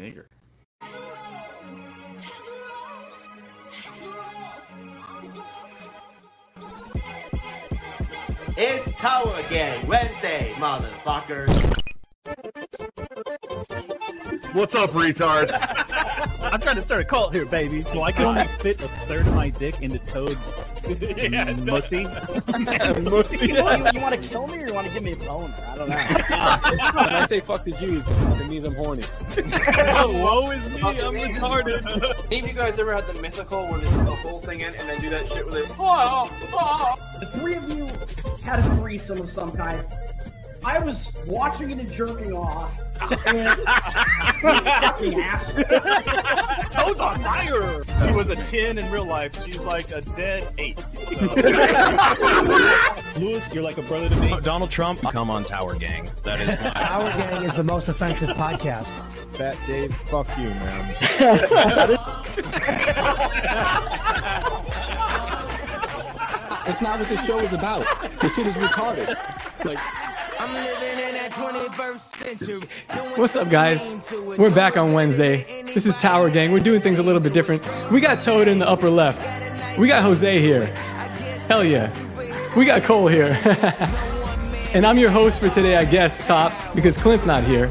nigger. It's Tower Gang Wednesday, motherfuckers. What's up, retards? I'm trying to start a cult here, baby, so I can only fit a third of my dick into Toad's yeah, mussy. mussy. you, you want to kill me or you want to give me a boner? I don't know. When I say fuck the Jews, it means I'm horny. Woe is me, I'm retarded. Any of you guys ever had the mythical where they put the whole thing in and then do that shit where they oh, oh. the three of you had a threesome of some kind. I was watching it and jerking off. And fucking ass. Toad's on fire. He was a 10 in real life. She's like a dead 8. Lewis, you're like a brother to me. Donald Trump, come on Tower Gang. That is Tower Gang is the most offensive podcast. Fat Dave, fuck you, man. That's not what this show is about. This shit is retarded. Like, I'm living in that 21st century. What's up, guys? We're back on Wednesday. This is Tower Gang. We're doing things a little bit different. We got Toad in the upper left. We got Jose here. Hell yeah. We got Cole here. and I'm your host for today, I guess, Top, because Clint's not here.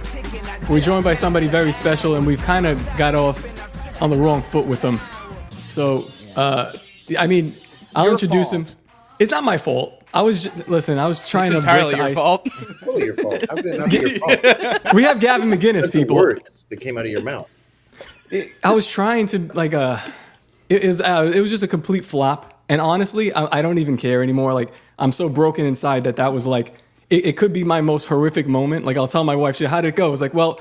We're joined by somebody very special, and we've kind of got off on the wrong foot with him. So, uh, I mean, I'll Your introduce fault. him. It's not my fault. I was just, listen. I was trying It's to break entirely the your ice. fault. Totally your fault. How could it not be your fault? We have Gavin McInnes, That's the people. words that came out of your mouth. it- I was trying to like uh it is uh, it was just a complete flop. And honestly, I, I don't even care anymore. Like I'm so broken inside that that was like it, it could be my most horrific moment. Like I'll tell my wife, she, "How did it go?" I was like, "Well,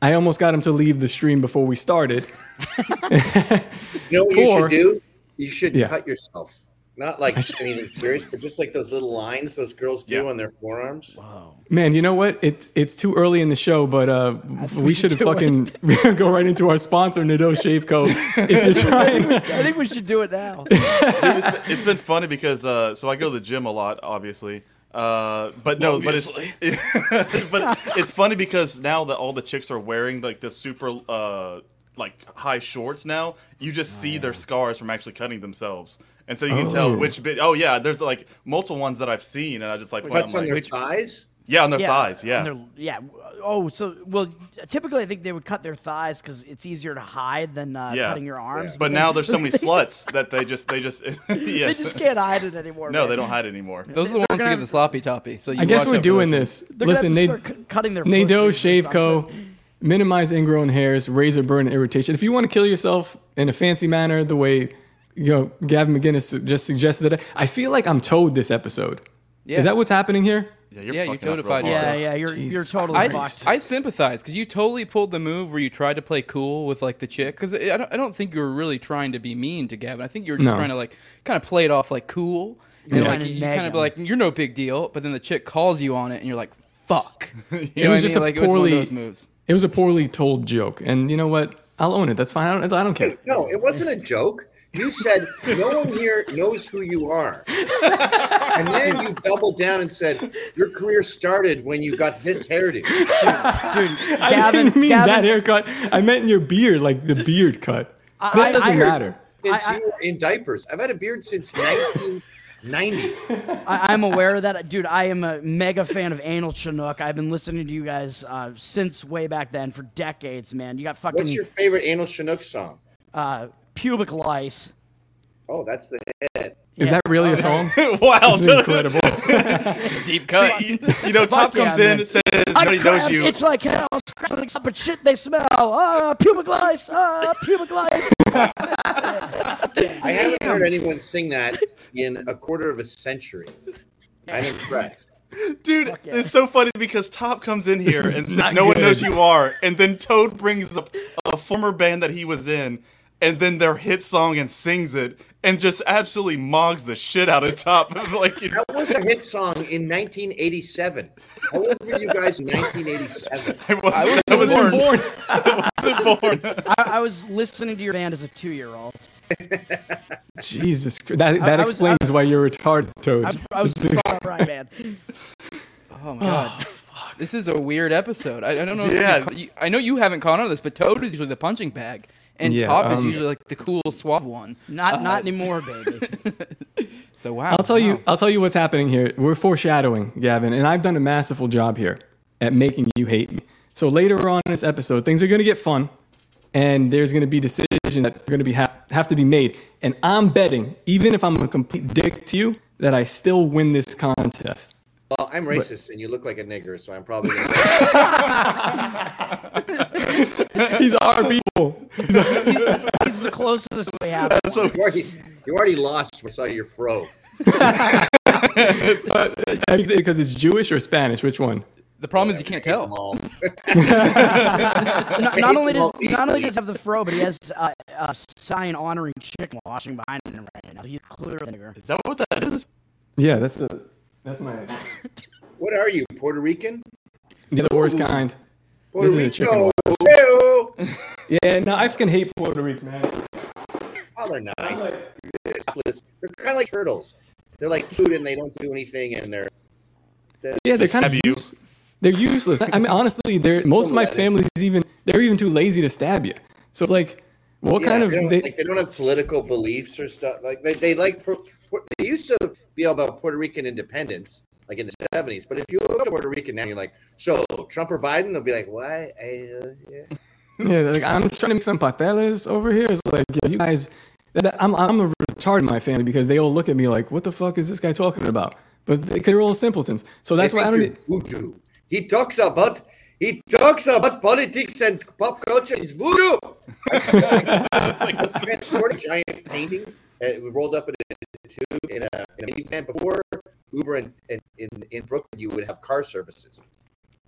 I almost got him to leave the stream before we started." You know what you should do? You should Yeah. cut yourself. Not like anything serious, but just like those little lines those girls do Yeah. on their forearms. Wow. Man, you know what? It's it's too early in the show, but uh, we should have fucking go right into our sponsor, Nadeau Shave Co. If you're trying, I think we should do it now. Dude, it's been- funny because uh, so I go to the gym a lot, obviously. Uh, but no, but it's but it's funny because now that all the chicks are wearing like the super uh, like high shorts now, you just see their scars from actually cutting themselves, and so you can tell which bit. Oh yeah, there's like multiple ones that I've seen, and I just like, Cuts on like- their thighs. yeah on their Yeah, thighs, yeah. their- yeah. Oh, so well. Typically, I think they would cut their thighs because it's easier to hide than uh, Yeah. cutting your arms. But now there's so many sluts that they just they just yes. they just can't hide it anymore. No, man. they don't hide anymore. those are the ones gonna that get the sloppy toppy. So you I guess watch we're doing this. They're Listen, gonna they have to start cu- cutting their Nadeau Shave Co. Minimize ingrown hairs, razor burn, and irritation. If you want to kill yourself in a fancy manner, the way you know Gavin McInnes just suggested that, I feel like I'm Toad this episode. Yeah. Is that what's happening here? Yeah, you're Yeah, you're codified. Yeah, yeah, you're you're totally I, fucked. I sympathize because you totally pulled the move where you tried to play cool with like the chick. Because I don't, I don't think you were really trying to be mean to Gavin. I think you were just No. trying to like kind of play it off like cool. And Yeah. like Trying to you nag kind of be like you're no big deal, but then the chick calls you on it, and you're like, "Fuck." You know It was what I just mean? a like it was one of poorly- those moves. It was a poorly told joke, and you know what? I'll own it. That's fine. I don't, I don't care. No, it wasn't a joke. You said no one here knows who you are, and then you doubled down and said your career started when you got this hairdo. I Gavin- didn't mean Gavin- that haircut. I meant your beard, like the beard cut. I- that I- doesn't I- matter. Since I- I- you were in diapers, I've had a beard since 1990. I, I'm aware of that, dude. I am a mega fan of Anal Chinook. I've been listening to you guys uh, since way back then for decades, man. You got fucking What's your favorite Anal Chinook song? uh, pubic lice. Oh, that's the hit. Is that really a song? wow, This is incredible. Deep cut. See, you, you know, Top yeah, comes man. in, says I nobody knows crabs you. itch like hell, scratching up and shit they smell. Ah, pubic lice. Ah, pubic lice. I haven't heard anyone sing that in a quarter of a century. I'm impressed. Dude, yeah. it's so funny because Top comes in here and says not no one good. knows you are, and then Toad brings up a former band that he was in, and then their hit song and sings it, and just absolutely mogs the shit out of Top. like, you know, That was a hit song in 1987. How old were you guys in 1987? I wasn't, I I was wasn't born. born. I wasn't born. I, I was listening to your band as a two-year-old. Jesus, Christ. that that I was- explains why you're retarded, Toad. I, I was This is- man. Oh my god. Ah, this is a weird episode. I, I don't know. Yeah. If you, I know you haven't caught on to this, but Toad is usually the punching bag, and Yeah, Top is um, usually like the cool, suave one. Not Uh, not anymore, baby. So wow. I'll tell you. I'll tell you what's happening here. We're foreshadowing, Gavin, and I've done a masterful job here at making you hate me. So later on in this episode, things are going to get fun, and there's going to be decisions that are going to be have, have to be made. And I'm betting, even if I'm a complete dick to you, that I still win this contest. Well, I'm racist, and you look like a nigger, so I'm probably. Gonna... These our people. He's the closest we have. you, already, you already lost when I saw your fro. Because it's Jewish or Spanish. Which one? The problem is you can't tell. All. not, not only does not only does he have the fro, but he has uh, a sign honoring chicken washing behind him right now. He's clearly a nigger. Is that what that is? Yeah, that's a, that's my What are you, Puerto Rican? the worst kind. Puerto This is a chicken Rico. Yeah, no, I fucking hate Puerto Ricans, man. Oh, they're nice. They're kind of like turtles. They're like cute and they don't do anything, and they're. they're Yeah, they're kind of stab use, they're useless. I mean, honestly, they're most of my Lettuce. families even they're even too lazy to stab you. So it's like, what Yeah, kind of they don't, they, like they don't have political beliefs or stuff like they, they like Pu- Pu- they used to be all about Puerto Rican independence like in the seventies. But if you look at Puerto Rican now, you're like, so Trump or Biden, they'll be like, what? I, uh, yeah. yeah, like I'm trying to make some pateles over here. It's like yeah, you guys, I'm I'm a retard in my family because they all look at me like, what the fuck is this guy talking about? But they, they're all simpletons. So that's why I don't. voodoo. He talks about he talks about politics and pop culture. He's voodoo. I was transporting a giant painting. We rolled up in a tube in a, in a minivan before Uber and in, in, in Brooklyn. You would have car services,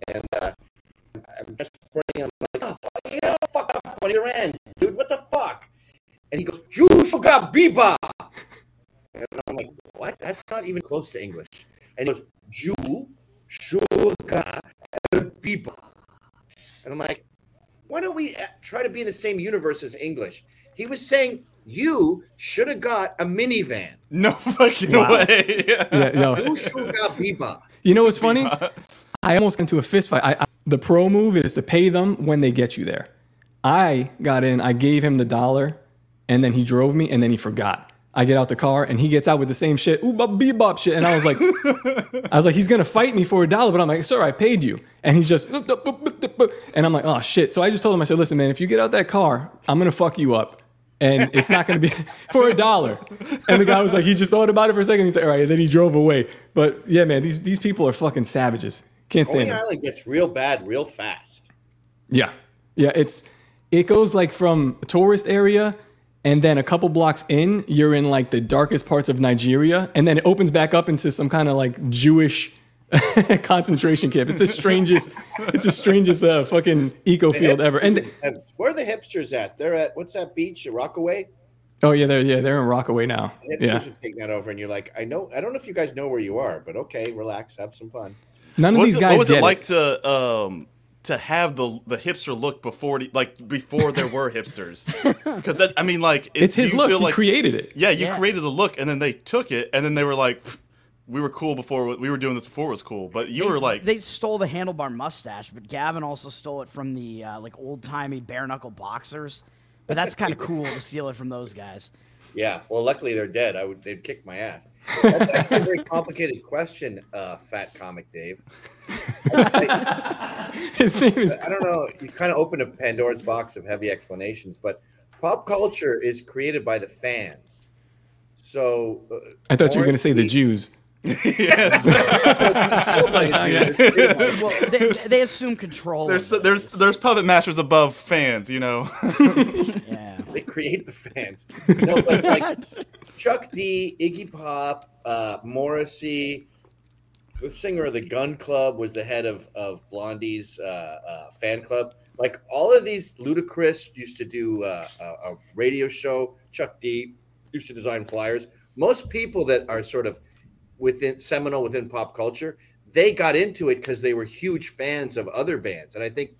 and uh, I'm transporting. I'm like, oh, fuck, you know, fuck up on your end, dude. What the fuck? And he goes, Jushuga Biba. And I'm like, what? That's not even close to English. And he goes, Sugar, Biba. And I'm like, why don't we uh, try to be in the same universe as English? He was saying you should have got a minivan. No fucking Wow. way. Yeah, yo, Jushuga Biba. You know what's funny? I almost got into a fist fight. I, I, the pro move is to pay them when they get you there. I got in, I gave him the dollar, and then he drove me, and then he forgot. I get out the car, and he gets out with the same shit, ooh bop bebop shit, and I was like, I was like, he's gonna fight me for a dollar, but I'm like, sir, I paid you, and he's just, and I'm like, oh shit. So I just told him, I said, listen, man, if you get out that car, I'm gonna fuck you up. And it's not going to be for a dollar. And the guy was like, he just thought about it for a second. He's like, all right. And then he drove away. But yeah, man, these these people are fucking savages. Can't stand Coney them. Island gets real bad real fast. Yeah. Yeah. It's, it goes like from a tourist area and then a couple blocks in, you're in like the darkest parts of Nigeria. And then it opens back up into some kind of like Jewish concentration camp. It's the strangest, it's the strangest uh, fucking eco The field ever. And hipsters- where are the hipsters at? They're at what's that beach? Rockaway. oh yeah, they're, yeah, they're in Rockaway now. The hipsters Yeah. are taking that over, and you're like, I know. I don't know if you guys know where you are, but okay, relax, have some fun. None of What's these it- guys what was get it it. like to um to have the the hipster look before like before there were hipsters? Because that I mean like it- It's his look. feel He like- created it. Yeah, you Yeah. created the look, and then they took it, and then they were like, "Pfft, "We were cool before. We were doing this before it was cool." But you They- were like, they stole the handlebar mustache, but Gavin also stole it from the uh, like old timey bare knuckle boxers. But that's kind of cool to steal it from those guys. Yeah. Well, luckily they're dead. I would. They'd kick my ass. That's actually a very complicated question, uh, Fat Comic Dave. His name is I don't know. You kind of opened a Pandora's box of heavy explanations, but pop culture is created by the fans. So uh, I thought you were going to say the Jews. Yes. Still by the Jews. It's created by- Well, they, they assume control. there's of there's those. there's puppet masters above fans, you know. yeah. they create the fans. No, but like Chuck D, Iggy Pop, uh, Morrissey, the singer of the Gun Club was the head of of Blondie's uh, uh, fan club. Like all of these, Ludacris used to do uh, a, a radio show. Chuck D used to design flyers. Most people that are sort of within seminal within pop culture, they got into it because they were huge fans of other bands, and I think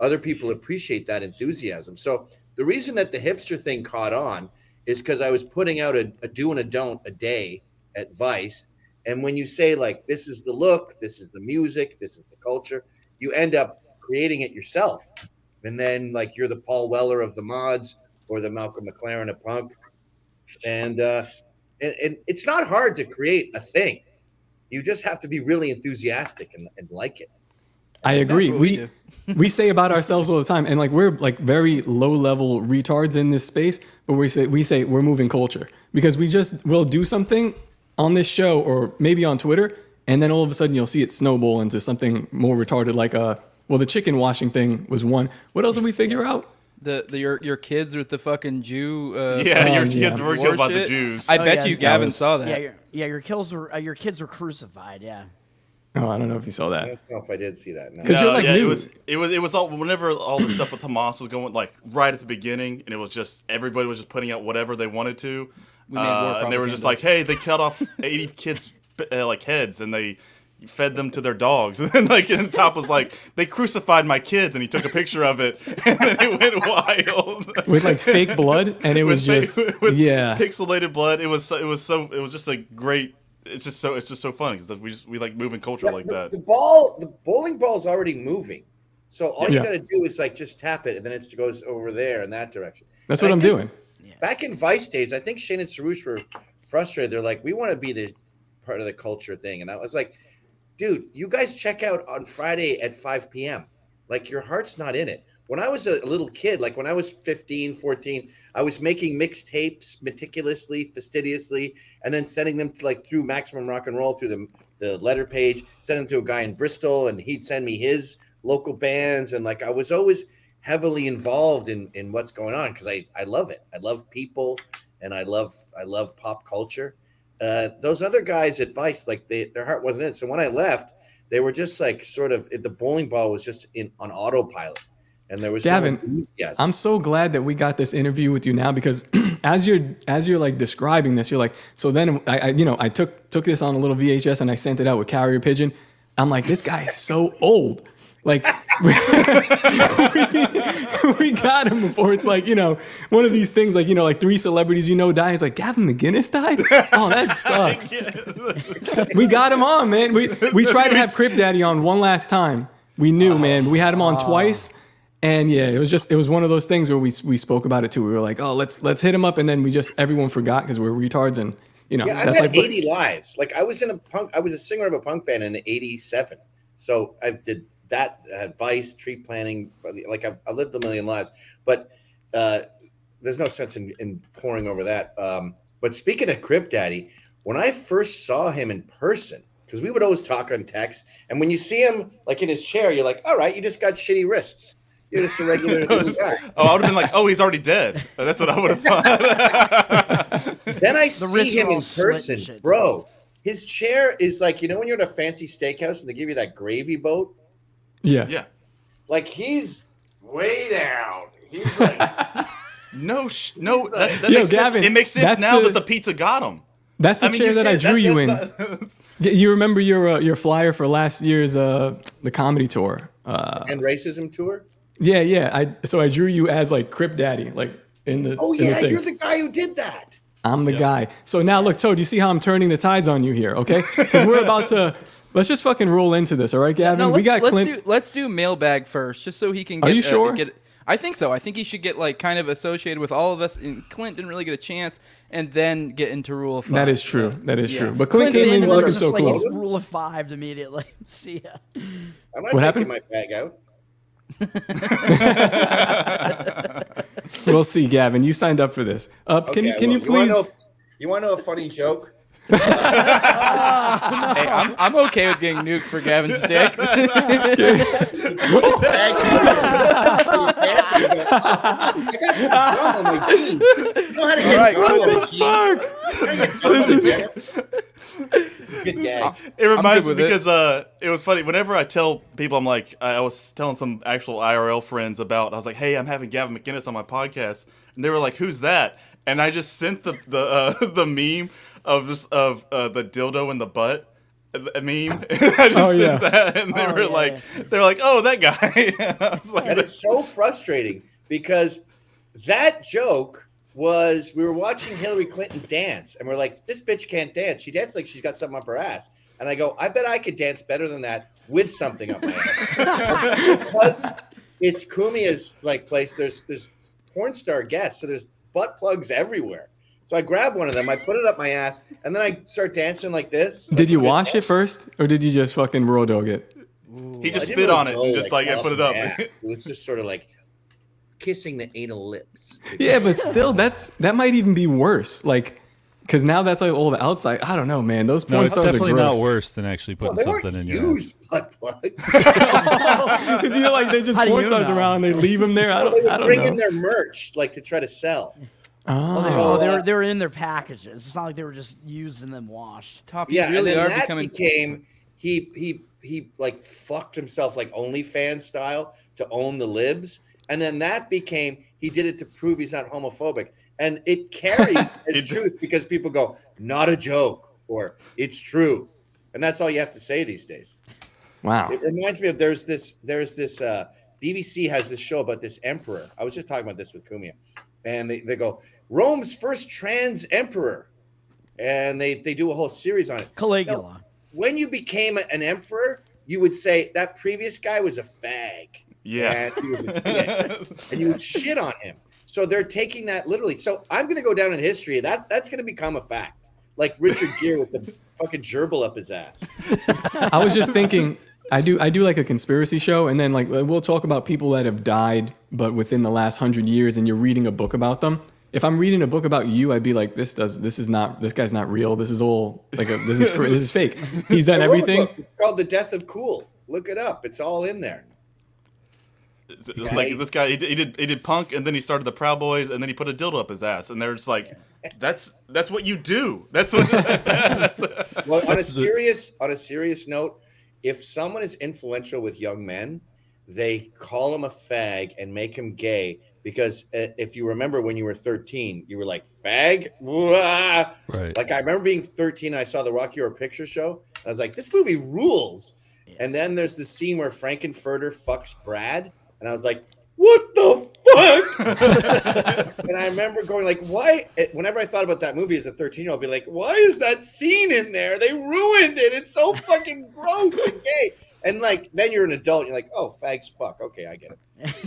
other people appreciate that enthusiasm. So the reason that the hipster thing caught on is because I was putting out a, a do and a don't a day at Vice, And when you say like this is the look, this is the music, this is the culture, you end up creating it yourself. And then like you're the Paul Weller of the mods or the Malcolm McLaren of punk. And uh and, and it's not hard to create a thing. You just have to be really enthusiastic and, and like it. I agree. we We we say about ourselves all the time, and like we're like very low level retards in this space, but we say we say we're moving culture because we just will do something on this show or maybe on Twitter, and then all of a sudden you'll see it snowball into something more retarded. Like uh, well, the chicken washing thing was one. What else did we figure out? The, the your your kids with the fucking Jew. Uh, Yeah, fucking your Um, kids yeah. were killed by the. Jews. I Oh, bet yeah. you Gavin was- saw that. Yeah, your, yeah, your kills were uh, your kids were crucified. Yeah. Oh, I don't know if you saw that. I don't know if I did see that. No. 'Cause you're like yeah, new. It was it was it was all whenever all the stuff with Hamas was going like right at the beginning, and it was just everybody was just putting out whatever they wanted to, We made uh, and they were just like, "Hey, they cut off eighty kids uh, like heads, and they." Fed them to their dogs, and then like and top was like they crucified my kids, and he took a picture of it, and then it went wild With like fake blood, and it was With just with yeah. pixelated blood. It was so, it was so it was just a great. It's just so it's just so funny because we just we like moving culture like the, that. The ball, the bowling ball's already moving. So all you got to do is like just tap it, and then it goes over there in that direction. That's And what I I'm doing. Back in Vice days, I think Shane and Suroosh were frustrated. They're like, "We want to be the part of the culture thing," and I was like, "Dude, you guys check out on Friday at 5 p.m. Like your heart's not in it." When I was a little kid, like when I was 15, 14, I was making mixtapes meticulously, fastidiously, and then sending them to like through Maximum Rock and Roll through the the letter page, send them to a guy in Bristol, and he'd send me his local bands, and like I was always heavily involved in in what's going on because I I love it. I love people, and I love I love pop culture. Uh, those other guys advice, like they their heart wasn't in. So when I left, they were just like sort of the bowling ball was just in on autopilot, and there was Gavin, enthusiasm. I'm so glad that we got this interview with you now because as you're as you're like describing this, you're like, so then I, I you know I took took this on a little VHS and I sent it out with carrier pigeon. I'm like, this guy is so old. Like we, we got him before it's like, you know, one of these things like, you know, like three celebrities you know die. He's like, Gavin McInnes died? Oh, that sucks. we got him on, man. We we tried to have Crip Daddy on one last time. We knew, oh, man. We had him on twice. And yeah, it was just it was one of those things where we we spoke about it too. We were like, oh, let's let's hit him up, and then we just everyone forgot because we're retards, and you know Yeah, I've had like 80 lives. Like I was in a punk, I was a singer of a punk band in '87. So I did that, advice, tree planting. Like I've, I lived a million lives, but uh, there's no sense in, in pouring over that. Um, but speaking of Crip Daddy, when I first saw him in person, because we would always talk on text, and when you see him like in his chair, you're like, all right, you just got shitty wrists. You're just a regular guy. Oh, I would have been like, oh, he's already dead. That's what I would have thought. Then I The see him in person, bro. His chair is like you know when you're at a fancy steakhouse and they give you that gravy boat. Yeah. yeah. Like he's way down. He's like No, sh- no. That, that Yo, makes Gavin, sense. It makes sense now the- that the pizza got him. That's the I mean, chair you that I can't- drew you in. that's- that's not- You remember your uh, your flyer for last year's uh the comedy tour? Uh, and racism tour. yeah, yeah. I so I drew you as like Crip Daddy, like in the Oh in the yeah, thing. you're the guy who did that. I'm the guy. So now look, Toad, you see how I'm turning the tides on you here, okay? Because we're about to let's just fucking roll into this, all right, Gavin? No, we let's, got let's Clint. do let's do mailbag first, just so he can. Are Get, you uh, sure? get, I think so. I think he should get like kind of associated with all of us. And Clint didn't really get a chance, and then get into rule of five. that is true. That is Yeah. true. But Clint Clint's came in in looking it's so just like close. rule of five immediately. See ya. I'm not What taking happened? my bag out. We'll see, Gavin. You signed up for this. Uh, can you Okay, can you well, wanna please? know- You want to know a funny joke? Hey, I'm, I'm okay with getting nuked for Gavin's dick. Bag I got some gum on my jeans. You know how to get right, gum on my jeans? I got gum on my jeans. It's a good gag. It reminds me with it. because uh, it was funny. Whenever I tell people, I'm like, I was telling some actual IRL friends about. I was like, "Hey, I'm having Gavin McInnes on my podcast," and they were like, "Who's that?" And I just sent the the uh, the meme of just of uh, the dildo in the butt. A meme. I just Oh, sent yeah. that, and they Oh, were yeah, like, "They're like, oh, that guy." And I was like, That is so frustrating because that joke was we were watching Hillary Clinton dance, and we're like, this bitch can't dance. She dances like she's got something up her ass. And I go, I bet I could dance better than that with something up my ass. because it's Cumia's like place. There's there's porn star guests, so there's butt plugs everywhere. So I grab one of them, I put it up my ass, and then I start dancing like this. Did you wash it first, or did you just fucking raw dog it? He just spit didn't on it and just like, yeah, up put it up. ass. It was just sort of like kissing the anal lips. Yeah, but still, that's that might even be worse. Like, because now that's like all the outside. I don't know, man. Those porn No, it's stars definitely are gross. not worse than actually putting they weren't something in your ass. used butt plugs. Because you know, like they just How do porn you stars know? around, they leave them there. I Well, they don't, I would don't bring know. in their merch like to try to sell. Well, they, Oh. oh, they were they were in their packages. It's not like they were just used and then washed. Top, Yeah, really and then are that becoming. became he he he like fucked himself like OnlyFans style to own the libs, and then that became he did it to prove he's not homophobic, and it carries as It- truth because people go not a joke or it's true, and that's all you have to say these days. Wow. It reminds me of there's this there's this uh, BBC has this show about this emperor. I was just talking about this with Cumia, and they, they go Rome's first trans emperor, and they they do a whole series on it. Caligula. When you became an emperor, you would say that previous guy was a fag. Yeah. and he was a dick, and you would shit on him. So they're taking that literally. So I'm going to go down in history. That that's going to become a fact, like Richard Gere with the fucking gerbil up his ass. I was just thinking. I do. I do like a conspiracy show, and then like we'll talk about people that have died, but within the last hundred years, and you're reading a book about them. If I'm reading a book about you, I'd be like, this does. This is not. This guy's not real. This is all like a. This is. This is fake. He's done I wrote a everything. It's called The Death of Cool. Look it up. It's all in there. It's, it's like this guy. He did, he did he did punk, and then he started the Proud Boys, and then he put a dildo up his ass, and they're just like, that's that's what you do. That's what. That's, Well, on a That's the- serious on a serious note, if someone is influential with young men, they call him a fag and make him gay because uh, if you remember when you were 13, you were like fag. Wah! Right. Like I remember being 13 and I saw the Rocky Horror Picture Show. And I was like, this movie rules. And then there's the scene where Frank-N-Furter fucks Brad, and I was like, what the fuck? and I remember going like, why? Whenever I thought about that movie as a 13 year old, I'd be like, why is that scene in there? They ruined it. It's so fucking gross and gay. And like, then you're an adult. You're like, oh, fags, fuck. Okay, I get it.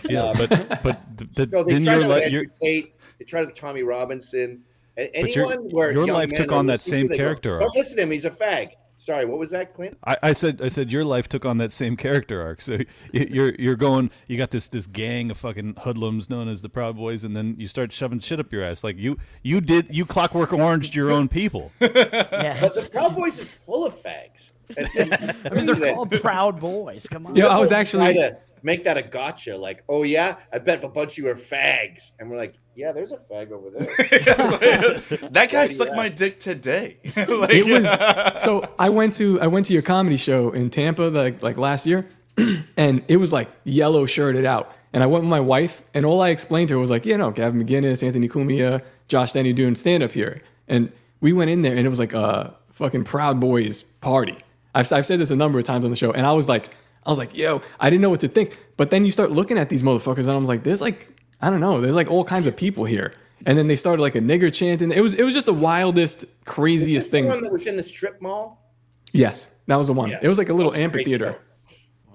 Yeah, but but th- th- So they then tried your to li- Andrew your Tate. They tried to Tommy Robinson. A- But your- Anyone where your life took on that same to, they go, character Don't listen to him. He's a fag. Sorry, what was that, Clint? I, I said I said your life took on that same character arc. So you're you're going you got this this gang of fucking hoodlums known as the Proud Boys, and then you start shoving shit up your ass. Like you you did you clockwork oranged your own people. Yeah. But the Proud Boys is full of fags. And, and it's I mean, they're funny called Proud Boys. Come on. Yeah, I was actually- to make that a gotcha. Like, oh yeah, I bet a bunch of you are fags, and we're like, yeah, there's a fag over there. that guy Why do sucked my dick today. Like, it was so I went to I went to your comedy show in Tampa like like last year, and it was like yellow shirted out. And I went with my wife, and all I explained to her was like, you know, Gavin McInnes, Anthony Cumia, Josh Denny doing stand up here. And we went in there, and it was like a fucking Proud Boys party. I've, I've said this a number of times on the show, and I was like, I was like, yo, I didn't know what to think. But then you start looking at these motherfuckers, and I was like, there's like, I don't know, there's like all kinds of people here. And then they started like a nigger chanting. It was it was just the wildest, Is craziest this the thing. one that was in the strip mall? Yes, that was the one. Yeah. It was like a little a amphitheater.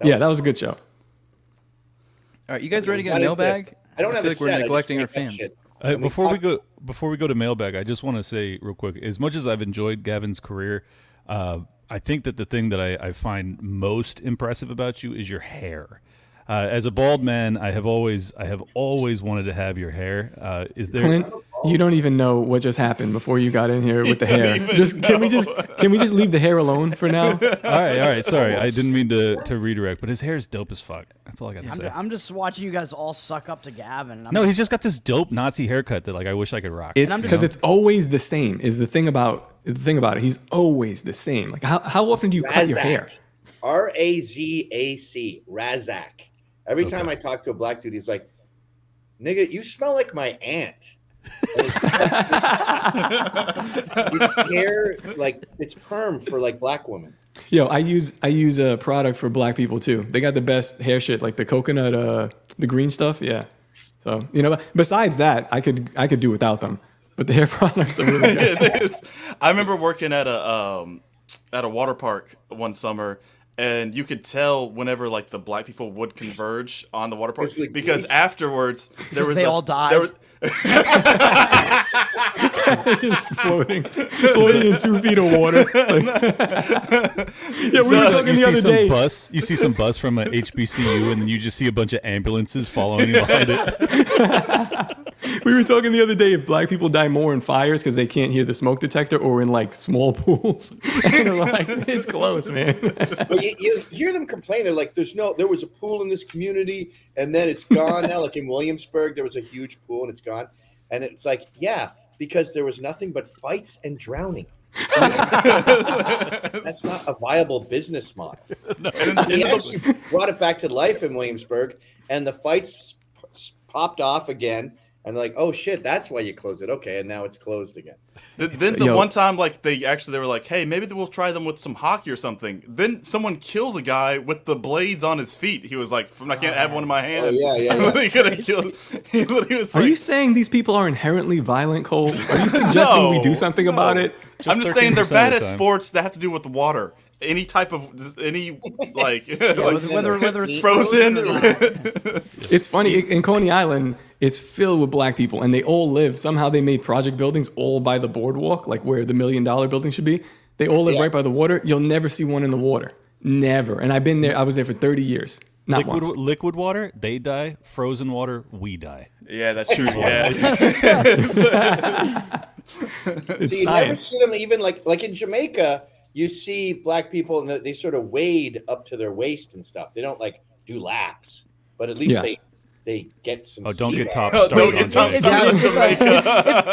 That yeah, was- that was a good show. All right, you guys ready to get a mailbag? I don't I have feel a like we're set, neglecting our fans. Uh, And we before we go before we go to mailbag, I just want to say real quick, as much as I've enjoyed Gavin's career, uh, I think that the thing that I, I find most impressive about you is your hair. Uh, as a bald man, I have always I have always wanted to have your hair. Uh, is there? Clint, you don't oh. even know what just happened before you got in here with the hair. even Just can we just can we just leave the hair alone for now? all right, all right. Sorry, I didn't mean to, to redirect, but his hair is dope as fuck. That's all I got to I'm, say. I'm just watching you guys all suck up to Gavin. I'm No, just- he's just got this dope Nazi haircut that like I wish I could rock. It's because it's always the same. Is the thing about the thing about it? He's always the same. Like how, how often do you cut your hair? R A Z A C. Razak. Every time I talk to a black dude, he's like, "Nigga, you smell like my aunt." And it's, it's hair like it's perm for like black women. Yo, I use I use a product for black people too. They got the best hair shit, like the coconut, uh, the green stuff. Yeah, So you know, besides that, I could I could do without them. But the hair products are really good. I remember working at a um, at a water park one summer, and you could tell whenever like the black people would converge on the water park like because police. afterwards there was they a- all died. there was- Just floating, floating in two feet of water. Like- yeah, we were So talking you the see other some day. bus. You see some bus from a HBCU, and then you just see a bunch of ambulances following behind it. We were talking the other day if black people die more in fires because they can't hear the smoke detector or in like small pools. and like, it's close, man. But you, you hear them complain. They're like, "There's no, there was a pool in this community, and then it's gone now." Like in Williamsburg, there was a huge pool, and it's gone. And it's like, yeah, because there was nothing but fights and drowning. That's not a viable business model. and He actually brought it back to life in Williamsburg, and the fights popped off again. And like, oh shit, that's why you close it. Okay, and now it's closed again. Th- then the yo- one time, like they actually they were like, "Hey, maybe we'll try them with some hockey or something." Then someone kills a guy with the blades on his feet. He was like, "I can't have one in my oh, hand." Oh, yeah, yeah, yeah. he could have killed. He was Are like, you saying these people are inherently violent, Cole? Are you suggesting we do No, something about no. it? I'm just saying they're bad of at sports that have to do with water. Any type of any like, whether- whether- whether it's frozen. frozen It's funny in Coney Island. It's filled with black people, and they all live. Somehow they made project buildings all by the boardwalk, like where the million dollar building should be. They all live Yeah. right by the water. You'll never see one in the water. Never. And I've been there. I was there for 30 years. Not Liquid, once. liquid water, they die. Frozen water, we die. yeah, that's true. Yeah, It's So you never see them even like like in Jamaica. You see black people and they- they sort of wade up to their waist and stuff. They don't like do laps, but at least Yeah. they they get some. Oh, don't sea get legs. top Don't started get on top started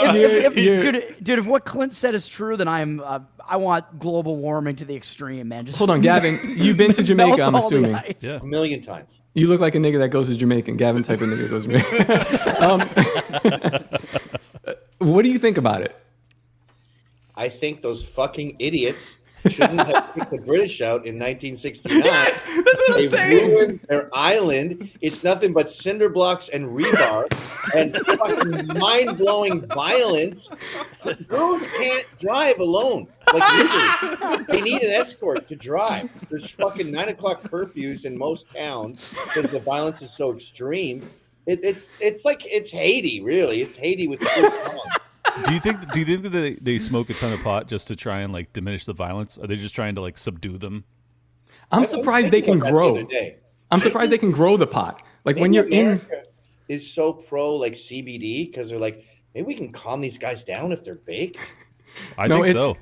on If- if- dude, dude, if what Clint said is true, then I'm uh, I want global warming to the extreme, man. Just Hold on, Gavin. You've been to Jamaica, I'm assuming. Yeah. a million times. You look like a nigga that goes to Jamaican. Gavin type of nigga goes to Jamaica. um, what do you think about it? I think those fucking idiots shouldn't have kicked the British out in 1969. Yes, that's what I'm They saying. ruined their island. It's nothing but cinder blocks and rebar and fucking mind blowing violence. Girls can't drive alone. Like they need an escort to drive. There's fucking nine o'clock curfews in most towns because the violence is so extreme. It, it's it's like it's Haiti, really. It's Haiti with songs. Do you think? Do you think that they, they smoke a ton of pot just to try and like diminish the violence? Are they just trying to like subdue them? I'm surprised they can about that the grow. I'm surprised they can grow the pot. Like when you're in. Is so pro like CBD because they're like maybe we can calm these guys down if they're baked. I No, think it's so.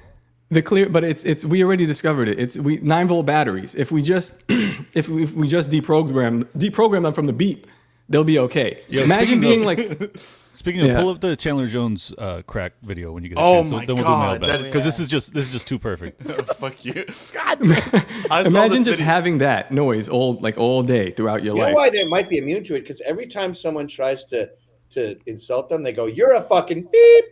the clear, but it's it's we already discovered it. It's we nine volt batteries. If we just if we, if we just deprogram deprogram them from the beep, they'll be okay. Yo, Imagine being of- like Speaking of, Yeah. pull up the Chandler Jones uh, crack video when you get a Oh chance. my then we'll God, do that is- because this is just this is just too perfect. Fuck you. God, I imagine just video- having that noise all like all day throughout your You know life. why they might be immune to it? Because every time someone tries to to insult them, they go, "You're a fucking beep,"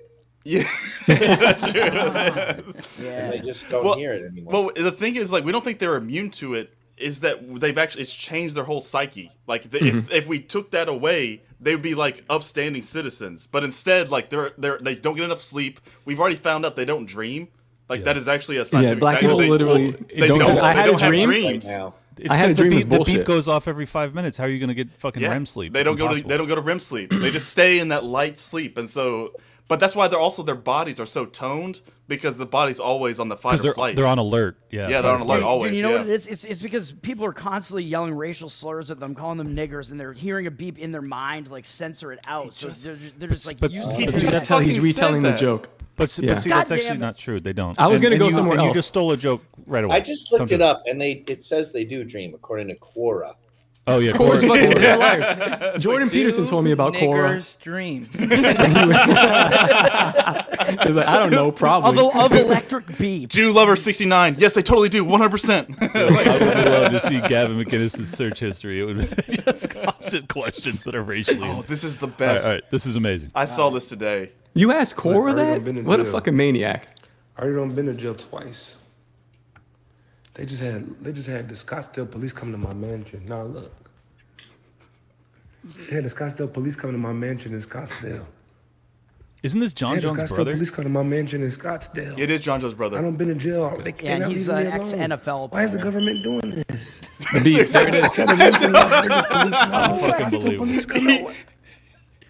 Yeah, that's true. and yeah. they just don't Well- hear it anymore. Well, the thing is, like, we don't think they're immune to it. Is that they've actually it's changed their whole psyche? Like, the, if mm-hmm. if we took that away, they would be like upstanding citizens. But instead, like, they're they're they don't get enough sleep. We've already found out they don't dream. Like that is actually a scientific black fact. people They- literally they don't don't. I had a don't have dream. dreams. now, It's I had a 'cause dream the it was beat, the bullshit. beat goes off every five minutes. How are you going to get fucking Yeah. REM sleep? They It's don't go to they don't go to REM sleep. They just stay in that light sleep, and so. But that's why they're also their bodies are so toned because the body's always on the fight or they're flight. they're on alert. Yeah, Yeah, they're on fight or alert flight. always. Dude, you know yeah. what it is? It's, it's because people are constantly yelling racial slurs at them, calling them niggers, and they're hearing a beep in their mind, like censor it out. so just- they're, they're just like, but- you but can't see, do that's how he's retelling the joke. But, Yeah. but see, God that's actually it. not true. They don't. I was gonna go you- somewhere and You else. just stole a joke right away. I just looked Don't it up, and they it says they do dream according to Quora. Oh yeah, Of course, fucking they're liars. Jordan Peterson told me about Quora. Niggers dream. He's like, I don't know, Of, probably. of electric beep. Jew lover sixty nine. Yes, they totally do. One hundred percent. I would love to see Gavin McInnes' search history. It would be just constant questions that are racially. Oh, this is the best. all right, this is amazing. I saw this today. You asked Quora Look, already that? been in What a jail. fucking maniac. I already done been to jail twice. They just had they just had the Scottsdale police come to my mansion. Now look. Yeah, the Scottsdale police come to my mansion in Scottsdale. Isn't this Jon yeah, the Jones' Scottsdale brother? police come to my mansion in Scottsdale. It is Jon Jones' brother. I brother. don't been in jail. They, Yeah, they're not he's an ex-NFL Why is the government doing this? The beat. There it is. I fucking believe police.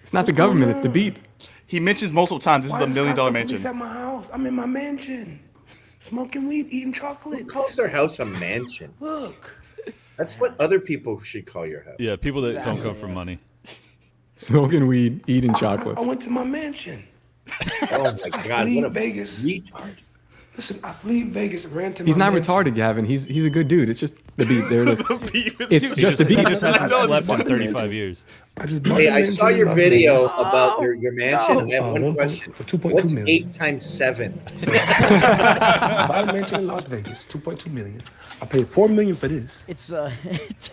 It's not the government. It's the beat. He mentions multiple times this is a million dollar Scottsdale Police mansion. at my house. I'm in my mansion, smoking weed, eating Who chocolate. calls their house a mansion? Look, That's what other people should call your house. Yeah, people that don't Exactly, come for money. Smoking weed, eating chocolate. I chocolates. went to my mansion. Oh my god, flee what a Vegas. retard. Listen, I flee Vegas and ran to He's my not mansion. retarded, Gavin. He's he's a good dude. It's just the beat. There it is. It's He just the he beat. just hasn't slept in 35 years. I just Hey, a I mansion saw your video Vegas. about your, your mansion. I have one point- question. for 2.2 What's million. eight times seven? I bought mansion in Las Vegas, 2.2 million. I paid 4 million for this. It's uh, it's,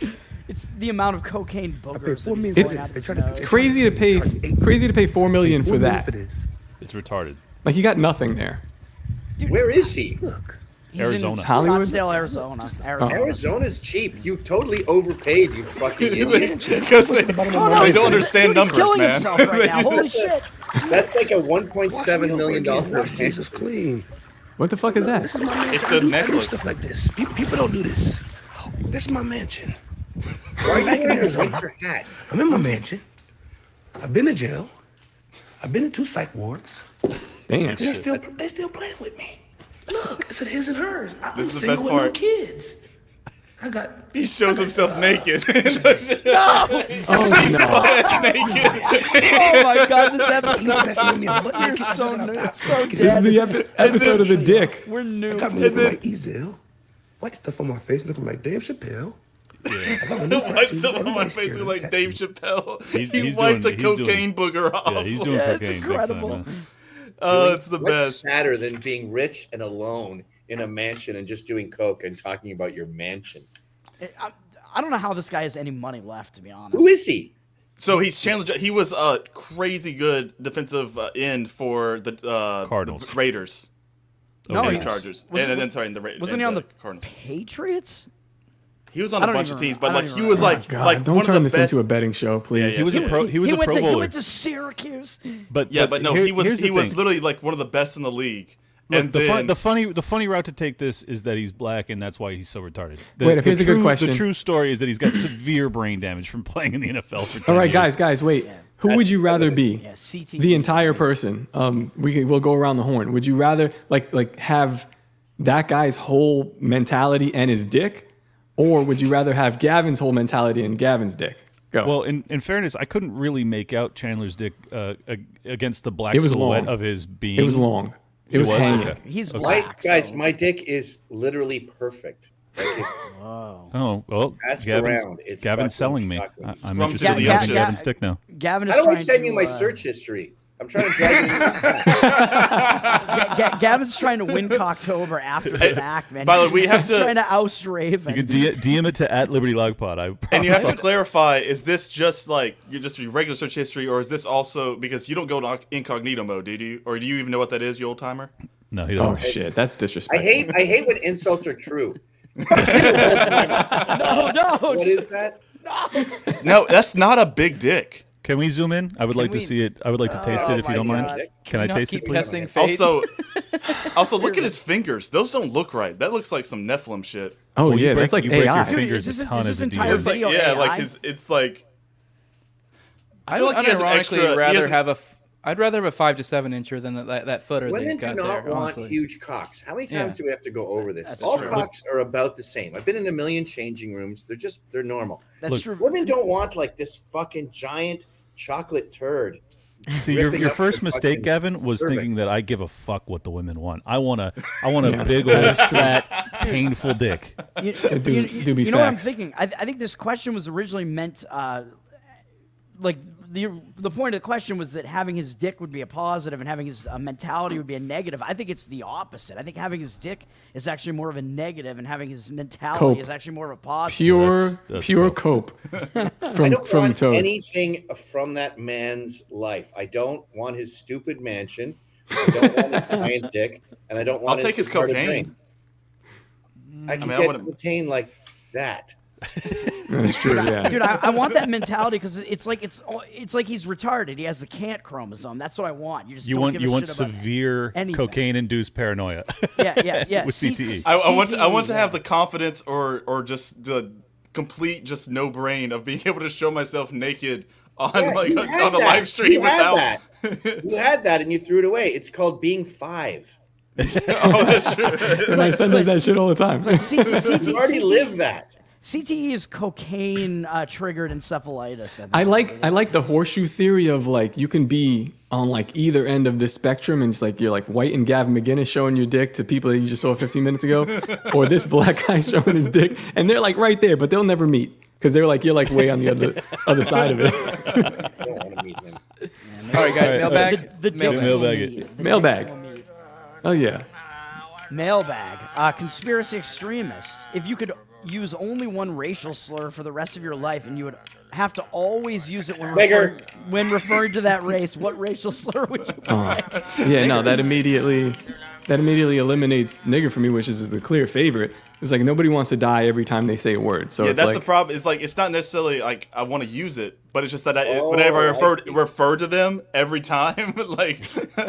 it's the amount of cocaine boogers. four that he's million. pulling It's out of his They tried to- nose. it's crazy to pay crazy to pay four million for that. It's retarded. Like you got nothing there. Where is he? Look, He's Arizona. in Hollywood? Scottsdale, Arizona. Arizona. Arizona's cheap. You totally overpaid, you fucking idiot. Because they, Oh, no, they don't understand dude, he's numbers, killing man. himself right now. Holy shit! That's like a watch $1.7 me million over again. dollar Watch mansion. Jesus clean. What the fuck is that? This is my mansion. It's I a do- I do necklace. Stuff like this. People, people don't do this. This is my mansion. Why are you Back in wearing a Arizona. winter hat? I'm in my mansion. I've been to jail. I've been in two psych wards. Damn. They're still they're still playing with me. Look, it's a his and hers. I'm This is the best with no part. kids. I got He shows himself uh, naked. no, Oh no. naked. Oh my god, this you episode. that's in me. I'm You're naked. So got new, so This is the epi- episode of the dick. We're new. I got me looking like Ezel. White stuff on my face, looking like Dave Chappelle. I got my White stuff on my face scared of like Dave tattoos. Chappelle. He's- he he's wiped doing- a he's doing- cocaine booger off. Yeah, he's doing Yeah, it's cocaine. big incredible. time, man. Oh, it's the What's best. sadder than being rich and alone in a mansion and just doing coke and talking about your mansion? I, I don't know how this guy has any money left, to be honest. Who is he? So he's Chandler. He was a crazy good defensive uh, end for the uh, Cardinals. the Raiders, No, and he- the Chargers, was- and, and was- then sorry, and the Ra- Wasn't he on the Cardinals? Patriots? He was on a bunch of teams, but like he was like God, like don't one turn of the this best. into a betting show, please. yeah. He was a pro. He was a went Pro to, He Bowler. went to Syracuse. But Yeah, but no, here- he was here's the he was thing. literally like one of the best in the league. Look, and the, then fun, the funny the funny route to take this is that he's black and that's why he's so retarded. The, Wait, the here's a good true- question. The true story is that he's got severe brain damage from playing in the NFL for 10 All right, years. guys, guys, wait. Who would you rather be? Yeah, CTE. The entire person. Um, we can, we'll go around the horn. Would you rather like like have that guy's whole mentality and his dick, or would you rather have Gavin's whole mentality and Gavin's dick? Go. Well, in, in fairness, I couldn't really make out Chandler's dick uh, against the black It was silhouette long. of his being. it was long. It was, hanging. Okay. He's Okay. My, black. guys, so- my dick is literally perfect. Like it's, Whoa. Oh well, Ask Gavin's, around. It's Gavin's fucking selling me. shocking. I, I'm from interested in the having ocean. Gavin's dick now. Gavin is How do I trying send to, you my uh, search history? I'm trying to drag you. Ga- Ga- Gavin's trying to win Cocktober after the fact, man. by the way, we have to- trying to oust Raven. You can D- DM it to at Liberty Lock Pod. I and you have to clarify: is this just like you're just your regular search history, or is this also because you don't go to incognito mode, do you? Or do you even know what that is, you old timer? No, he Oh doesn't. Oh shit, that's I disrespectful. hate I hate when insults are true. no, no. What is that? No. No, that's not a big dick. Can we zoom in? I would like we- to see it. I would like to oh taste Oh it if you my don't mind. God. Can I Not taste keep it, please? testing fate. Also, also look at his fingers; those don't look right. That looks like some Nephilim shit. Oh Well, you yeah, break- that's like you break your AI. finger. fingers Dude, a ton is as this a entire DM. Like video yeah, AI? like his, it's like. I feel would like he has an unironically extra- he rather has- have a. F- I'd rather have a five to seven incher than that, that footer that Women he's do got not there. want honestly. huge cocks. How many times Yeah. do we have to go over this? That's All true. cocks are about the same. I've been in a million changing rooms. They're just they're normal. That's Look, true. Women don't want like this fucking giant chocolate turd. See, your, your first mistake, fucking Gavin, was thinking that I give a fuck what the women want. I want a, I want a big old fat, painful dick. You, It do- you- do you know what I'm thinking? I, I think this question was originally meant, uh, like the the point of the question was that having his dick would be a positive and having his uh, mentality would be a negative. I think it's the opposite. I think having his dick is actually more of a negative, and having his mentality Cope. is actually more of a positive. Pure, That's- that's pure cope. cope I from don't from want Toad. anything from that man's life. I don't want his stupid mansion. I don't want his giant dick, and I don't want. I'll take his cocaine. I can mean, I get wouldn't- cocaine like that. That's true. Yeah. Dude, I, I want that mentality because it's like it's it's like he's retarded. He has the can't chromosome. That's what I want. You just You don't want give you a want shit about severe anything. cocaine-induced paranoia. Yeah, yeah, yeah. with C- CTE. I, I want to, I want to have the confidence or or just the complete just no brain of being able to show myself naked on Yeah, like you on had a that. live stream You had that. You had that and you threw it away. It's called being five. oh, that's true. My son does that shit all the time. C- C- You already lived that. CTE is cocaine uh, triggered encephalitis. I like I like the horseshoe theory of like you can be on like either end of this spectrum and it's like you're like white and Gavin McInnes showing your dick to people that you just saw 15 minutes ago, or this black guy showing his dick, and they're like right there, but they'll never meet because they're like you're like way on the other other side of it. I don't want to meet him. All right, guys, mailbag. The, the mailbag. Mailbag The Mailbag. dicks will meet. Oh yeah. Mailbag. Uh, conspiracy extremists. If you could use only one racial slur for the rest of your life and you would have to always use it when, Nigger. referring, when referring to that race, what racial slur would you uh, pick? Yeah, no, that immediately that immediately eliminates nigger for me, which is the clear favorite. It's like nobody wants to die every time they say a word. So yeah, it's that's like the problem. It's like it's not necessarily like I want to use it, but it's just that I, Oh, whenever I I refer see. refer to them every time, like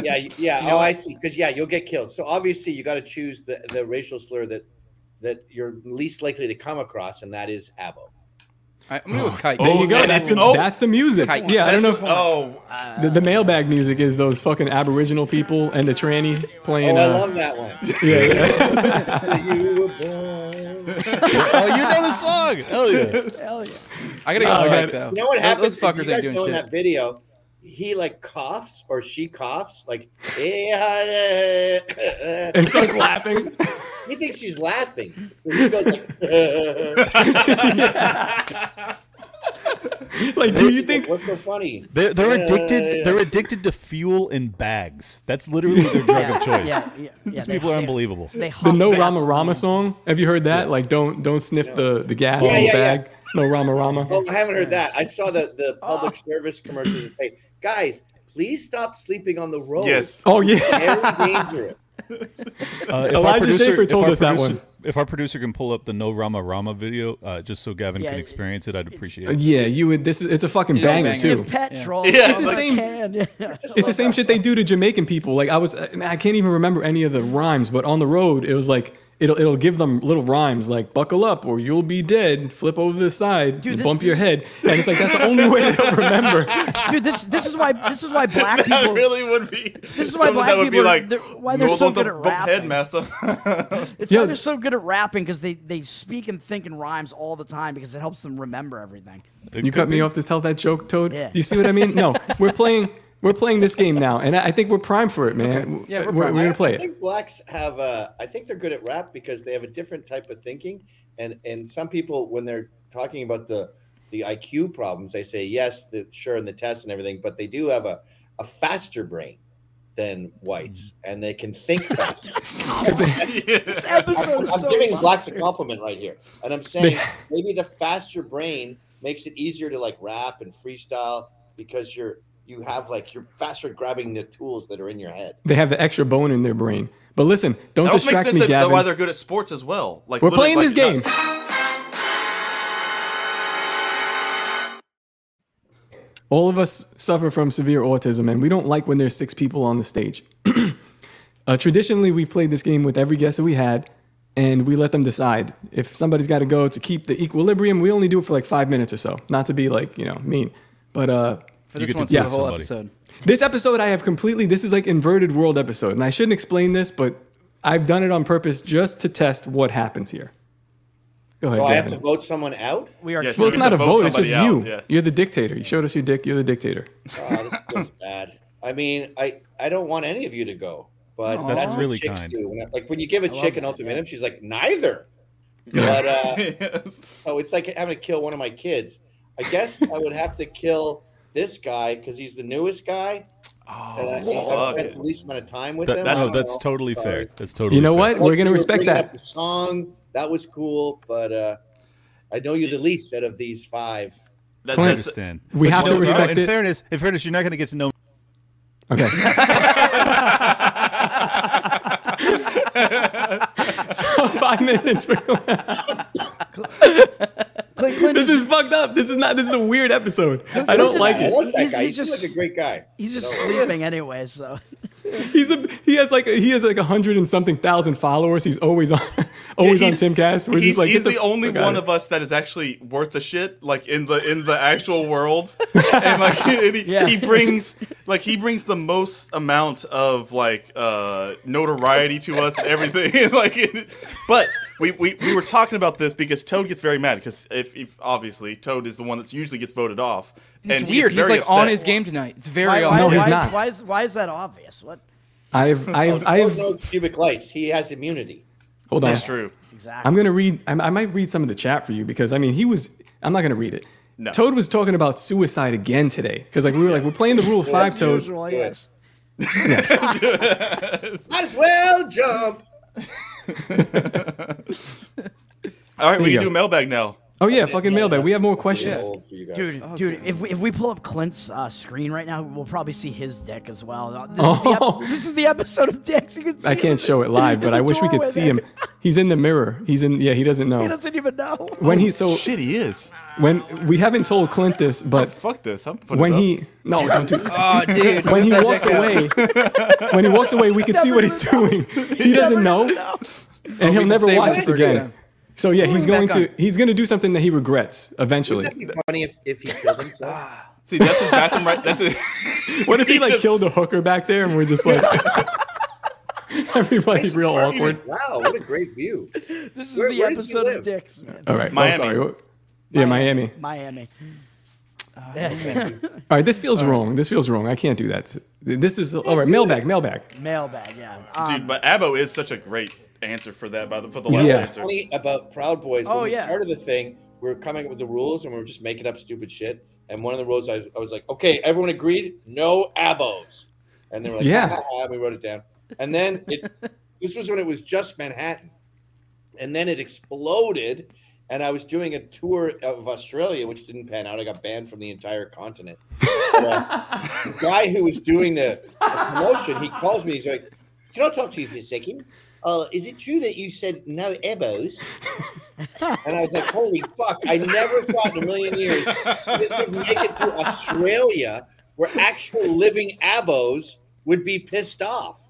Yeah, yeah. You know oh. I see. Because yeah, you'll get killed. So obviously, you got to choose the, the racial slur that that you're least likely to come across, and that is abo. I, I'm gonna go with kite. there you go. and That's the, oh, that's the music. kite. Yeah, I don't know if the- oh, the, the mailbag music is those fucking Aboriginal people and the tranny playing. Oh, playing. I uh, love that one. yeah, yeah. you were born. oh, you know the song. Hell yeah. Hell yeah. I gotta go Oh, with God. kite though. You know what happens? Those fuckers you ain't doing know in that video, he like coughs or she coughs, like, and and starts laughing. He thinks she's laughing. He goes like, like, do you think? What's so funny? They're, they're Yeah, addicted. yeah. They're addicted to fuel in bags. That's literally their drug of choice. Yeah, yeah, yeah. These they- people are unbelievable. They The huff No Rama Rama song. Have you heard that? Like, don't don't sniff the the gas Yeah, in the yeah, yeah. bag. No Rama Rama. Well, I haven't heard that. I saw the the public service commercials that say, "Guys, please stop sleeping on the road. yes. Oh yeah. very dangerous." Uh, if our Elijah producer- Schaffer told our us that one. If our producer can pull up the No Rama Rama video, uh, just so Gavin Yeah, can experience it, I'd appreciate it. Yeah, you would. This is it's a fucking It is a banger banger. too. Give petrol. Yeah, It's it's the the same. same- Yeah. It's the same shit they do to Jamaican people. Like I was, I can't even remember any of the rhymes, but on the road it was like it'll it'll give them little rhymes like "buckle up" or "you'll be dead," "flip over the side," Dude, and this- "bump your head," and it's like that's the only way they'll remember. Dude, this this is why this is why black that people. really would be. This is why black that would people be are- like, they're- why they're so good bump at head, rapping." master. It's Yo. why they're so good at rapping because they they speak and think in rhymes all the time because it helps them remember everything. It You could cut me off to tell that joke, Toad. Yeah. Do you see what I mean? No, we're playing. We're playing this game now, and I I think we're primed for it, man. Yeah, we're we're, primed. gonna I, play I it. think blacks have. Uh, I think they're good at rap because they have a different type of thinking, and and some people when they're talking about the the IQ problems, they say yes, the, sure, and the test and everything, but they do have a a faster brain than whites, and they can think faster. This episode I'm, is I'm so giving fun. blacks a compliment right here, and I'm saying maybe the faster brain makes it easier to like rap and freestyle because you're you have like you're faster at grabbing the tools that are in your head. They have the extra bone in their brain. But listen, don't That also makes distract sense me, that, that Gavin. why they're good at sports as well. Like We're literally, playing this like, game. All of us suffer from severe autism, and we don't like when there's six people on the stage. uh, traditionally, we've played this game with every guest that we had, and we let them decide. If somebody's got to go to keep the equilibrium, we only do it for like five minutes or so. Not to be like, you know, mean. But uh, For this get to for the whole somebody. episode. this episode, I have completely, this is like inverted world episode. And I shouldn't explain this, but I've done it on purpose just to test what happens here. Go ahead, So I have to vote someone out. We are. Yes. Well, So it's not a vote vote. It's just somebody you. yeah. You're the dictator. You showed us your dick. You're the dictator. Oh, this feels bad. I mean, I I don't want any of you to go, but Aw. That's that's what really chicks kind. do. Like when you give a I chick an ultimatum, she's like neither. But uh, Yes. oh, it's like having to kill one of my kids. I guess I would have to kill this guy because he's the newest guy. and I, Oh, I've spent it. the least amount of time with That- him. that's, I don't that's know. totally Sorry. fair. That's totally. You know fair. what? We're gonna you respect bringing that. The song that was cool, but uh, I know you're the least out of these five. That- I that's- understand. we But have to know, respect in it. fairness, in fairness, you're not going to get to know. Okay. so five minutes. this is fucked up. This is not. This is a weird episode. I don't like I like it. that guy. he's He seems just- like a great guy. He's just No. sleeping anyway, so He's a he has like a, he has like a hundred and something thousand followers. He's always on always on He's- Timcast. We're he's just like he's get the, only one outta of us that is actually worth the shit, like in the in the actual world, and like and he, Yeah. he brings like he brings the most amount of like uh notoriety to us and everything. like, but we, we we were talking about this because Toad gets very mad because if, if obviously Toad is the one that usually gets voted off. It's and weird. gets He's very like on his game tonight. It's why, very why, No, odd. he's why, not. Is, why is why is that obvious? What I've I've Toad I've knows pubic lice. He has immunity. Hold on. That's true. exactly? I'm gonna read. I, I might read some of the chat for you because I mean he was. I'm not gonna read it. No. Toad was talking about suicide again today because like we were like we're playing the rule of five. Toad. Usual, yes. Might as well jump. All right, There we can go. do mailbag now. Oh yeah, fucking mailbag. We have more questions. Old for. Dude, dude, if we, if we pull up Clint's uh, screen right now, we'll probably see his dick as well. This, is, the Oh. ep- this is the episode of dicks. You can see I can't show it live, but I wish we could see him. He's in the mirror. He's in. Yeah, he doesn't know. He know. doesn't even know. When he's so Shit, he is. when we haven't told Clint this, but Fuck this. I'm putting when it up. he no don't do Oh, dude. when he walks away when he walks away we can see what he's doing. He doesn't know, and he'll never watch this this for next again. Time. So yeah, he's going back to he's going to do something that he regrets eventually. Wouldn't that be funny if, if he killed himself? See, that's his bathroom right. That's it. What if he like killed a hooker back there and we're just like everybody's real awkward. Wow, what a great view. This is Where- the where episode of dicks, man. All right, Miami. I'm sorry. What- Yeah, Miami. Miami. All right, this feels wrong. This feels wrong. I can't do that. This is all right. Mailbag, mailbag. Mailbag, yeah. Um, Dude, but Abo is such a great answer for that. By the for the last Yeah. answer. funny about Proud Boys. When Oh, we yeah. started the thing, we were coming up with the rules and we are just making up stupid shit. And one of the rules, I was, I was like, okay, everyone agreed, no abos. And they were like, Yeah. yeah. Ha, ha, ha, we wrote it down. And then it, this was when it was just Manhattan. And then it exploded. And I was doing a tour of Australia, which didn't pan out. I got banned from the entire continent. But, uh, the guy who was doing the, the promotion, he calls me. He's like, "Can I talk to you for a second? Uh, is it true that you said no ebos?" And I was like, "Holy fuck! I never thought in a million years this would make it to Australia, where actual living abos would be pissed off."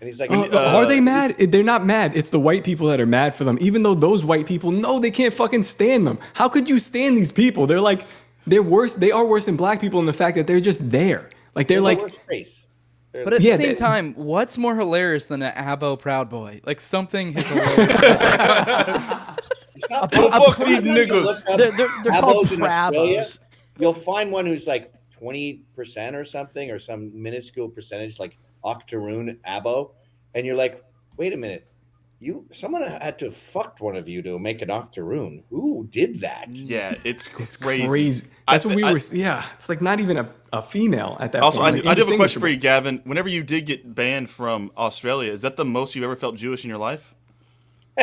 And he's like, Uh, uh, are they mad? They're not mad. It's the white people that are mad for them. Even though those white people know they can't fucking stand them. How could you stand these people? They're like, they're worse. They are worse than black people in the fact that they're just there. Like they're the like. They're But at Yeah, the same they- time, what's more hilarious than an Abo Proud Boy? Like something is hilarious. It's not- Oh, fuck these you niggas. look up They're, they're, they're called abos in Australia, Pravos. you'll find one who's like 20% or something or some minuscule percentage like octoroon abo and you're like wait a minute you someone had to have fucked one of you to make an octoroon who did that Yeah, it's crazy. it's crazy. That's I- what we I- were. Yeah, it's like not even a, a female at that Also, I point. do, like, I do have a question for you. Gavin. Whenever you did get banned from Australia, is that the most you've ever felt Jewish in your life?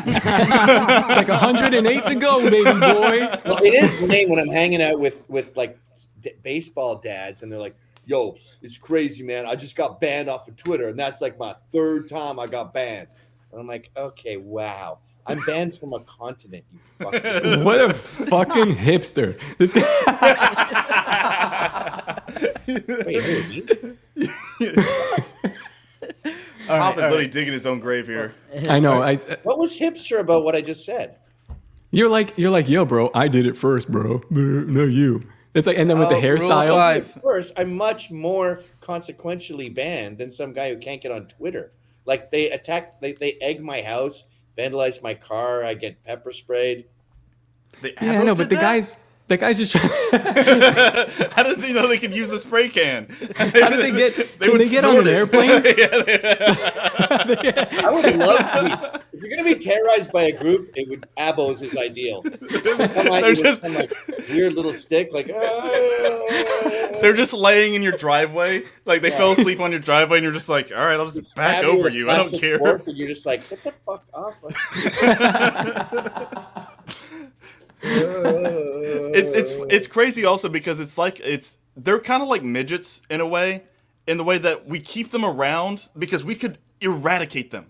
It's like 108 to go, baby boy. well it is lame when i'm hanging out with with like d- baseball dads and they're like yo it's crazy man i just got banned off of twitter and that's like my third time i got banned and i'm like okay wow i'm banned from a continent you fucking What a fucking hipster. This guy. Wait, who, me? Tom is literally digging his own grave here. I know. I, What was hipster about what I just said? you're like, you're like, yo, bro. I did it first, bro. No, you. It's like, and then with the Oh, rule of hairstyle. five. First, I'm much more consequentially banned than some guy who can't get on Twitter. Like they attack, they, they egg my house, vandalize my car. I get pepper sprayed. The Yeah, I know, but the guys, the guys just trying. How did they know they could use the spray can? How did they get? can would they get on an it. airplane? I would love to be. If you're gonna be terrorized by a group, it would abos is ideal. Come They're just- some like weird little stick, like. "Ah." They're just laying in your driveway, like they Yeah. fell asleep on your driveway, and you're just like, "All right, I'll just back over you. I don't care." fork, and you're just like, get the fuck off. It's it's it's crazy also because it's like it's they're kind of like midgets in a way, in the way that we keep them around because we could eradicate them.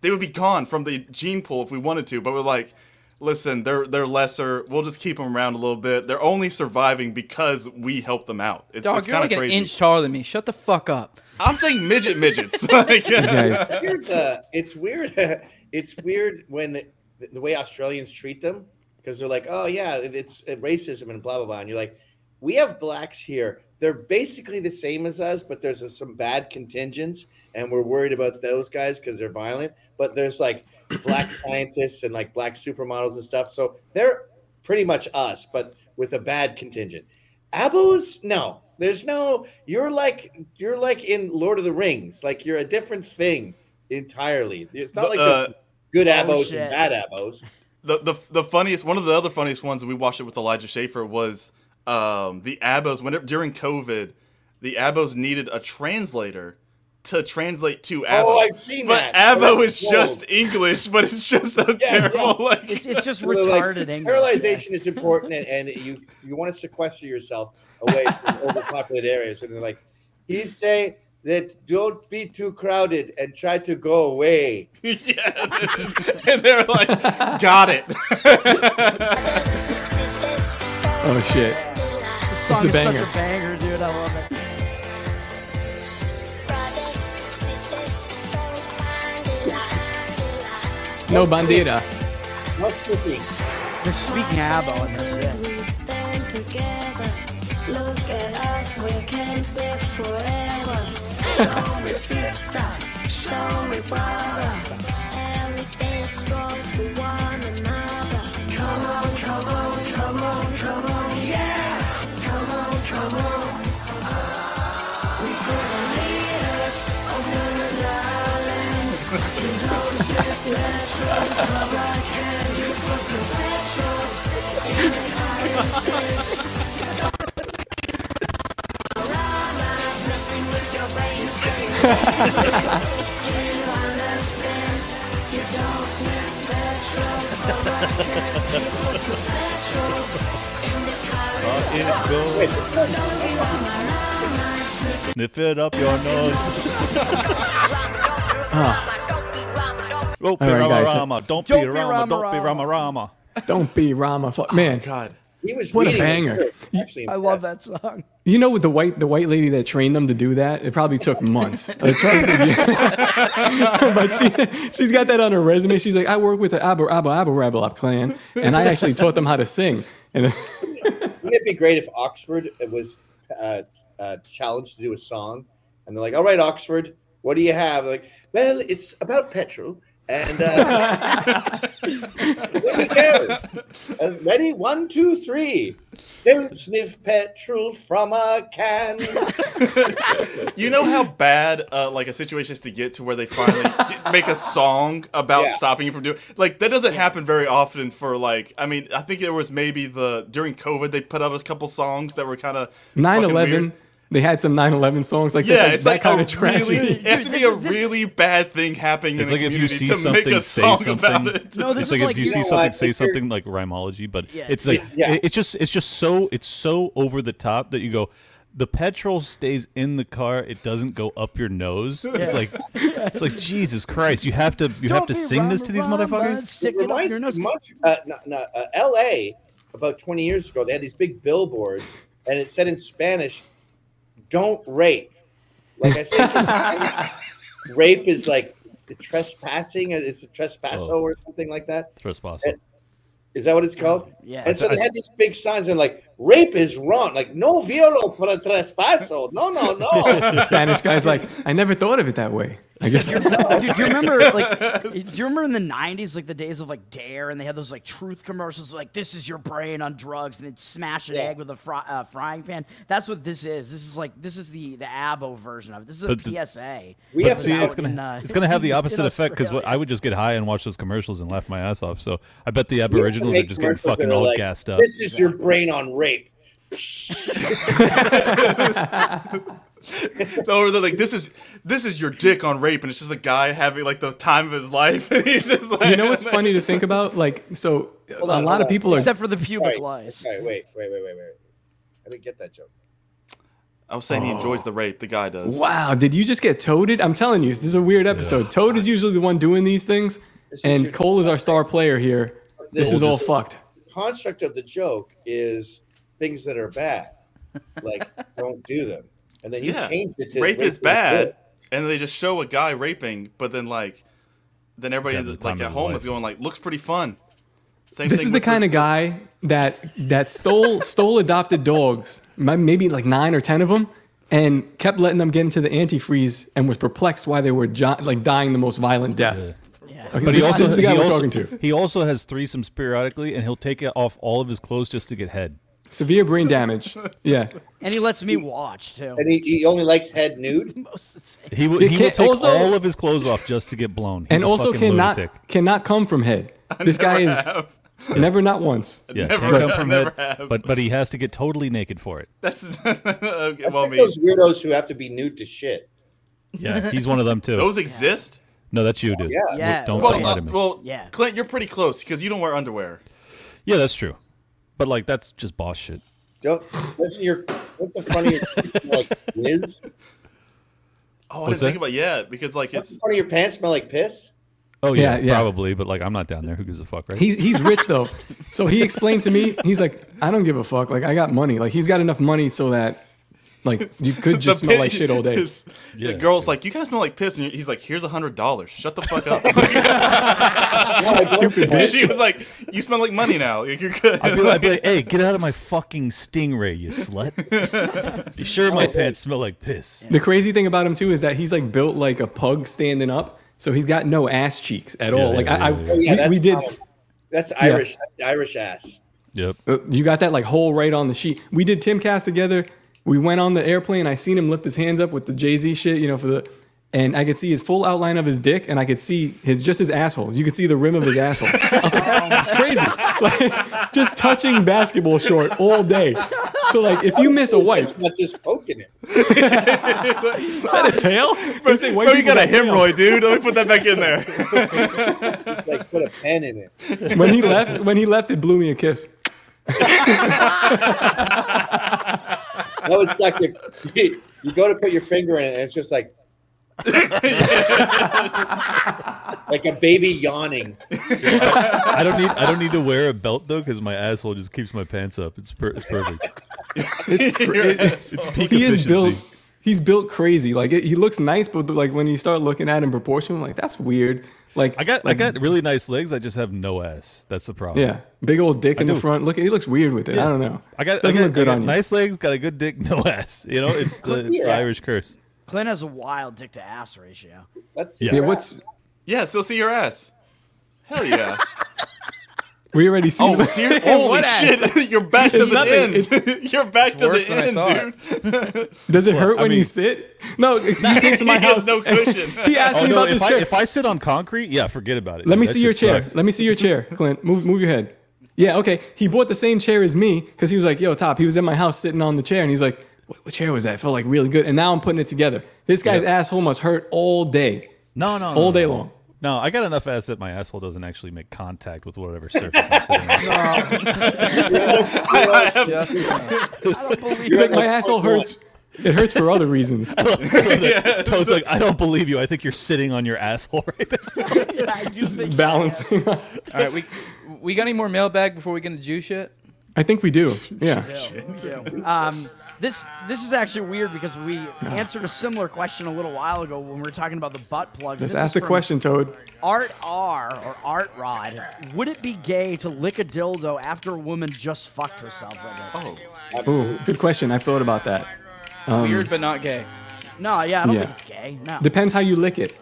They would be gone from the gene pool if we wanted to, but we're like, listen, they're they're lesser. We'll just keep them around a little bit. They're only surviving because we help them out. It's, Dog, it's you're kind like of an crazy. inch taller than me. Shut the fuck up. I'm saying midget midgets. Like, It's weird. Uh, it's weird. it's weird when the, the way Australians treat them because they're like, oh yeah, it's uh, racism and blah blah blah, and you're like, we have blacks here. They're basically the same as us, but there's some bad contingents, and we're worried about those guys because they're violent. But there's like black scientists and like black supermodels and stuff, so they're pretty much us, but with a bad contingent. Abos, no. There's no. You're like you're like in Lord of the Rings. Like you're a different thing entirely. It's not like uh, good Oh, abos shit. and bad abos. The, the the funniest one of the other funniest ones we watched it with Elijah Schaffer was um, the Abos. Whenever during COVID, the Abos needed a translator to translate to Abo. Oh, I've seen but that. Abo Oh, is just. English, but it's just so Yeah, terrible. yeah. Like It's, it's just They're like, retarded English. Sterilization is important, and, and you you want to sequester yourself away from overpopulated areas. And they're like, he say that don't be too crowded and try to go away. and they're like, got it. Oh shit. This It's song the is banger. such a banger, dude. I love it. No bandera. What's speaking? They're speaking Abo in this. Yeah. We stand together. Look at us, we can stay forever. Show me sister, show me brother. And we stand strong for one another. Come on, come on, come on, come on, yeah. Come on, come on. We put the leaders over the islands. You don't say petrol from my can. You put the petrol in the United petrol in the Sniff it up your nose. Don't be All right, guys. Rama, don't be Don't be Rama, Rama, don't be Rama Rama. Don't be Rama. Fuck, man. God. He was What a reading banger. I love that song. You know, with the white the white lady that trained them to do that, it probably took months. Like, trying to- but she she's got that on her resume. She's like, I work with the Abba Abba Abba Rabble Up clan, and I actually taught them how to sing. And Wouldn't it be great if Oxford was uh, uh, challenged to do a song, and they're like, "All right, Oxford, what do you have?" They're like, well, it's about petrol, and uh, here we go. Uh, ready, one, two, three. Don't sniff petrol from a can. you know how bad uh, like a situation is to get to where they finally get, make a song about Yeah. stopping you from doing like that doesn't happen very often for like I mean I think it was maybe the during COVID they put out a couple songs that were kind of 9/11, they had some 9/11 songs like yeah, that's like it's that like kind a of tragedy. Really, it has to be a really bad thing happening It's in like the if you community see to something, make a say song something. about it. No, this it's is like like- if you you see something, what? say If something like rhymology, but Yeah. it's like Yeah. it, it's just it's just so it's so over the top that you go. The petrol stays in the car; it doesn't go up your nose. It's like it's like Jesus Christ! You have to you have Don't to sing this to these Rama, Rama, motherfuckers. Stick It it up your me nose. much. Uh, no, no, uh, L.A. about 20 years ago, they had these big billboards, and it said in Spanish, "Don't rape." Like I think rape is like trespassing. Uh, it's a trespasso Oh. or something like that. Trespass. And- Is that what it's called? Yeah. And so they had these big signs and like rape is wrong. Like no violo para trespaso. No, no, no. the Spanish guy's like, I never thought of it that way. I guess. Dude, do you remember like? Do you remember in the '90s, like the days of like Dare, and they had those like truth commercials, like "This is your brain on drugs," and they'd smash an Yeah. egg with a fry, uh, frying pan. That's what this is. This is like this is the the Abo version of it. This is a But the- PSA. We But have see, it's gonna in, uh, it's gonna have the opposite effect because I would just get high and watch those commercials and laugh my ass off. So I bet the We have to Aboriginals are just getting fucking are all like, gassed up. This is your brain on rape. Or they're like, "This is this is your dick on rape," and it's just a guy having like the time of his life, and he's just like, You know what's funny to think about? Like, so Hold a lot hold of on. people are. except for the pubic Sorry, lice. sorry, wait, wait, wait, wait, wait. I didn't get that joke. I was saying he enjoys the rape. The guy does. Wow, did you just get toaded? I'm telling you, this is a weird episode. Toad is usually the one doing these things, and Cole is our star player here. This the- is all the fucked. Construct of the joke is things that are bad, like don't do them, and then you Yeah. changed it to rape is bad, good. and they just show a guy raping, but then like, then everybody the like at home life. is going like, looks pretty fun. Same this thing is the with kind of guy that that stole stole adopted dogs, maybe like nine or ten of them, and kept letting them get into the antifreeze, and was perplexed why they were jo- like dying the most violent death. Okay, But he also this the guy he also, talking to. He also has threesomes periodically, and he'll take off all of his clothes just to get head. Severe brain damage. Yeah. And he lets me watch too. And he, he only likes head nude. Most of the same. He, will It he will can't- take also- all of his clothes off just to get blown. He's and a also fucking cannot lunatic. cannot come from head. This guy is never not once. Yeah, Never can't have, come from never head, have. but but he has to get totally naked for it. That's okay. That's Well, like me. those weirdos who have to be nude to shit. Yeah, he's one of them too. Those exist. no, that's you, dude. Yeah. Yeah. Don't Well, don't uh, to me. well, Yeah. Clint, you're pretty close because you don't wear underwear. yeah, that's true. But like, that's just boss shit. Don't doesn't your what the funniest smell like whiz? Oh, I What's didn't think that? about yeah because like Does the it's front of your pants smell like piss? Oh yeah, Yeah, yeah. probably. But like, I'm not down there. Who gives a fuck, right? He's he's rich though, so he explained to me. He's like, I don't give a fuck. Like I got money. Like he's got enough money so that like you could just smell pi- like shit all day. it's- Yeah. The girl's like, you kind of smell like piss, and he's like, here's a hundred dollars. Shut the fuck up. No, I don't she was like, you smell like money now. Like, You're good. I'd be, like, I'd be like, hey, get out of my fucking stingray, you slut. you sure my pants smell like piss? The crazy thing about him too is that he's like built like a pug standing up, so he's got no ass cheeks at all. Yeah, like yeah, I, I yeah, yeah. Oh, yeah, we, that's we did. common. That's Irish. That's the Irish ass. Yep. Uh, you got that like hole right on the sheet. We did Timcast together. We went on the airplane. I seen him lift his hands up with the Jay Z shit, you know, for the, and I could see his full outline of his dick, and I could see his just his asshole. You could see the rim of his asshole. I was like, oh, it's crazy, like, just touching basketball short all day. So like, if you miss a It's wipe, just not just poking it. is that a tail? They say Bro, you people got a tails. hemorrhoid, dude. Let me put that back in there. It's like put a pen in it. When he left, when he left, it blew me a kiss. That would suck. If you, you go to put your finger in it, and it's just like. like a baby yawning. I don't need I don't need to wear a belt though because my asshole just keeps my pants up. It's per, it's perfect. It's, cra- it's, It's peak he is built. He's built crazy. Like it, he looks nice, but like when you start looking at him proportion, like that's weird. Like I got I got really nice legs. I just have no ass. That's the problem. yeah, big old dick in the front. Look, he looks weird with it. I don't know. I got doesn't I got, look good on you. nice legs. Got a good dick. No ass. You know, it's the it's your the. Irish curse. Clint has a wild dick to ass ratio. That's Yeah. Yeah, what's yeah, still see your ass. Hell yeah. we already see? Oh, ser- holy What ass? shit! Your back It's doesn't nothing. end. Your back worse doesn't than end, thought. dude. Does it hurt I when you sit? No, it's, you came to my He has house. no cushion. he asked Oh me no! about If this I chair. if I sit on concrete, yeah, forget about it. Let me That see your chair. sucks. Let me see your chair, Clint. Move move your head. Yeah, okay. He bought the same chair as me because he was like, "Yo, top." He was in my house sitting on the chair, and he's like, "What, what chair was that?" It felt like really good. And now I'm putting it together. This guy's asshole must hurt all day, No, no, all no, day no. long. No, I got enough ass that my asshole doesn't actually make contact with whatever surface I'm sitting on. He's like, my asshole hurts. It hurts for other reasons. Toad's like, I don't believe you. I think you're sitting on your asshole right now. Just balancing. All right, we we got any more mailbag before we get into Jew shit? I think we do. Yeah. Um, this this is actually weird because we answered a similar question a little while ago when we were talking about the butt plugs. Just This ask the from question, Toad. Art R or Art Rod. Would it be gay to lick a dildo after a woman just fucked herself with it? Oh, Ooh, good question. I've thought about that. Um, Weird, but not gay. No, yeah, I don't Yeah. think it's gay. No. Depends how you lick it.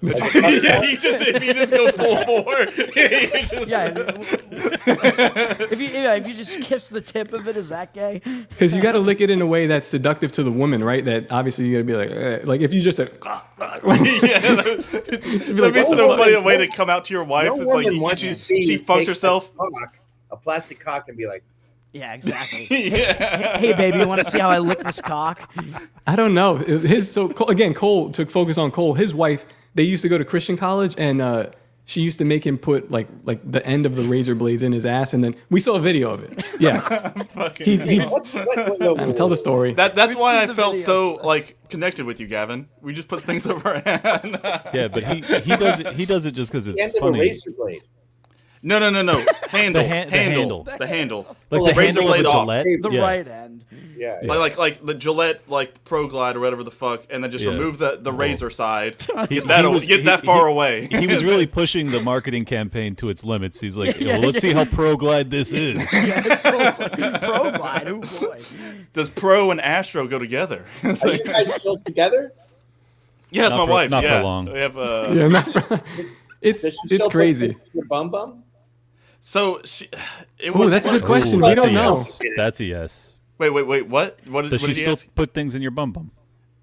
yeah, you just if you just go full bore. you just- yeah. if you yeah, if you just kiss the tip of it, is that gay? Because you got to lick it in a way that's seductive to the woman, right? That obviously you got to be like, eh. like if you just said, yeah, that- She'd be like, that'd be "Oh, so my funny a way to come out to your wife. No it's woman like you- wants she, to see she fucks herself. A, cock, a plastic cock and be like, Yeah, exactly. Yeah. Hey, hey, baby, you want to see how I lick this cock? I don't know. His so again, Cole to focus on Cole. His wife, they used to go to Christian college, and uh, she used to make him put like like the end of the razor blades in his ass, and then we saw a video of it. Yeah, he, he tell the story. That that's why I felt videos. so like connected with you, Gavin. We just put things over our hand. Yeah, but he he does it. He does it just because it's the it's end of a funny. razor blade. No, no, no, no. Handle, The han- the handle, handle. the handle. Like the the razor handle blade a off. Gillette? The Yeah. right end. Yeah. Like, like like the Gillette like Pro Glide or whatever the fuck, and then just Yeah. remove the, the razor side. Get that was- get he- that far he- away. He was really pushing the marketing campaign to its limits. He's like, Yeah, well, let's see how pro glide this is. Yeah, like Pro Glide. Oh boy. Does Pro and Astro go together? It's Are like- you guys still together? yeah, it's Not my for- wife. not for long. We have uh, Yeah, not for- it's it's crazy. Your bum bum? So she, it Ooh, was. that's a good Ooh, question. We don't know. yes. That's a yes. Wait, wait, wait. What? What did, Does what she did still ask? put things in your bum bum?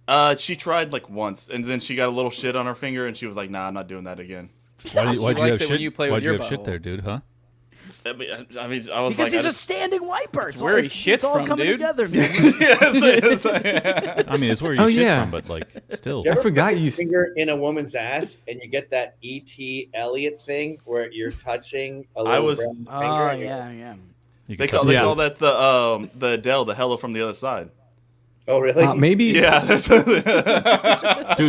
Uh, she tried like once, and then she got a little shit on her finger, and she was like, "Nah, I'm not doing that again." Why did, She why'd you likes have shit? when you play why'd you your have shit there, dude? Huh? I mean, I, I mean, I was Because like, he's I a just, standing wiper. It's where all, he it's, shits it's all from, coming dude. together, man. Yeah, it's- it's like- I mean, it's where you Oh, shit yeah. from, but like, still. You I forgot put you your finger in a woman's ass and you get that E.T. Elliot thing where you're touching a little I was- brown finger. Oh and yeah, yeah. You they call they call that the um the Adele, the hello from the other side. Oh really? Uh, maybe Yeah, Dude,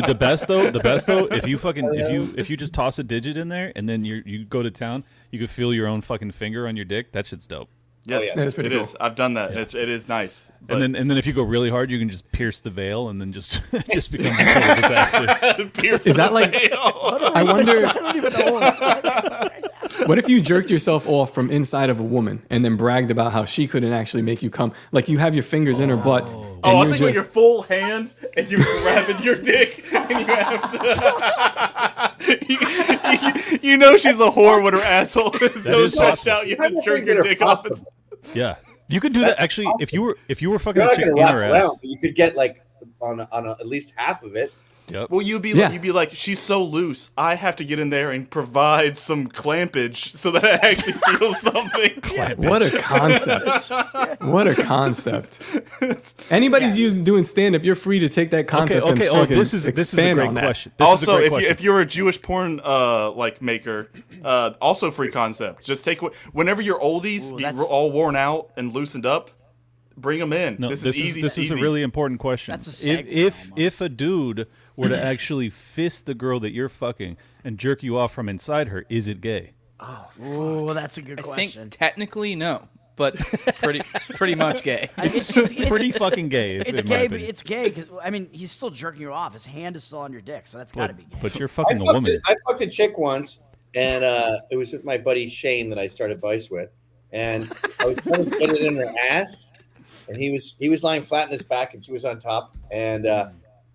the best though, the best though, if you fucking if you if you just toss a digit in there and then you you go to town, you can feel your own fucking finger on your dick. That shit's dope. yes, yeah. That is pretty it cool. is. I've done that. It's it is nice. But And then and then if you go really hard, you can just pierce the veil and then just just become a total disaster. Pierce Is that like- I wonder. I don't even know. What. What if you jerked yourself off from inside of a woman and then bragged about how she couldn't actually make you come? Like you have your fingers in her butt. Oh. And Oh, I you're think with your full hand and you're grabbing your dick and you have to. you, you- you know she's a whore when her asshole is so is stretched possible. out. You How have to jerk your that are dick off. possible? Yeah. You could do that actually if you were if you were fucking You're a chick in her ass. but you could get like on a, on a, at least half of it. Yep. Well, you'd be Yeah. like, you'd be like, she's so loose. I have to get in there and provide some clampage so that I actually feel something. what a concept! What a concept! Anybody's using doing stand up, you're free to take that concept. okay. And Oh, this is this is a expand great that. question. This also, great if You, if you're a Jewish porn uh like maker, uh also free concept. Just take what whenever your oldies Ooh, get that's- all worn out and loosened up, bring them in. No, this, this, is easy. This is a really important question. That's a if if, if a dude were to actually fist the girl that you're fucking and jerk you off from inside her, is it gay? Oh, Ooh, that's a good I question. think technically no, but pretty pretty much gay. I- it's, it's- Pretty fucking gay. If, It's in my gay. but opinion. It's gay. 'cause, I mean, he's still jerking you off. His hand is still on your dick, so that's got to be gay. But you're fucking a woman. a, I fucked a chick once, and uh, it was with my buddy Shane that I started Vice with, and I was trying to get it in her ass, and he was he was lying flat in his back, and she was on top, and uh,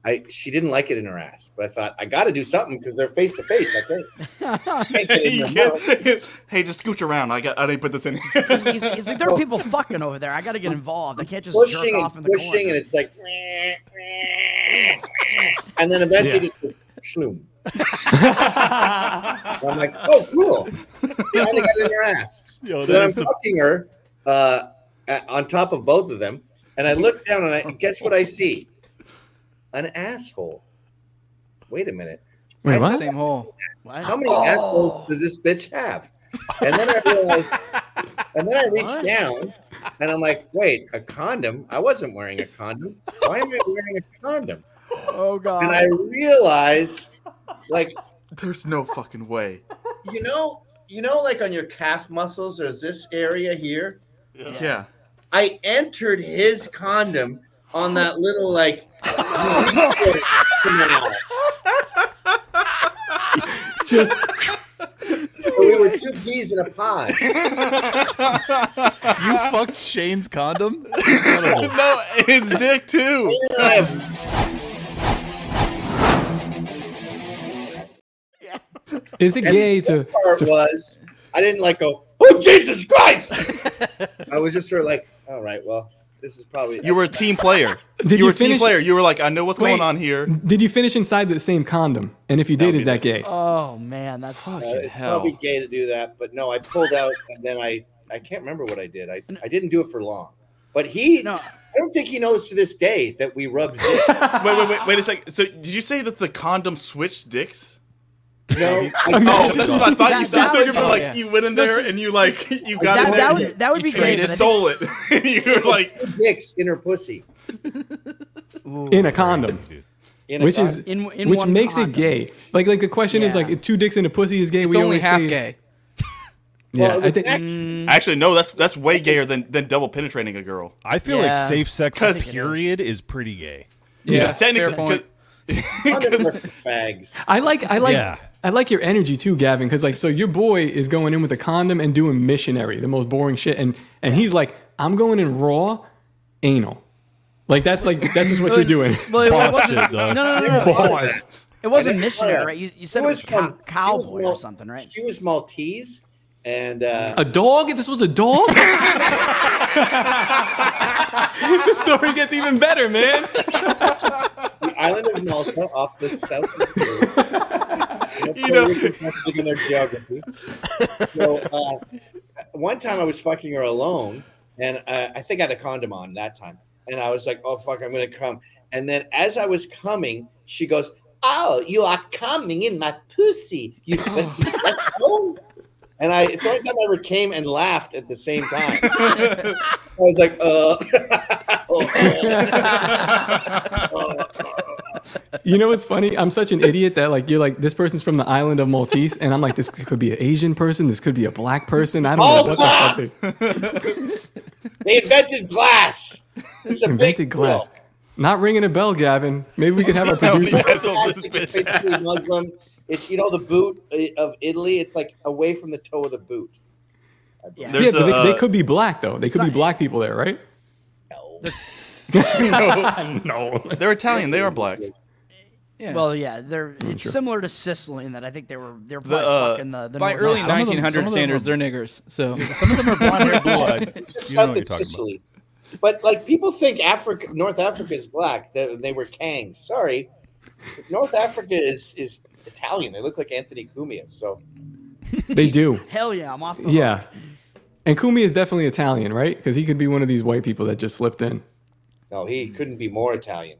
I she didn't like it in her ass, but I thought I got to do something because they're face to face. I think. Can't get it in You her mouth. can't- hey, just scooch around. I got. I didn't put this in. here. He's, he's, he's like, there are people fucking over there. I got to get involved. I can't just pushing jerk off in and the pushing, corner. and it's like, and then eventually Yeah. just goes shloom. I'm like, oh, cool. Finally got it in her ass. Yo, so then I'm the- fucking her uh, at- on top of both of them, and I look down and I guess what I see? An asshole. Wait a minute. Wait, what? Same hole. How many assholes does this bitch have? And then I realized, and then I reached down, and I'm like, wait, a condom? I wasn't wearing a condom. Why am I wearing a condom? Oh god. And I realize, like, There's no fucking way. you know, you know, like on your calf muscles, there's this area here. Yeah. I entered his condom on that little like. Just oh, we were two peas in a pod. you fucked Shane's condom? Incredible. no, it's dick too. And I have- is it gay to, part to was I didn't like go, oh Jesus Christ! I was just sort of like, all right, well, this is probably You were a team player. Did you you were a team finish- player. You were like, I know what's Wait. going on here. Did you finish inside the same condom? And if you did, is that gay? oh man, that's Uh, it's hell. probably gay to do that, but no, I pulled out and then I I can't remember what I did. I I didn't do it for long, but he no. I don't think he knows to this day that we rubbed dicks. Wait, wait, wait, wait a second. So, did you say that the condom switched dicks? No, I, Oh, that's what I thought you said. I that took it was- for oh, like yeah. you went in there and you like you got That, in there. that and you- would that would be and you gay. but I think- stole it. you were like, dicks in her pussy. In a condom. In a Which is. In- in which makes condom. it gay. Like like the question is like two dicks in a pussy is gay. It's we only always half say, gay. Yeah, I think mm. Actually, no. That's that's way gayer than than double penetrating a girl. I feel Yeah. like safe sex I think period is. pretty gay. Yeah, Because technically, fair point. Condoms are for fags. I like I like Yeah. I like your energy too, Gavin, because like so your boy is going in with a condom and doing missionary, the most boring shit, and and he's like, I'm going in raw, anal. Like that's like that's just what you're doing. Well, it Boss wasn't. shit, No, dog. no, no, no. no. Boss. It wasn't missionary, right? You, you said It it was, was cow- cowboy she was or something, right? She was Maltese, and uh, A dog? This was a dog? the story gets even better, man. the island of Malta off the south of Europe. You know- in their geography. So uh, one time I was fucking her alone, and uh, I think I had a condom on that time, and I was like, "Oh fuck, I'm gonna come." And then as I was coming, she goes, "Oh, you are coming in my pussy, you asshole." And I, it's the only time I ever came and laughed at the same time. I was like, uh, You know what's funny? I'm such an idiot that like you're like this person's from the island of Maltese, and I'm like this could be an Asian person, this could be a black person. I don't know what the fuck they they invented glass. It's a big invented glass. Not ringing a bell, Gavin. Maybe we could have our producer. Plastic, it's basically Muslim. It's you know the boot uh, of Italy. It's like away from the toe of the boot. Yeah. Yeah, but a, they, they could be black though. They could be black people there, right? no. They're Italian. They are black. Yeah. Well, yeah, they're it's sure. similar to Sicily in that I think they were they're probably uh, fucking the, the By North- early no, Some of them- 1900 some of them standards, are- they're niggers. So Some of them are blonde hair, blue. It's just You know south what you're of talking about. Sicily. But like people think Africa, North Africa is black. They, they were Kangs. Sorry, North Africa is is Italian. They look like Anthony Cumia. So They do. Hell yeah, I'm off the hook. Yeah. And Cumia is definitely Italian, right? Because he could be one of these white people that just slipped in. no, he couldn't be more Italian.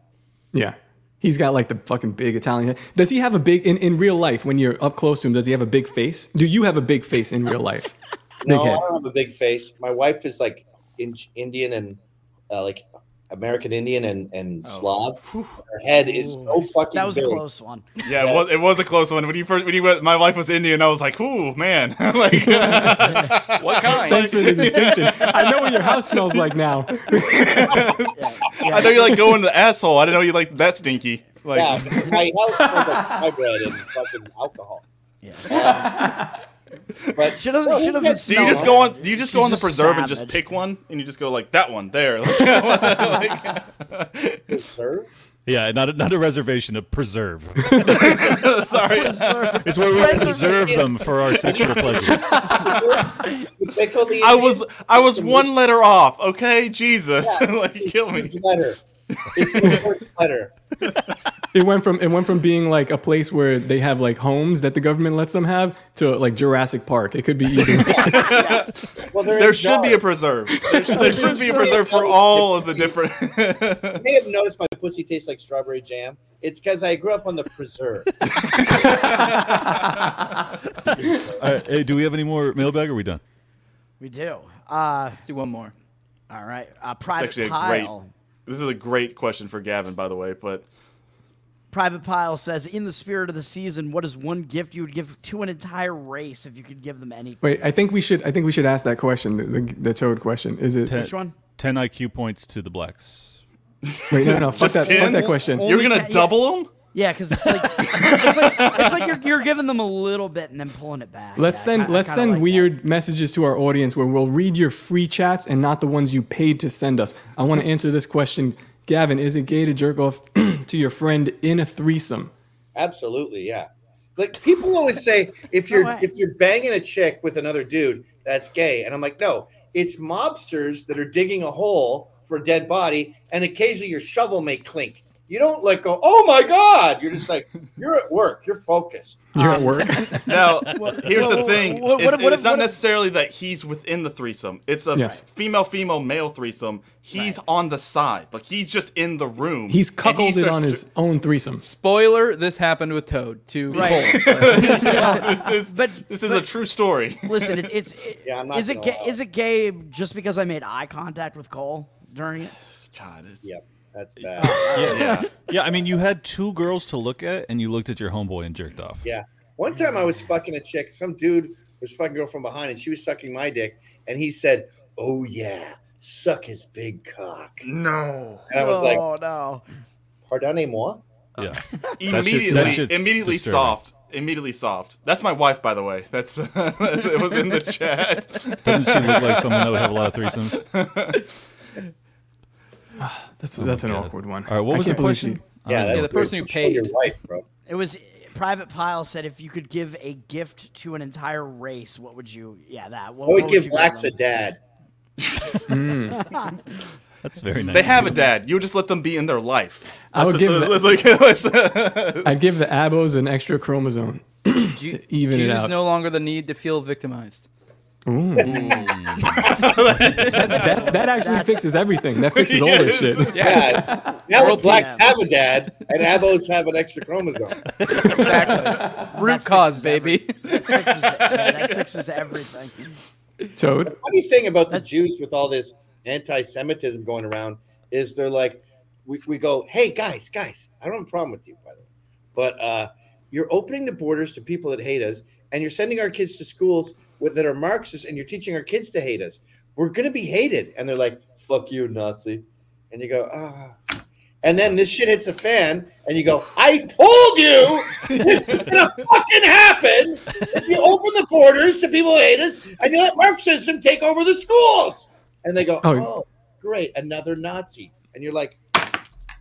Yeah. He's got like the fucking big Italian head. Does he have a big in, in real life when you're up close to him? Does he have a big face? Do you have a big face in real life? No. I don't have a big face. My wife is like in, Indian and uh, like American Indian and and oh, Slav. Her head is so fucking. That was a close one. Yeah, it was, it was a close one. When you first, when you went, my wife was Indian, I was like, "Ooh, man!" like, what kind? Thanks for the distinction. I know what your house smells like now. I know you like going to the asshole. I didn't know you like that stinky. Like, yeah, my house smells like pie bread and fucking alcohol. Um, But She doesn't. She doesn't. do you just go on? Do you just She's go on the just preserve and just savage. pick one, and you just go like that one there? Like, Sir, Yeah, not a, not a reservation, a preserve. sorry. It's where we preserve them for our sexual pleasures. they call the I was I was one letter off. Okay, Jesus, like kill me. It's letter. It's the first letter. It went from it went from being like a place where they have like homes that the government lets them have to like Jurassic Park. It could be either. Well, there, There is should be a jars. preserve. There should, there should be a preserve for all of the different. You may have noticed my pussy tastes like strawberry jam. It's because I grew up on the preserve. Uh, hey, do we have any more mailbag? Or are we done? We do. Uh, Let's do one more. all right. Uh, It's Private actually a great. Pile. This is a great question for Gavin, by the way. But Private Pile says, in the spirit of the season, what is one gift you would give to an entire race if you could give them any? Wait, I think we should. I think we should ask that question. The, the, the Toad question. Is it? Ten, Which one? 10 IQ points to the blacks. Wait, no, no. Fuck Just that. Fuck that question. Only you're gonna ten- yeah. double them? Yeah, because it's like it's like it's like you're, you're giving them a little bit and then pulling it back. Let's Yeah, I send ki- I let's kinda send like that. weird messages to our audience where we'll read your free chats and not the ones you paid to send us. I want to answer this question, Gavin. Is it gay to jerk off to your friend in a threesome? Absolutely, yeah. Like people always say, if you're way. if you're banging a chick with another dude, that's gay. And I'm like, no, it's mobsters that are digging a hole for a dead body, and occasionally your shovel may clink. You don't like go, oh my god. You're just like, you're at work, you're focused. You're at ah. work. Now, here's the thing: what- it's, what- it's not what- necessarily that he's within the threesome. It's a Yes. female, female, male threesome. He's on the side, like he's just in the room. He's and he cuckolded starts on to- his own threesome. Spoiler: This happened with Toad. To Right. Cole. this, But this is but a true story. listen, it, it's it, Yeah, I'm not is it gonna gay, lie. is it gay just because I made eye contact with Cole during it? God, it's, Yep, that's bad. yeah. Yeah, yeah. I mean, you had two girls to look at, and you looked at your homeboy and jerked off. Yeah. One time I was fucking a chick. Some dude was fucking girl from behind, and she was sucking my dick, and he said, "Oh yeah, suck his big cock." No. And I was like, oh no. "Pardonnez-moi." Yeah. Immediately, that shit's immediately disturbing. soft. Immediately soft. That's my wife, by the way. That's it was in the chat. Doesn't she look like someone that would have a lot of threesomes? That's Oh that's an God. awkward one. All right, what I was the question? she- Yeah, that's the person who Show your paid. wife, bro. It was Private Pile said if you could give a gift to an entire race, what would you? Yeah, that. What, I would what give you blacks a them? dad. Hmm. That's very nice. They have a dad. You just let them be in their life. I would give just- that- like- I'd give the abos an extra chromosome. to even it out. no longer the need to feel victimized. Ooh. that, that actually fixes everything. That fixes all this shit. Yeah. Now World blacks have a dad, and abos have an extra chromosome. Exactly. Root cause, baby. That fixes, yeah, that fixes everything. Toad. funny thing about the Jews with all this anti-Semitism going around is they're like, we, we go, hey guys, guys, I don't have a problem with you, by the way, but uh, you're opening the borders to people that hate us, and you're sending our kids to schools with, that are Marxists, and you're teaching our kids to hate us. We're gonna be hated, and they're like, fuck you, Nazi, and you go, ah. And then this shit hits a fan, and you go, I told you this is gonna fucking happen if you open the borders to people who hate us and you let Marxism take over the schools. And they go, Oh. Oh, great, another Nazi. And you're like,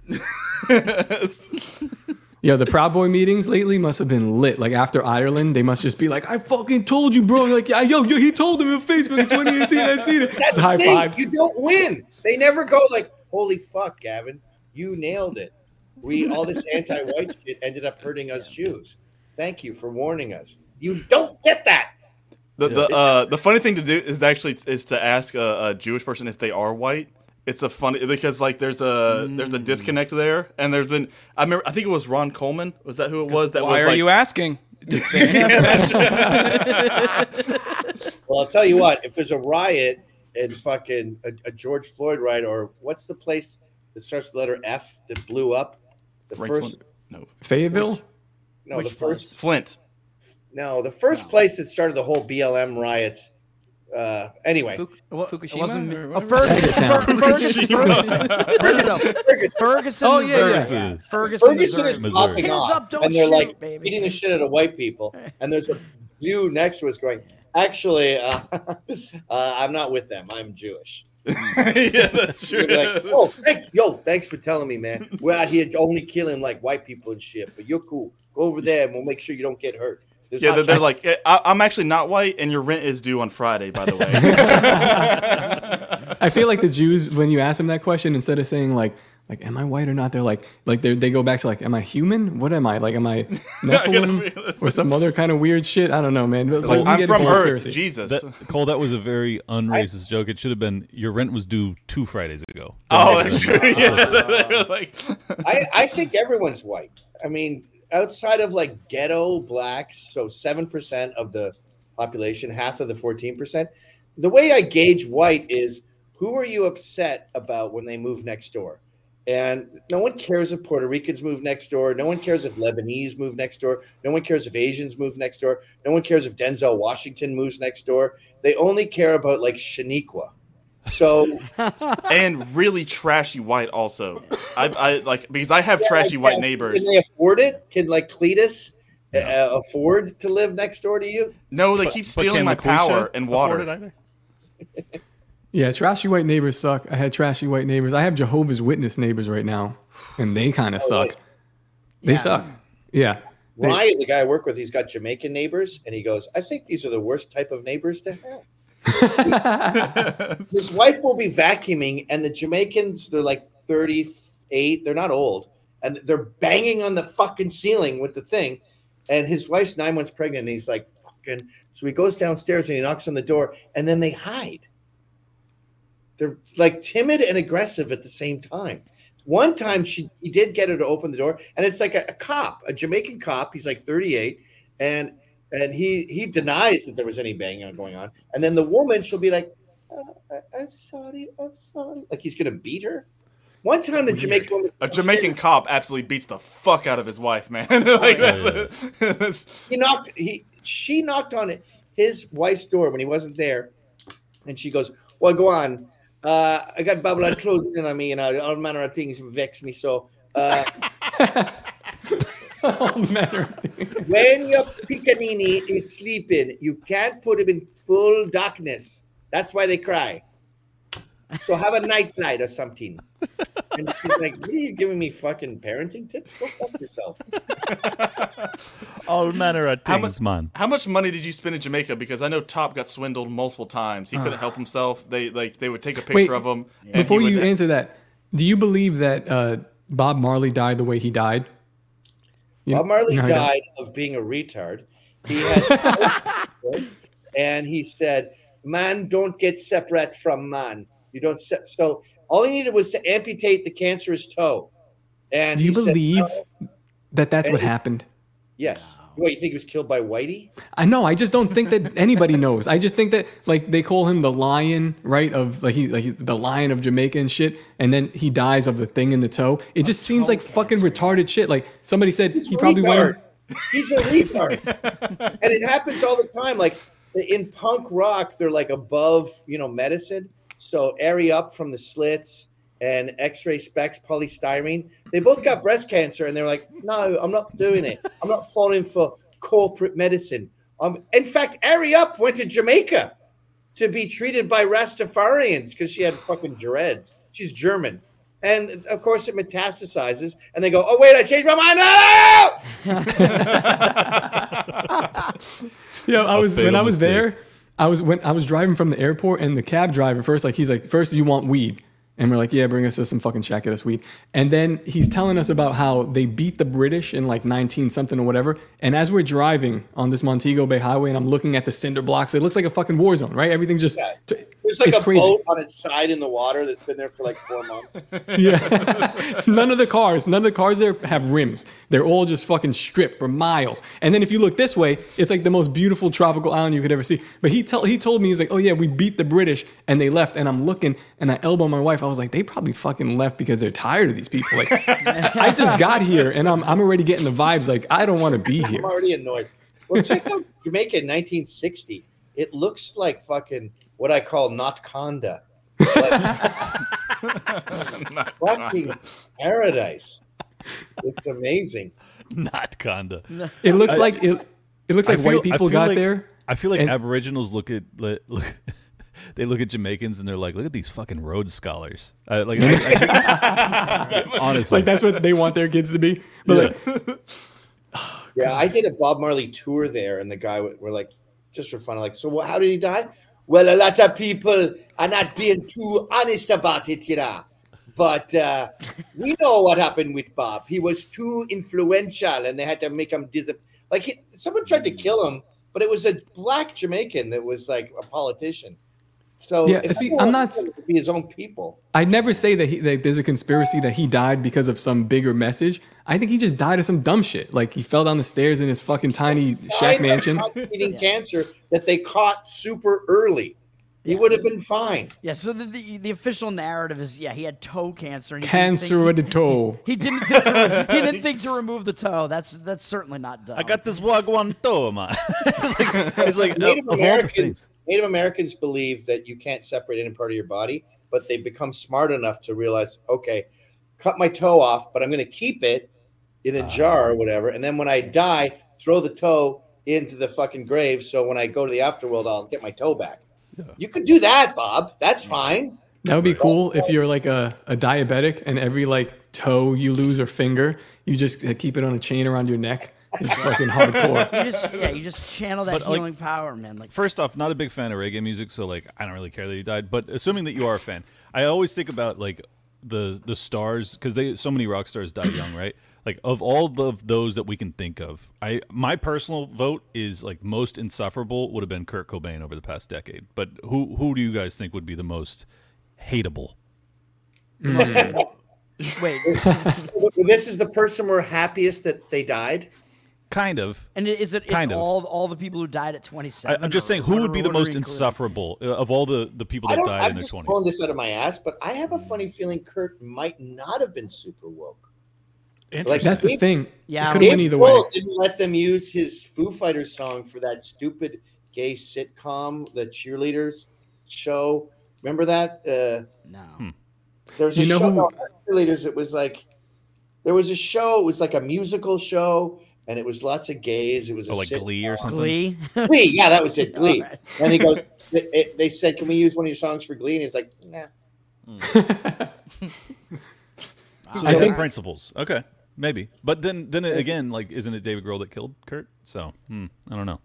Yo, the Proud Boy meetings lately must have been lit. Like after Ireland, they must just be like, "I fucking told you, bro." Like, yeah, yo, yo, he told him in Facebook in 2018. I seen it. That's It's the high thing. fives. You don't win. They never go like, Holy fuck, Gavin, you nailed it. We all this anti-white shit ended up hurting us Jews. Thank you for warning us. You don't get that. The the uh, the funny thing to do is actually is to ask a, a Jewish person if they are white. It's a funny because like there's a there's a mm. disconnect there, and there's been I remember I think it was Ron Coleman. Was that who it was? That Why was are like, you asking? Well, I'll tell you what. If there's a riot and fucking a, a George Floyd riot, or what's the place that starts with the letter F that blew up? The Franklin- first, no Fayetteville. no, Which the first, Flint. no, the first place that started the whole BLM riots. Uh, anyway, Fuk- Well, Fukushima? wasn't or a? Ferguson. Ferguson. Ferguson. Ferguson, Ferguson. Oh, yeah, Missouri. yeah. Ferguson. Ferguson Missouri. is Missouri. popping Hands off, up, don't and they're shoot, like baby. beating the shit out of white people. And there's a Jew next to us going, "Actually, uh, uh, I'm not with them. I'm Jewish." yeah, that's true. Like, oh, thank, yo, thanks for telling me, man. We're out here only killing like white people and shit, but you're cool. Go over there and we'll make sure you don't get hurt. There's yeah, they're, they're like, eh, I, I'm actually not white, and your rent is due on Friday, by the way. I feel like the Jews, when you ask them that question, instead of saying like, like, am I white or not? They're like, like they they go back to like, am I human? What am I? Like, am I Nephilim or some other kind of weird shit? I don't know, man. But like, we I'm from Earth, conspiracy. Jesus. That, Cole, that was a very unracist joke. It should have been your rent was due two Fridays ago. oh, that's true. Yeah, they're like, I, I think everyone's white. I mean, outside of like ghetto blacks, so seven percent of the population, half of the fourteen percent. The way I gauge white is who are you upset about when they move next door? And no one cares if Puerto Ricans move next door. No one cares if Lebanese move next door. No one cares if Asians move next door. No one cares if Denzel Washington moves next door. They only care about like Shaniqua. So and really trashy white also. I, I like because I have trashy Yeah, white Can neighbors. Can they afford it? Can like Cletus uh, afford to live next door to you? No, they But- keep stealing my LaQuisha power and water. it either? Yeah, trashy white neighbors suck. I had trashy white neighbors. I have Jehovah's Witness neighbors right now, and they kind of suck. They Yeah. suck. Yeah. They- Ryan, the guy I work with, he's got Jamaican neighbors, and he goes, "I think these are the worst type of neighbors to have." His wife will be vacuuming, and the Jamaicans, they're like thirty-eight. They're not old, and they're banging on the fucking ceiling with the thing. And his wife's nine months pregnant, and he's like, "Fucking." So he goes downstairs and he knocks on the door, and then they hide. They're like timid and aggressive at the same time. One time she he did get her to open the door, and it's like a, a cop, a Jamaican cop. He's like 38, and and he he denies that there was any banging going on. And then the woman, she'll be like, uh, I- "I'm sorry, I'm sorry," like he's gonna beat her. One time, the Jamaican woman, A Jamaican cop absolutely beats the fuck out of his wife, man. like, Oh, that's- he knocked he she knocked on it his wife's door when he wasn't there, and she goes, "Well, go on. Uh, I got Babylon closing in on me, and all manner of things vex me. So, uh, when your piccanini is sleeping, you can't put him in full darkness. That's why they cry. So have a nightlight or something." And she's like, "What are you giving me fucking parenting tips? Go fuck yourself." All manner of How much, man. how much money did you spend in Jamaica? Because I know Top got swindled multiple times. He couldn't help himself. They like they would take a picture Wait, of him. and Before he would- you answer that, do you believe that uh, Bob Marley died the way he died? You- Bob Marley you know how he died of being a retard. He had, and he said, "Man, don't get separate from man. You don't." Se-. So all he needed was to amputate the cancerous toe. And Do you he said, believe "No." that that's what And- happened? Yes. What you think he was killed by Whitey? I know. I just don't think that anybody knows. I just think that like they call him the lion, right? Of like he like the lion of Jamaica and shit, and then he dies of the thing in the toe. It just seems like fucking retarded shit. Like somebody said he probably went. He's a retard. and it happens all the time. Like in punk rock, they're like above, you know, medicine. So Ari Up from the slits and X-Ray Spex, polystyrene. They both got breast cancer, and they're like, "No, I'm not doing it. I'm not falling for corporate medicine." Um, in fact, Ari Up went to Jamaica to be treated by Rastafarians because she had fucking dreads. She's German. And of course, it metastasizes, and they go, "Oh wait, I changed my mind." No! Yeah, I A was when I was mistake. there. I was when I was driving from the airport, and the cab driver first, like he's like, first you want weed, and we're like, yeah, bring us some fucking us weed, and then he's telling us about how they beat the British in like 19 something or whatever, and as we're driving on this Montego Bay Highway, and I'm looking at the cinder blocks, it looks like a fucking war zone, right? Everything's just There's like a crazy. boat on its side in the water that's been there for like four months. Yeah. none of the cars, none of the cars there have rims. They're all just fucking stripped for miles. And then if you look this way, it's like the most beautiful tropical island you could ever see. But he tell he told me he's like, "Oh yeah, we beat the British and they left." And I'm looking and I elbow my wife. I was like, "They probably fucking left because they're tired of these people." Like I just got here and I'm I'm already getting the vibes like I don't want to be here. I'm already annoyed. Well, check out Jamaica in 1960. It looks like fucking what I call not conda. Like, fucking paradise. It's amazing. Not Conda. It looks I- like it it looks like feel- white people got like- there. I feel like and- Aboriginals look at look, look they look at Jamaicans and they're like, look at these fucking Rhodes scholars. Uh, like, I- I- honestly, Like that's what they want their kids to be. But like Yeah, I did a Bob Marley tour there, and the guy w- were like, just for fun, like, so wha- how did he die? Well, a lot of people are not being too honest about it, you know. But uh, we know what happened with Bob. He was too influential, and they had to make him disappear. Like he, someone tried to kill him, but it was a black Jamaican that was like a politician. So Yeah, if see, I'm not- to be his own people. I'd never say that, he, that there's a conspiracy that he died because of some bigger message. I think he just died of some dumb shit. Like he fell down the stairs in his fucking tiny shack mansion. Eating cancer that they caught super early. He would have been fine. Yeah, so the, the the official narrative is yeah he had toe cancer. And Cancer think- of the toe. He didn't think to, he didn't think to remove the toe. That's that's certainly not done. I got this wagwan toe, man. it's like, it's like Native of all the Americans. Things. Native Americans believe that you can't separate any part of your body, but they become smart enough to realize, okay, cut my toe off, but I'm going to keep it in a jar or whatever, and then when I die, throw the toe into the fucking grave. So when I go to the afterworld, I'll get my toe back. You could do that, Bob. That's fine. That would be cool if you're like a, a diabetic and every like toe you lose or finger, you just uh, keep it on a chain around your neck. Just fucking hardcore. You just yeah you just channel that But, like, healing power, man. Like First off, not a big fan of reggae music, so like I don't really care that he died. But assuming that you are a fan, I always think about like the the stars because they so many rock stars die young, right? Like of all of those that we can think of, I my personal vote is like most insufferable would have been Kurt Cobain over the past decade. But who who do you guys think would be the most hateable? Mm. wait, this is the person we're happiest that they died. Kind of. and is it it's Kind of. all all the people who died at 27? I'm just saying, who would be the what are we most including? insufferable uh, of all the the people I that don't. died I'm in their just twenties? pulling this out of my ass, but I have a funny feeling Kurt might not have been super woke. Like, That's the Dave- thing. Yeah, it could have went Dave either way. Grohl didn't let them use his Foo Fighters song for that stupid gay sitcom, the cheerleaders show. Remember that? Uh, no. There was a You know show who- no, cheerleaders. It was like there was a show. It was like a musical show, and it was lots of gays. It was a Oh, like sitcom. Glee or something? Glee. Glee, yeah, that was it. Glee. Alright. And he goes, they, it- they said, "Can we use one of your songs for Glee?" And he's like, "Nah." So I think- principles. Okay, maybe. But then, then again, like, isn't it David Grohl that killed Kurt? So hmm, I don't know.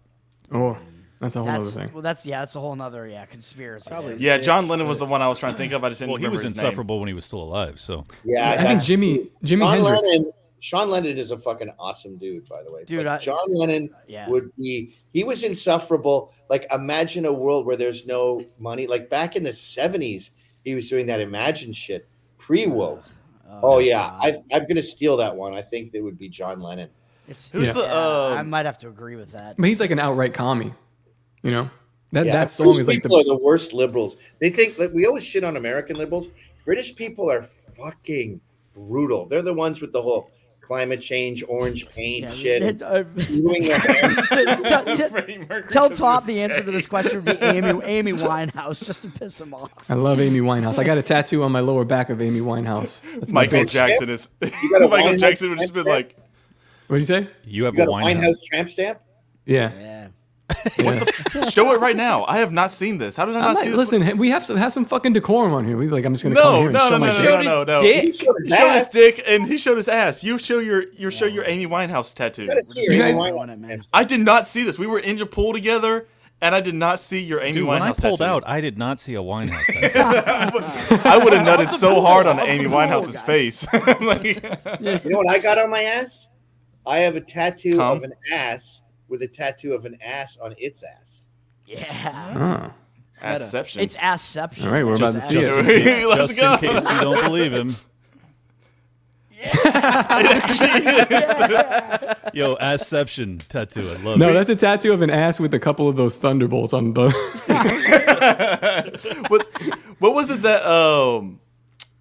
Oh, that's a whole other thing. well, that's yeah, that's a whole other yeah conspiracy. there. Yeah, John Lennon was the one I was trying to think of. I just didn't Well, he was his name. insufferable when he was still alive. So Yeah, I think Jimmy Jimmy Jimi Sean Hendrix. Lennon. Sean Lennon is a fucking awesome dude, by the way. Dude, But I- John Lennon Yeah. would be. He was insufferable. Like, imagine a world where there's no money. Like back in the '70s, he was doing that Imagine shit pre woke. Oh, yeah, I, I'm gonna steal that one. I think it would be John Lennon. It's, Who's Yeah. the? I Um, might have to agree with that. But he's like an outright commie. You know that Yeah, that song British is like people the are the worst liberals. They think that we always shit on American liberals. British people are fucking brutal. They're the ones with the whole climate change, orange paint Yeah, shit. it- uh, doing their hair. tell, tell- Freddie Mercury tell was Top the answer to this question would be Amy Amy Winehouse just to piss him off. I love Amy Winehouse. I got a tattoo on my lower back of Amy Winehouse. That's my Michael bitch. Jackson is. got a Michael Jackson would just been like, What do you say? you have You got a a Winehouse tramp stamp? Yeah. Yeah. yeah. "Show it right now." I have not seen this. How did I I'm not not- see this? listen, we have some have some fucking decorum on here. We like I'm just gonna come No, here and no, show no, my no, dick. no, no, no, no. He showed his He showed his ass. dick and he showed his ass. You show your you show your Amy Winehouse tattoo. You see your Amy guys- Winehouse it, man. I did not see this. We were in your pool together, and I did not see your Amy Dude, Winehouse when I pulled tattoo. out, I did not see a Winehouse tattoo. I would have nutted so hard on Amy Winehouse's face. Like- You know what I got on my ass? I have a tattoo Cum? of an ass with a tattoo of an ass on its ass. Yeah. Oh. Asception. It's assception. All right, we're about to Just see it. In case, Let's just go. in case you don't believe him. Yeah. Yo, asception tattoo. I love No, it. that's a tattoo of an ass with a couple of those thunderbolts on the. What's, what was it that um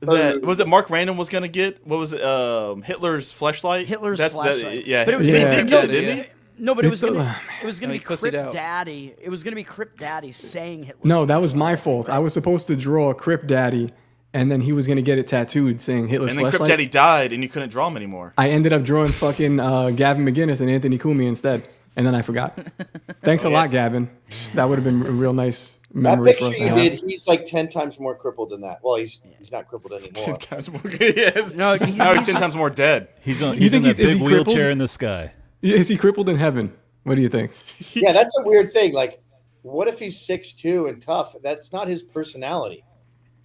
that Uh, was it Mark Random was gonna get? What was it? Um, Hitler's flashlight. Hitler's That's flashlight. That, yeah, But it, he Yeah. did no, that, didn't he? No, but it was gonna, it was gonna be he Crip. Daddy. It was gonna be Crip Daddy saying Hitler. no, that was my fault. I was supposed to draw a Crip Daddy, and then he was gonna get it tattooed saying Hitler's And then Crip. Daddy died, and you couldn't draw him anymore. I ended up drawing fucking uh, Gavin McGinnis and Anthony Cumia instead, and then I forgot. Thanks a lot, Gavin. That would have been a real nice That memory for picture us you did, he's like ten times more crippled than that. Well, he's he's not crippled anymore. ten times more. yes. No, No, he's- he's ten times more dead. He's on. You He's in think that he's- big wheelchair crippled? in the sky. Is he crippled in heaven? What do you think? yeah, that's a weird thing. Like, what if he's six two and tough? That's not his personality.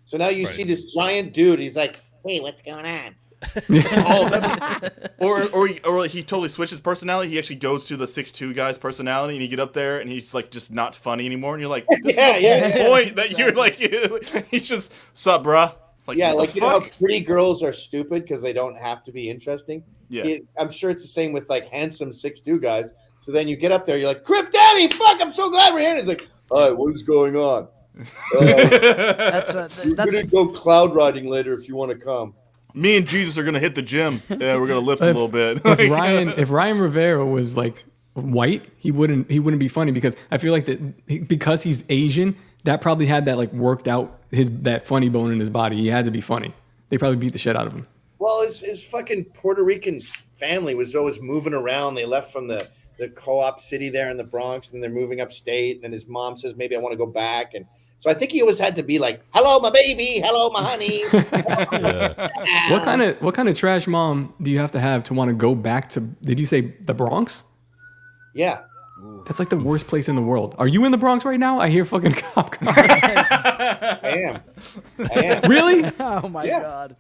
So now you Right. see this giant dude. He's like, "Hey, what's going on?" Oh, that, or or he, or he totally switches personality. He actually goes to the six two guy's personality, and he get up there, and he's like just not funny anymore. And you're like, this Yeah, is the yeah, whole yeah. point that you're like, he's just sup, bruh. Like, yeah, like the you know, how pretty girls are stupid because they don't have to be interesting. Yeah. It- I'm sure it's the same with like handsome six two guys. So then you get up there, you're like, "Crip Daddy, fuck! I'm so glad we're here." And it's like, "All right, what is going on?" Uh, That's a, we're that's gonna go cloud riding later if you want to come. Me and Jesus are gonna hit the gym. Yeah, we're gonna lift a little bit. if Ryan if Ryan Rivera was like white, he wouldn't he wouldn't be funny because I feel like that because he's Asian, that probably had that like worked out his that funny bone in his body. He had to be funny. They probably beat the shit out of him. Well, his, his fucking Puerto Rican family was always moving around. They left from the, the co-op city there in the Bronx, and then they're moving upstate. And then his mom says, maybe I want to go back. And so I think he always had to be like, hello, my baby. Hello, my honey. Yeah. What kind of what kind of trash mom do you have to have to want to go back to? Did you say the Bronx? yeah. That's like the worst place in the world. Are you in the Bronx right now? I hear fucking cop cars. I am. I am. really? oh my Yeah. god.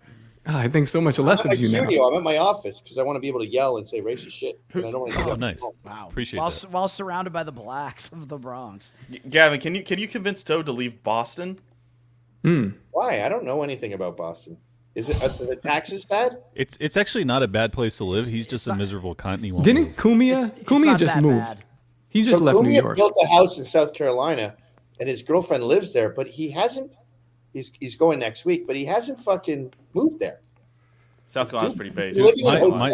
Oh, I think so much less I'm at of my you now. studio. I'm at my office because I want to be able to yell and say racist shit. And I don't want to Oh, that. nice. Wow. Appreciate while, that. while surrounded by the blacks of the Bronx. Gavin, can you can you convince Toad to leave Boston? Hmm. Why? I don't know anything about Boston. Is it are the taxes bad? It's it's actually not a bad place to live. He's just a miserable cunt. and he won't Didn't move. Cumia? It's- it's Cumia not just that moved. bad. He just So left New Cumia York. built a house in South Carolina, and his girlfriend lives there, but he hasn't. He's he's going next week, but he hasn't fucking moved there. South Carolina's pretty basic. My- my-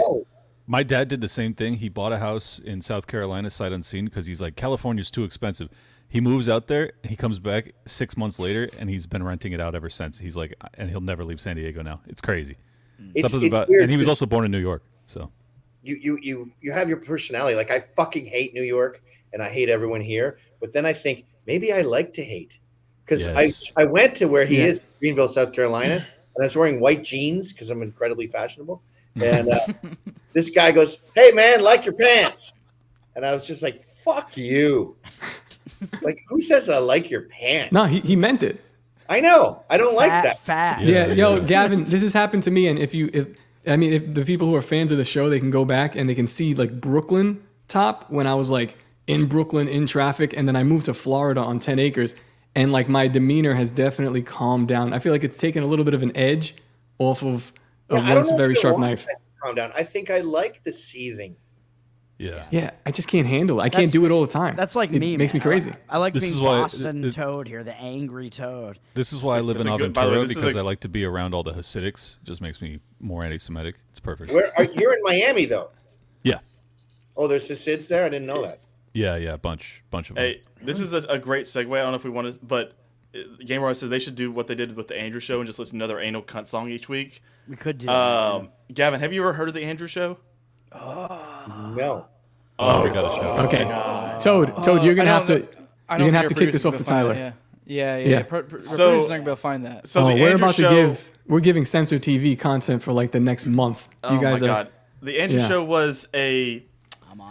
My dad did the same thing. He bought a house in South Carolina, sight unseen, because he's like California's too expensive. He moves out there. He comes back six months later, and he's been renting it out ever since. He's like, and he'll never leave San Diego now. It's crazy. It's- Something it's about, weird and he was also born in New York. So you you you you have your personality. Like I fucking hate New York and I hate everyone here. But then I think maybe I like to hate because Yes. I I went to where he Yeah. is, Greenville, South Carolina, and I was wearing white jeans because I'm incredibly fashionable. And uh, this guy goes, "Hey man, like your pants," and I was just like, "Fuck you." like who says I like your pants? No, he, he meant it. I know. I don't like that. fat. Yeah, yo, Gavin, this has happened to me, and if you, if I mean, if the people who are fans of the show, they can go back and they can see like Brooklyn top when I was like in Brooklyn in traffic, and then I moved to Florida on ten acres, and like my demeanor has definitely calmed down. I feel like it's taken a little bit of an edge off of a Yeah, I once very sharp knife. Calm down. I think I like the seething. Yeah, Yeah, I just can't handle it. I can't do it all the time. That's like it me. Makes man. me crazy. I, I like This being is why- Boston this- Toad here, the angry Toad. This is why I live in a good- by the way, Aventura this is because a- I like to be around all the Hasidics. Just makes me more anti-Semitic. It's perfect. Where are you're in Miami though? Yeah, Oh, there's Hasids there. I didn't know that. yeah, yeah. Bunch, bunch of them. Hey, this is a, a great segue. I don't know if we want to, but uh, Game Awards says they should do what they did with the Andrew Show and just listen to another anal cunt song each week. We could do. that. Um, Gavin, have you ever heard of the Andrew Show? No. Oh, we got a show. Okay, Toad, Toad, you're gonna I have to. don't- I You're gonna have to think our kick this producers off will to find Tyler. that, Yeah, yeah, yeah. Yeah. yeah. Pro- pro- our So- producers aren't gonna be able to find that. So oh, the we're Andrew about Show, to give. We're giving Censored TV content for like the next month. Oh you guys my are. god, the Andrew Yeah. Show was a.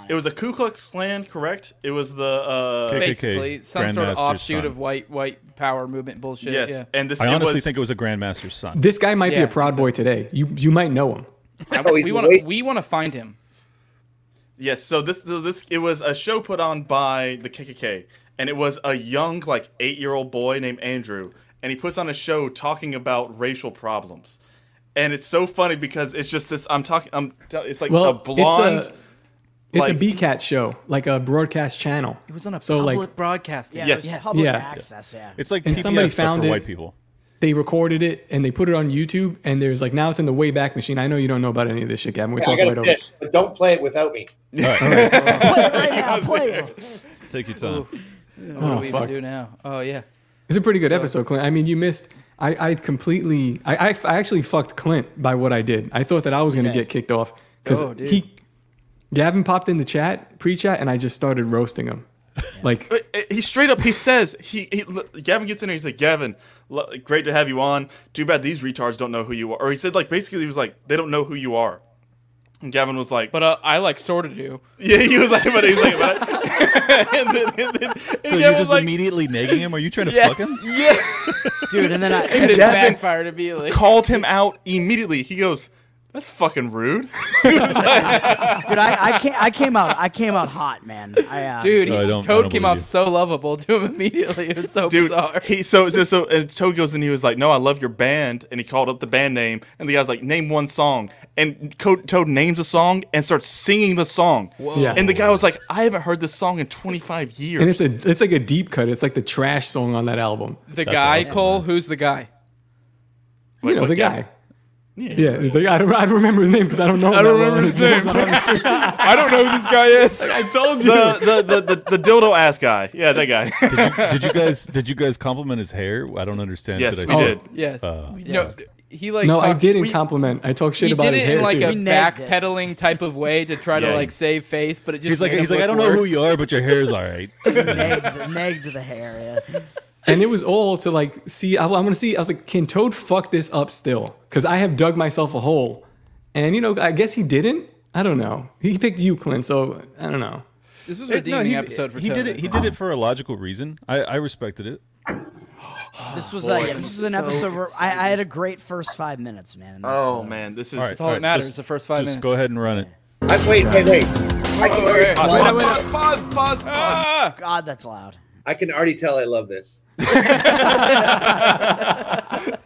It was a Ku Klux Klan, correct? It was the uh, KKK, Basically, some sort of Grandmaster's offshoot son. of white white power movement bullshit. yes, Yeah. and this I it honestly was, think it was a Grandmaster's son. This guy might be Yeah, a proud so- boy today. You you might know him. Oh, he's we want to waste- we want to find him. Yes, so this so this it was a show put on by the KKK, and it was a young like eight year old boy named Andrew, and he puts on a show talking about racial problems, and it's so funny because it's just this. I'm talking. I'm. It's like Well, a blonde. it's a it's like- a BCAT show, like a broadcast channel. It was on a so public like broadcasting. yeah, yes. it public Yeah. access. Yeah. It's like And PBS, somebody but found for it. white people. They recorded it and they put it on YouTube. And there's like now it's in the Wayback Machine. I know you don't know about any of this shit, Gavin. We're Yeah, talking got right a over. piss, but don't play it without me. All right. play it right now. Play it. Take your time. What Oh, do we fuck. even do now? Oh yeah. It's a pretty good So- episode, Clint. I mean, you missed. I, I completely. I, I, I actually fucked Clint by what I did. I thought that I was going to Okay. get kicked off because Oh, he. Gavin popped in the chat, pre-chat, and I just started roasting him. Like Uh, uh, He straight up he says he, he Gavin gets in there. He's like Gavin, great to have you on. Too bad these retards don't know who you are. Or he said like basically he was like they don't know who you are. And Gavin was like, But uh, I like sort of do. yeah, he was like, but he was like, but and then, and then, and So Gavin you're just like, immediate negging him? Are you trying to Yes. fuck him? yeah. dude. And then I, And it Gavin backfired immediately. called him out immediately. He goes, "That's fucking rude." He dude, I, I came, I came out, I came out hot, man. I, uh, Dude, No, I he, don't- I Toad don't came believe off you. so lovable to him immediately. It was so Dude, bizarre. he so so, so and Toad goes and he was like, "No, I love your band," and he called up the band name, and the guy's like, "Name one song," and Co- Toad names a song and starts singing the song. Yeah. And the guy was like, "I haven't heard this song in 25 years." and it's a it's like a deep cut. It's like the trash song on that album. the That's guy, awesome, Cole, man. who's the guy? You know what the guy? guy. Yeah, he's like I don't, I don't remember his name because I don't know. I don't remember and his name. name's not on the screen. I don't know who this guy is. I told you. the, the, the, the, the dildo ass guy. Yeah, that guy. Did you, did you guys did you guys compliment his hair? I don't understand. yes, Did we I did. Yes. Uh, no, he like no, I didn't we- compliment. I talked shit He about did his it hair in like too. a He nagged it. backpedaling type of way to try Yeah. to like save face, but it just He's like he's like I don't know who you are, but your hair's all right. negged, negged the hair. Yeah. And it was all to like see. I, I want to see. I was like, can Toad fuck this up still? Because I have dug myself a hole, and you know, I guess he didn't. I don't know. He picked you, Clint. So I don't know. This was a It- no, redeeming he, episode for he Toad. did it. He did it for a logical reason. I, I respected it. This was, uh, yeah, this was an episode where I, I had a great first five minutes, man. that's, Oh uh, man, this is All right, That's all that matters. just- the first five Just minutes. go ahead and run it. I, wait, wait, wait. I can, wait, already, wait, wait, tell- wait, pause, pause, pause, pause. Ah! God, that's loud. I can already tell I love this.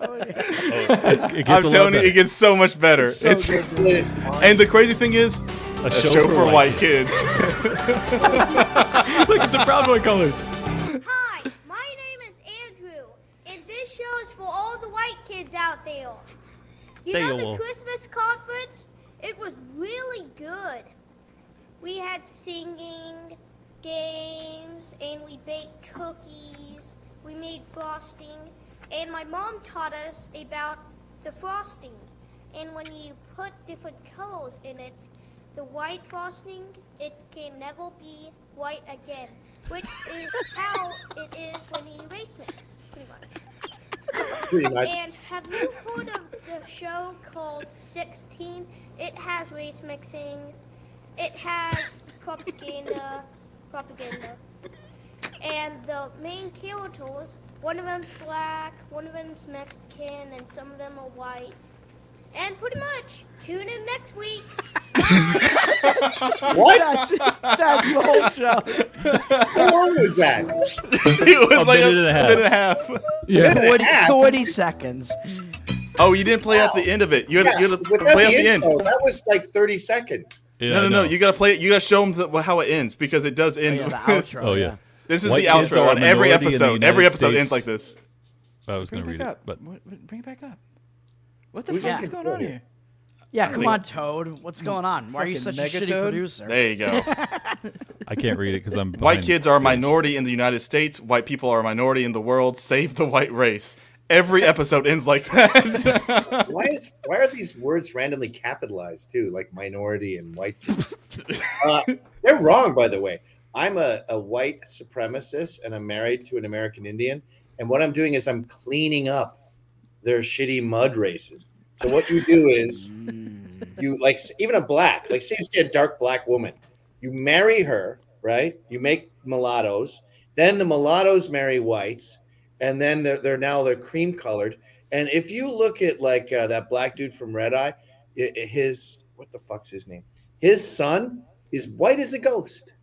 Oh, it's, it I'm telling you, it gets so much better. So it's good. It is and the crazy thing is, a, show, for, white kids. Look, it's a Proud Boy colors. Hi, my name is Andrew, and this show is for all the white kids out there. You know They the all- Christmas conference? It was really good. We had singing, games, and we baked cookies. We made frosting, and my mom taught us about the frosting. And when you put different colors in it, the white frosting, it can never be white again, which is how it is when you race mix, pretty much. Pretty much. And have you heard of the show called 16? It has race mixing. It has propaganda, propaganda. And the main characters, one of them's black, one of them's Mexican, and some of them are white. And pretty much, tune in next week. What? That's, that's the whole show. How long was that? it was A like minute a and a half. minute and a half. Yeah. Minute 40, half? 40 seconds. Oh, you didn't play out the end of it. You gotta, Yeah, you gotta play out the the end. that was like 30 seconds. Yeah, no, no, no. You gotta play it. You gotta show them the, how it ends because it does Oh, end. yeah, the outro. Oh yeah. this is White the outro on every minority in the episode. Every episode States. ends like this. I was going to Bring read it it, back but up. What- what- Bring it back up. What the We fuck can is going on here? Yeah, come on, Toad. What's going on? Why are you such a shitty Megatoad? producer? There you go. I can't read it because I'm White kids are a minority in the United States. White people are a minority in the world. Save the white race. Every episode ends like that. Why is why are these words randomly capitalized too, like minority and white? uh, they're wrong, by the way. I'm a, a white supremacist and I'm married to an American Indian. And what I'm doing is I'm cleaning up their shitty mud races. So what you do is you like even a black, like say you see a dark black woman, you marry her, right? You make mulattoes, then the mulattoes marry whites, and then they're, they're now they're cream colored. And if you look at like uh, that black dude from Red Eye, i- i- his what the fuck's his name? His son is white as a ghost,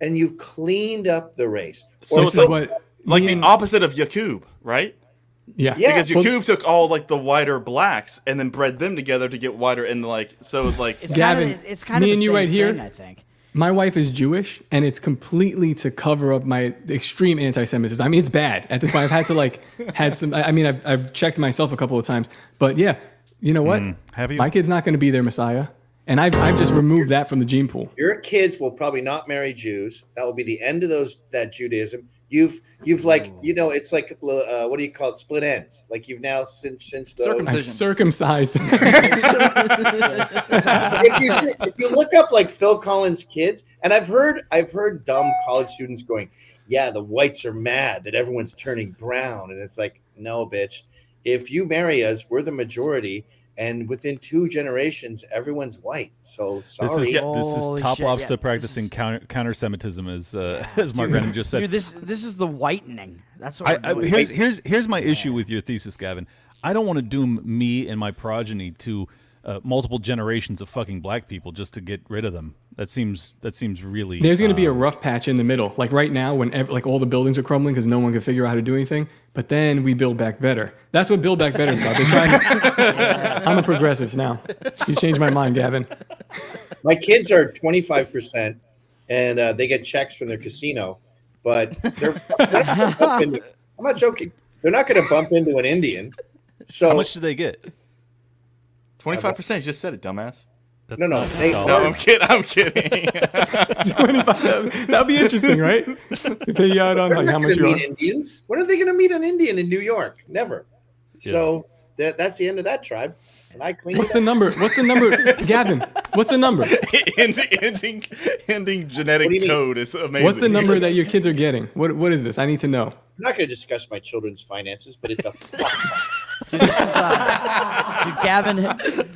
and you've cleaned up the race. So Or it's so- like, like the opposite of Yakub, right? Yeah. Yeah. Because Well- took all like the whiter blacks and then bred them together to get whiter and like so like It's Gavin, kind of, it's kind me of and the you same right here. I think. My wife is Jewish, and it's completely to cover up my extreme anti-Semitism. I mean, it's bad at this point. I've had to like had some. I I mean, I've, I've checked myself a couple of times, but yeah, you know what? Mm. have you? My kid's not going to be their messiah, and I've I've just removed that from the gene pool. your kids will probably not marry Jews. That will be the end of those that Judaism. You've you've like you know it's like uh, what do you call it? Split ends. Like you've now since since the I've circumcised. if you see- if you look up like Phil Collins kids, and I've heard I've heard dumb college students going, "Yeah, the whites are mad that everyone's turning brown," and it's like, no, bitch. If you marry us, we're the majority, and within two generations, everyone's white. So This sorry. is this is top shit, lobster yeah. practicing counter counter Semitism as uh, as Mark Renning just said. Dude, this this is the whitening. That's what I, I, here's here's here's my issue with your thesis, Gavin. I don't want to doom me and my progeny to uh, multiple generations of fucking black people just to get rid of them. That seems that seems really. There's going to be a um, rough patch in the middle, like right now when ev- like all the buildings are crumbling because no one can figure out how to do anything. But then we build back better. That's what build back better is about. They're trying. To, I'm a progressive now. You changed my mind, Gavin. My kids are 25%, and uh, they get checks from their casino, but they're, they're not into, I'm not joking. They're not going to bump into an Indian. So How much do they get? Twenty five percent. You just said it, dumbass. no, no, they, No, I'm kidding. I'm kidding. 25. That'd be interesting, right? They pay you out on they're like not how going much to you meet are. Indians. When are they going to meet an Indian in New York? Never. So that, that's the end of that tribe. And I cleaned What's the number? What's the number, Gavin? What's the number? ending, ending, ending genetic code is amazing. What's the number that your kids are getting? What What is this? I need to know. I'm not going to discuss my children's finances, but it's a Dude, Gavin,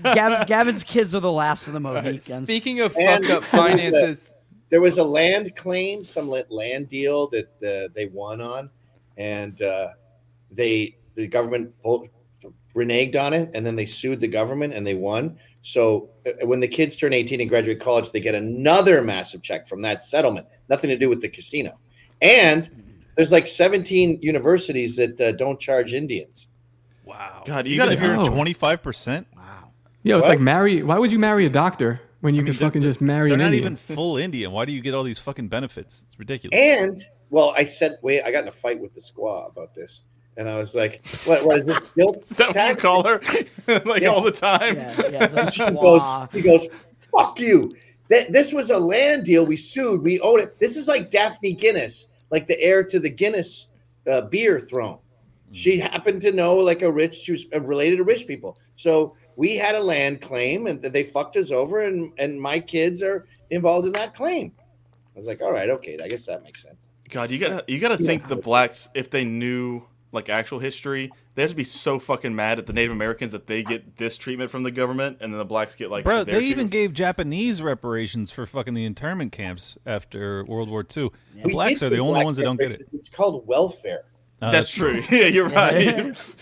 Gavin, Gavin's kids are the last of the Mohicans. Speaking of And fuck up there was a- finances, there was a land claim, some land deal that uh, they won on, and uh, they the government pulled, reneged on it, and then they sued the government and they won. So uh, when the kids turn 18 and graduate college, they get another massive check from that settlement. Nothing to do with the casino, and there's like 17 universities that uh, don't charge Indians. Wow. God, You even got if to hear Oh. twenty five percent. Wow. Yo, it's What? like marry. Why would you marry a doctor when you can they're- fucking just marry They're an not Indian? even full Indian. Why do you get all these fucking benefits? It's ridiculous. And well, I said, wait, I got in a fight with the squaw about this. And I was like, "What? What is this guilt?" Is that what you call her? like Yeah. all the time? And she goes, she goes, "Fuck you! That this was a land deal. We sued. We own it. This is like Daphne Guinness, like the heir to the Guinness uh, beer throne. She happened to know like a rich. She was uh, related to rich people. So we had a land claim, and they fucked us over, and and my kids are involved in that claim. I was like, all right, okay, I guess that makes sense. God, you gotta you gotta think the blacks if they knew like actual history, they have to be so fucking mad at the Native Americans that they get this treatment from the government, and then the blacks get like Bro, their they even gave Japanese reparations for fucking the internment camps after World War II. The We blacks are the only blacks ones that don't get it. It's called welfare. Uh, That's true. Yeah, you're right.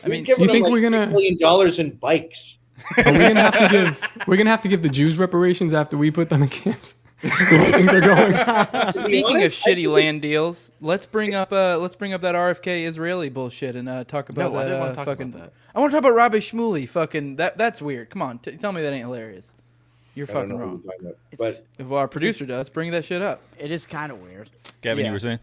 I mean, you think we're gonna- million dollars in bikes? Are we gonna have to give? We're gonna have to give the Jews reparations after we put them in camps. the way things are going. Speaking of honest, I shitty land deals, let's bring up uh let's bring up that RFK Israeli bullshit and uh, talk about No, I didn't wanna uh, talk fucking, about that. I want to talk about Rabbi Shmuley. Fucking that that's weird. Come on, t- tell me that ain't hilarious. You're I fucking wrong. you're about. But If our producer does, bring that shit up. It is kind of weird. Gavin, Yeah. you were saying?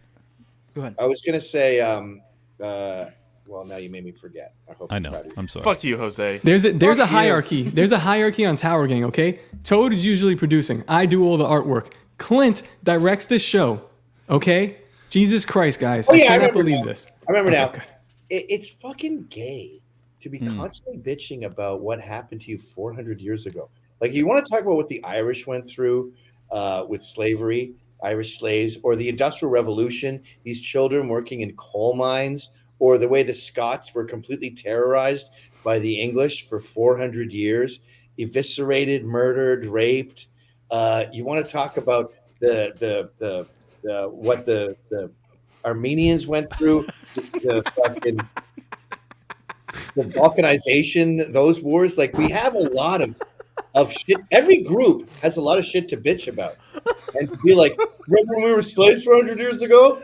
Go ahead. I was gonna say, um, uh, well, now you made me forget. I hope I know. proud of you. I'm sorry. Fuck you, Jose. There's a there's a Fuck you. hierarchy. There's a hierarchy on Tower Gang. Okay, Toad is usually producing. I do all the artwork. Clint directs this show. Okay, Jesus Christ, guys, Oh, I yeah, I cannot remember believe now. this. I remember now. Okay. It, it's fucking gay to be Hmm. constantly bitching about what happened to you 400 years ago. Like, you want to talk about what the Irish went through uh, with slavery, Irish slaves, or the Industrial Revolution, these children working in coal mines, or the way the Scots were completely terrorized by the English for 400 years, eviscerated, murdered, raped. Uh, you want to talk about the the the, the what the the Armenians went through, the fucking the balkanization, those wars. Like we have a lot of of shit. Every group has a lot of shit to bitch about, and to be like, remember when we were slaves 400 years ago?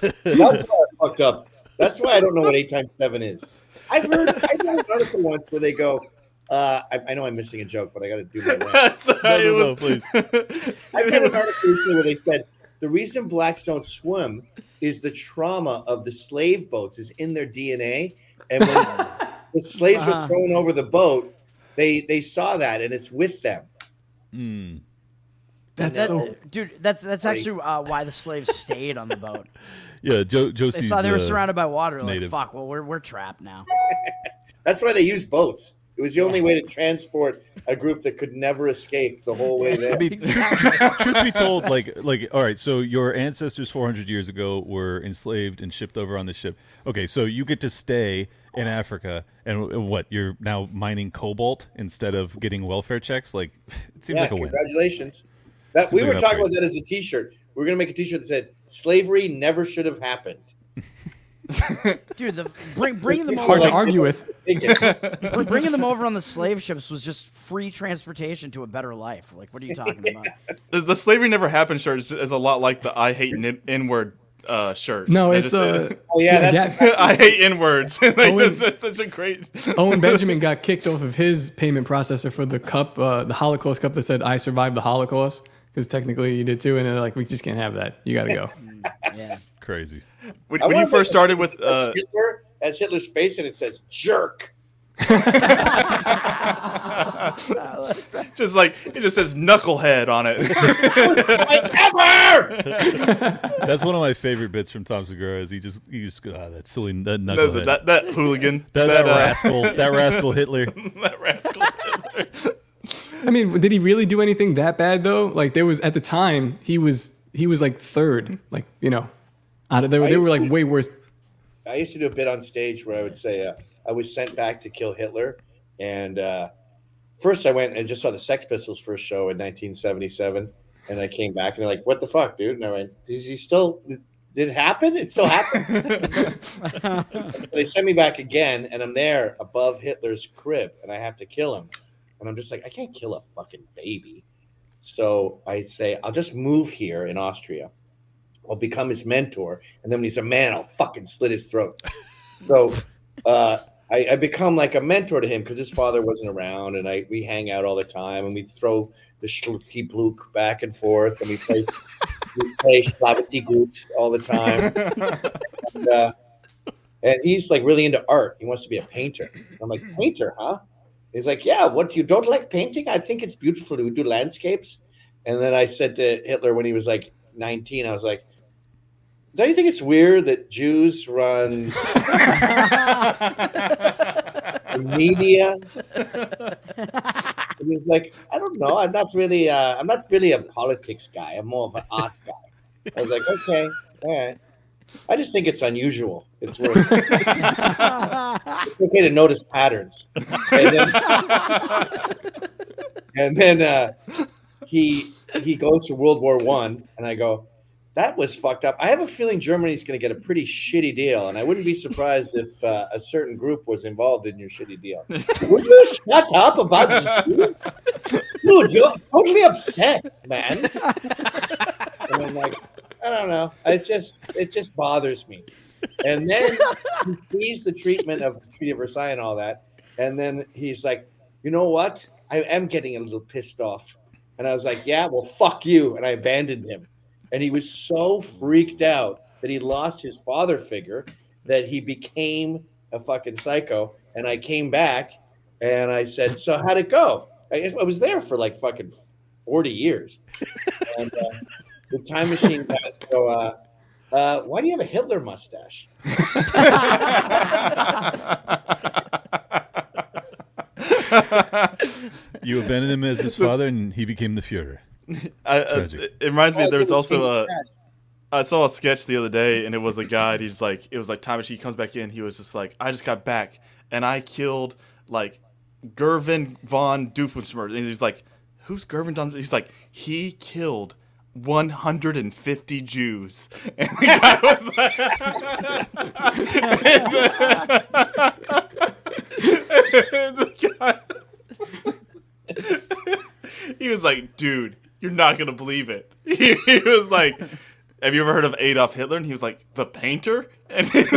That's why I fucked up. That's why I don't know what eight times seven is. I've heard I read an article once where they go. Uh, I, I know I'm missing a joke, but I got to do my rant. Sorry, it was- please. I read an article recently where they said the reason blacks don't swim is the trauma of the slave boats is in their DNA, and when the slaves were Uh-huh. thrown over the boat, they they saw that and it's with them. Hmm. That's That- so. dude. That's that's Buddy. actually uh, why the slaves stayed on the boat. Yeah, jo- They saw they were uh, surrounded by water. Like, native. fuck. Well, we're we're trapped now. That's why they used boats. It was the only way to transport a group that could never escape the whole way there. I mean, truth, truth be told, like, like, all right. So your ancestors 400 years ago were enslaved and shipped over on the ship. Okay, so you get to stay in Africa, and what? You're now mining cobalt instead of getting welfare checks. Like, it seems yeah, like a win. congratulations. That Seems we like were talking upgrade. about that as a T-shirt. We are gonna make a T-shirt that said "Slavery never should have happened." Dude, the bring bringing them It's over, hard to Like, argue with. bringing them over on the slave ships was just free transportation to a better life. Like, what are you talking about? The, the slavery never happened shirt is, is a lot like the I hate N word uh, shirt. No, They it's a. uh. Oh yeah, that's Ga- I hate N words. like, Owen- that's, that's such a great. Owen Benjamin got kicked off of his payment processor for the cup, uh, the Holocaust cup that said "I survived the Holocaust" because technically you did too, and they're like, "We just can't have that. You got to go." Yeah. Crazy. When, when you first started with that uh, Hitler as Hitler's face, and it says "jerk." just like it just says knucklehead on it. Ever. That's one of my favorite bits from Tom Segura. Is he just he just ah, that silly that No, knucklehead. that, that hooligan. that, that uh, rascal, that rascal Hitler. that rascal. I mean, did he really do anything that bad though? Like there was at the time he was he was like third, like you know, out of they were, they were like way worse. I used to do a bit on stage where I would say uh, I was sent back to kill Hitler, and uh, first I went and just saw the Sex Pistols first show in 1977, and I came back and they're like, "What the fuck, dude?" And I went, "Is he still? Did it happen? It still happened." they send me back again, and I'm there above Hitler's crib, and I have to kill him, and I'm just like, I can't kill a fucking baby. So I say, I'll just move here in Austria. I'll become his mentor, and then when he's a man, I'll fucking slit his throat. So uh, I, I become like a mentor to him because his father wasn't around, and I we hang out all the time, and we throw the schlucky bluk back and forth, and we play we play Slavity Goots all the time. and, uh, and he's like really into art. He wants to be a painter. I'm like, painter, huh? He's like, yeah. What you don't like painting? I think it's beautiful to do landscapes. And then I said to Hitler when he was like 19, I was like, don't you think it's weird that Jews run the media? And he's like, I don't know. I'm not really. Uh, I'm not really a politics guy. I'm more of an art guy. I was like, okay, all right. I just think it's unusual. It's worth. it's okay to notice patterns. And then, and then uh, he he goes to World War One, and I go, that was fucked up. I have a feeling Germany's going to get a pretty shitty deal, and I wouldn't be surprised if uh, a certain group was involved in your shitty deal. Would you shut up about Jews? Dude, you're totally obsessed, man. And I'm like, I don't know. It just it just bothers me. And then he sees the treatment of the Treaty of Versailles and all that, and then he's like, you know what? I am getting a little pissed off. And I was like, yeah, well, fuck you. And I abandoned him and he was so freaked out that he lost his father figure that he became a fucking psycho. And I came back and I said, "So how'd it go?" I, I was there for like fucking forty years, and uh, the time machine guys go, uh, uh, "Why do you have a Hitler mustache?" you abandoned him as his father, and he became the Führer. I, uh, it it reminds me. Oh, There's was also a. I saw a sketch the other day, and it was a guy. And he's like, it was like time machine comes back in. He was just like, I just got back, and I killed like Gervin von Doofenshmirtz. And he's like, who's Gervin von? He's like, he killed 150 Jews. And the guy was like, guy- he was like, dude, you're not gonna believe it. He, he was like, have you ever heard of Adolf Hitler? And he was like, the painter. And like-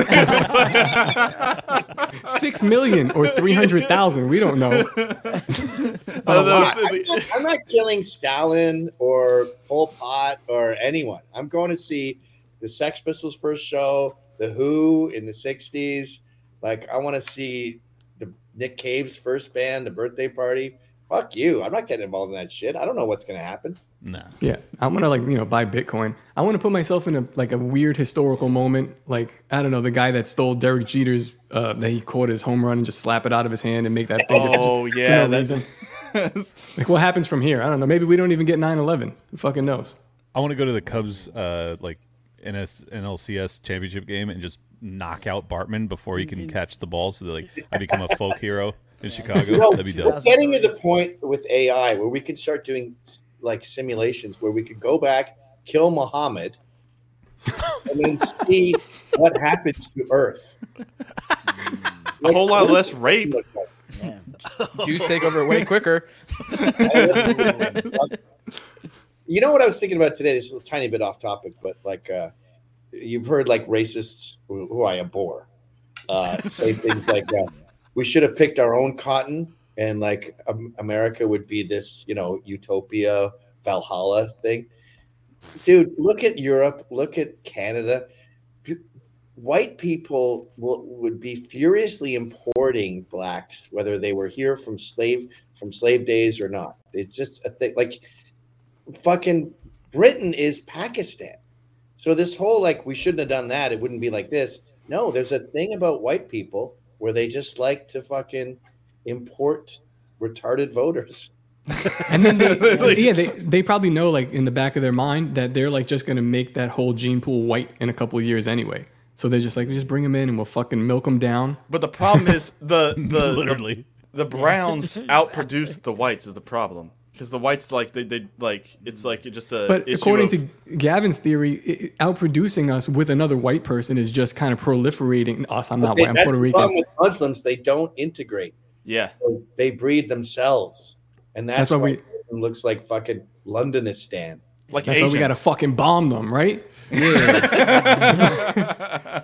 Six million or three hundred thousand. We don't know. Uh, A. I'm not, I'm not killing Stalin or Pol Pot or anyone. I'm going to see the Sex Pistols first show, the Who in the '60s. Like, I want to see the Nick Cave's first band, the birthday party. Fuck you! I'm not getting involved in that shit. I don't know what's going to happen. No. Yeah, I want to like you know buy Bitcoin. I want to put myself in a like a weird historical moment. Like I don't know, the guy that stole Derek Jeter's uh, that he caught his home run and just slap it out of his hand and make that thing. Oh, for yeah, no that- reason. like what happens from here? I don't know. Maybe we don't even get 9-11. Who fucking knows? I want to go to the Cubs uh, like NS NLCS championship game and just knock out Bartman before he can catch the ball, so that like I become a folk hero in Chicago. You know, That'd be we're getting to the point with AI where we can start doing like simulations where we could go back, kill Muhammad, and then see what happens to Earth. a whole lot less rape. Jews take over way quicker. You know what I was thinking about today? This is a tiny bit off topic, but like uh, you've heard like racists who, who I abhor uh, say things like uh, we should have picked our own cotton and like um, America would be this, you know, utopia Valhalla thing. Dude, look at Europe, look at Canada. White people will, would be furiously importing blacks, whether they were here from slave from slave days or not. It's just a thing. Like fucking Britain is Pakistan. So this whole like we shouldn't have done that, it wouldn't be like this. No, there's a thing about white people where they just like to fucking import retarded voters. And then they, yeah, they they probably know like in the back of their mind that they're like just gonna make that whole gene pool white in a couple of years anyway. So they're just like, just bring them in and we'll fucking milk them down. But the problem is the the Literally. the, the browns outproduce the whites is the problem because the whites like they, they like it's like just a But issue according of- to Gavin's theory, i- i- outproducing us with another white person is just kind of proliferating us. I'm not They- white. I'm Puerto Rican. with Muslims, they don't integrate. Yeah. So they breed themselves. And that's, That's why why, we- it looks like fucking Londonistan. like That's why we gotta fucking bomb them, right? Yeah.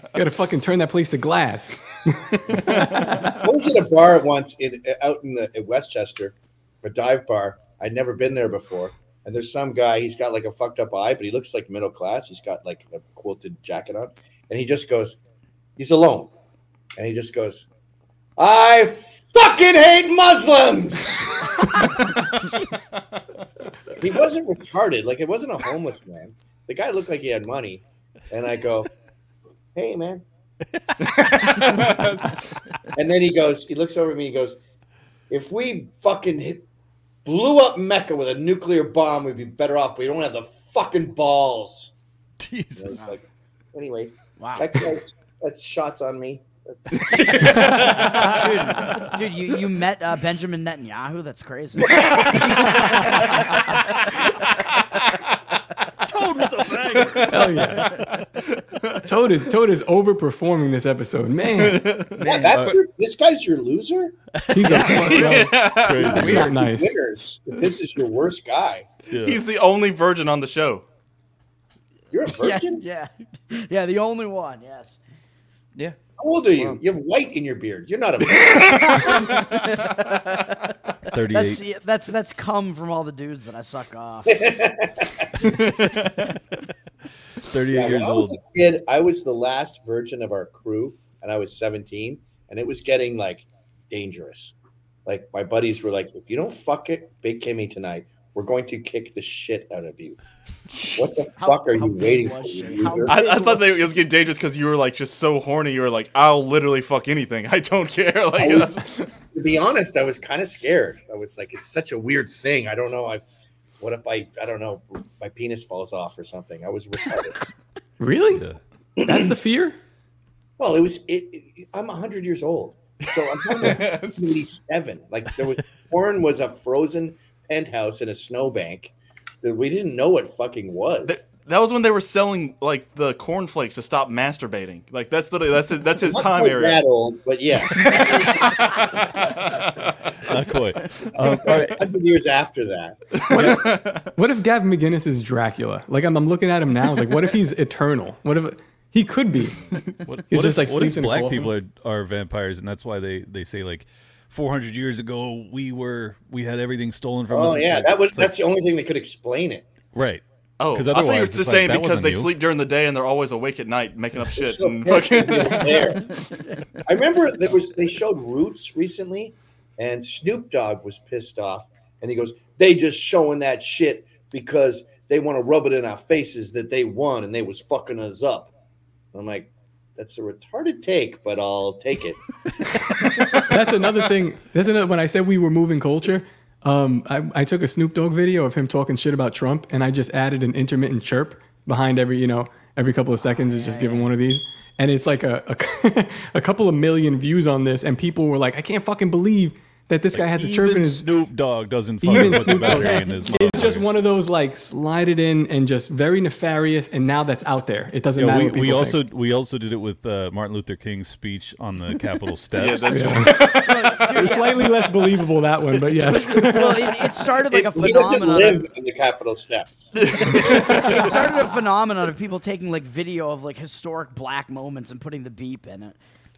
gotta fucking turn that place to glass. I was at a bar once in out in the in Westchester, a dive bar. I'd never been there before. And there's some guy, he's got like a fucked up eye, but he looks like middle class. He's got like a quilted jacket on. And he just goes, he's alone. and he just goes, "I fucking hate Muslims." he wasn't retarded. Like it wasn't a homeless man. The guy looked like he had money, and I go, "Hey, man." and then he goes, he looks over at me, he goes, if we fucking hit, blew up Mecca with a nuclear bomb, we'd be better off, but we don't have the fucking balls. Jesus. Like, anyway, wow. That guy's, that's shots on me. Dude, dude, you, you met uh, Benjamin Netanyahu? That's crazy. Toad with a banger. Hell yeah. Toad is Toad is overperforming this episode. Man. Yeah, that's your, this guy's your loser. He's a fuck Yeah. Crazy. That's We not are nice. Winners. This is your worst guy. He's the only virgin on the show. You're a yeah, virgin. yeah, yeah, the only one. Yes. Yeah. How old are you? You have white in your beard. You're not a. That's yeah, that's that's come from all the dudes that I suck off. 38 Yeah, years when I old. kid, I was the last virgin of our crew, and I was 17, and it was getting like dangerous. Like my buddies were like, "If you don't fuck it, Big Kimmy tonight, we're going to kick the shit out of you." What the fuck are you waiting for? You loser? I, I thought they, it was getting dangerous because you were like just so horny. You were like, I'll literally fuck anything. I don't care. Like, I was, to be honest, I was kind of scared. I was like, "It's such a weird thing. I don't know. I, what if I, I don't know, my penis falls off or something?" I was retarded. Really? That's the fear? Well, it was. It, it- I'm 100 years old, so I'm talking about 87. Like there was, porn was a frozen penthouse in a snowbank that we didn't know what fucking was. that was when they were selling like the cornflakes to stop masturbating. Like that's literally that's his, that's his Not time quite area. That old, but yes. Not quite. Um, all right. Hundred years after that. What if, what if Gavin McInnes is Dracula? Like I'm, I'm looking at him now. I was like, what if he's eternal? What if he could be? What, He's what just if, like what if black people are, are vampires, and that's why they, they say like 400 years ago we were we had everything stolen from oh, us. Oh yeah, like- that would. it's like- That's the only thing that could explain it. right. Oh, because I thought you were otherwise just saying like, because they you. sleep during the day and they're always awake at night making up shit. so and fucking- there. I remember there was they showed Roots recently, and Snoop Dogg was pissed off, and he goes, "They just showing that shit because they want to rub it in our faces that they won and they was fucking us up." I'm like, "That's a retarded take, but I'll take it." That's another thing. That's another. When I said we were moving culture, um, I, I took a Snoop Dogg video of him talking shit about Trump, and I just added an intermittent chirp behind every, you know, every couple of seconds. Is just giving one of these, and it's like a a, a couple of million views on this, and people were like, I can't fucking believe that this guy has a chirp in Even his. Snoop Dogg doesn't fucking Even put the Snoop Dogg. battery in his It's just one of those like slide it in and just very nefarious, and now that's out there. It doesn't Yeah, matter we, what people we also think. we also did it with uh, Martin Luther King's speech on the Capitol steps. that's- It's slightly less believable that one, but yes. well, it, it started like a phenomenon. he doesn't live Of, in the Capitol steps. it started a phenomenon of people taking like video of like historic black moments and putting the beep in it.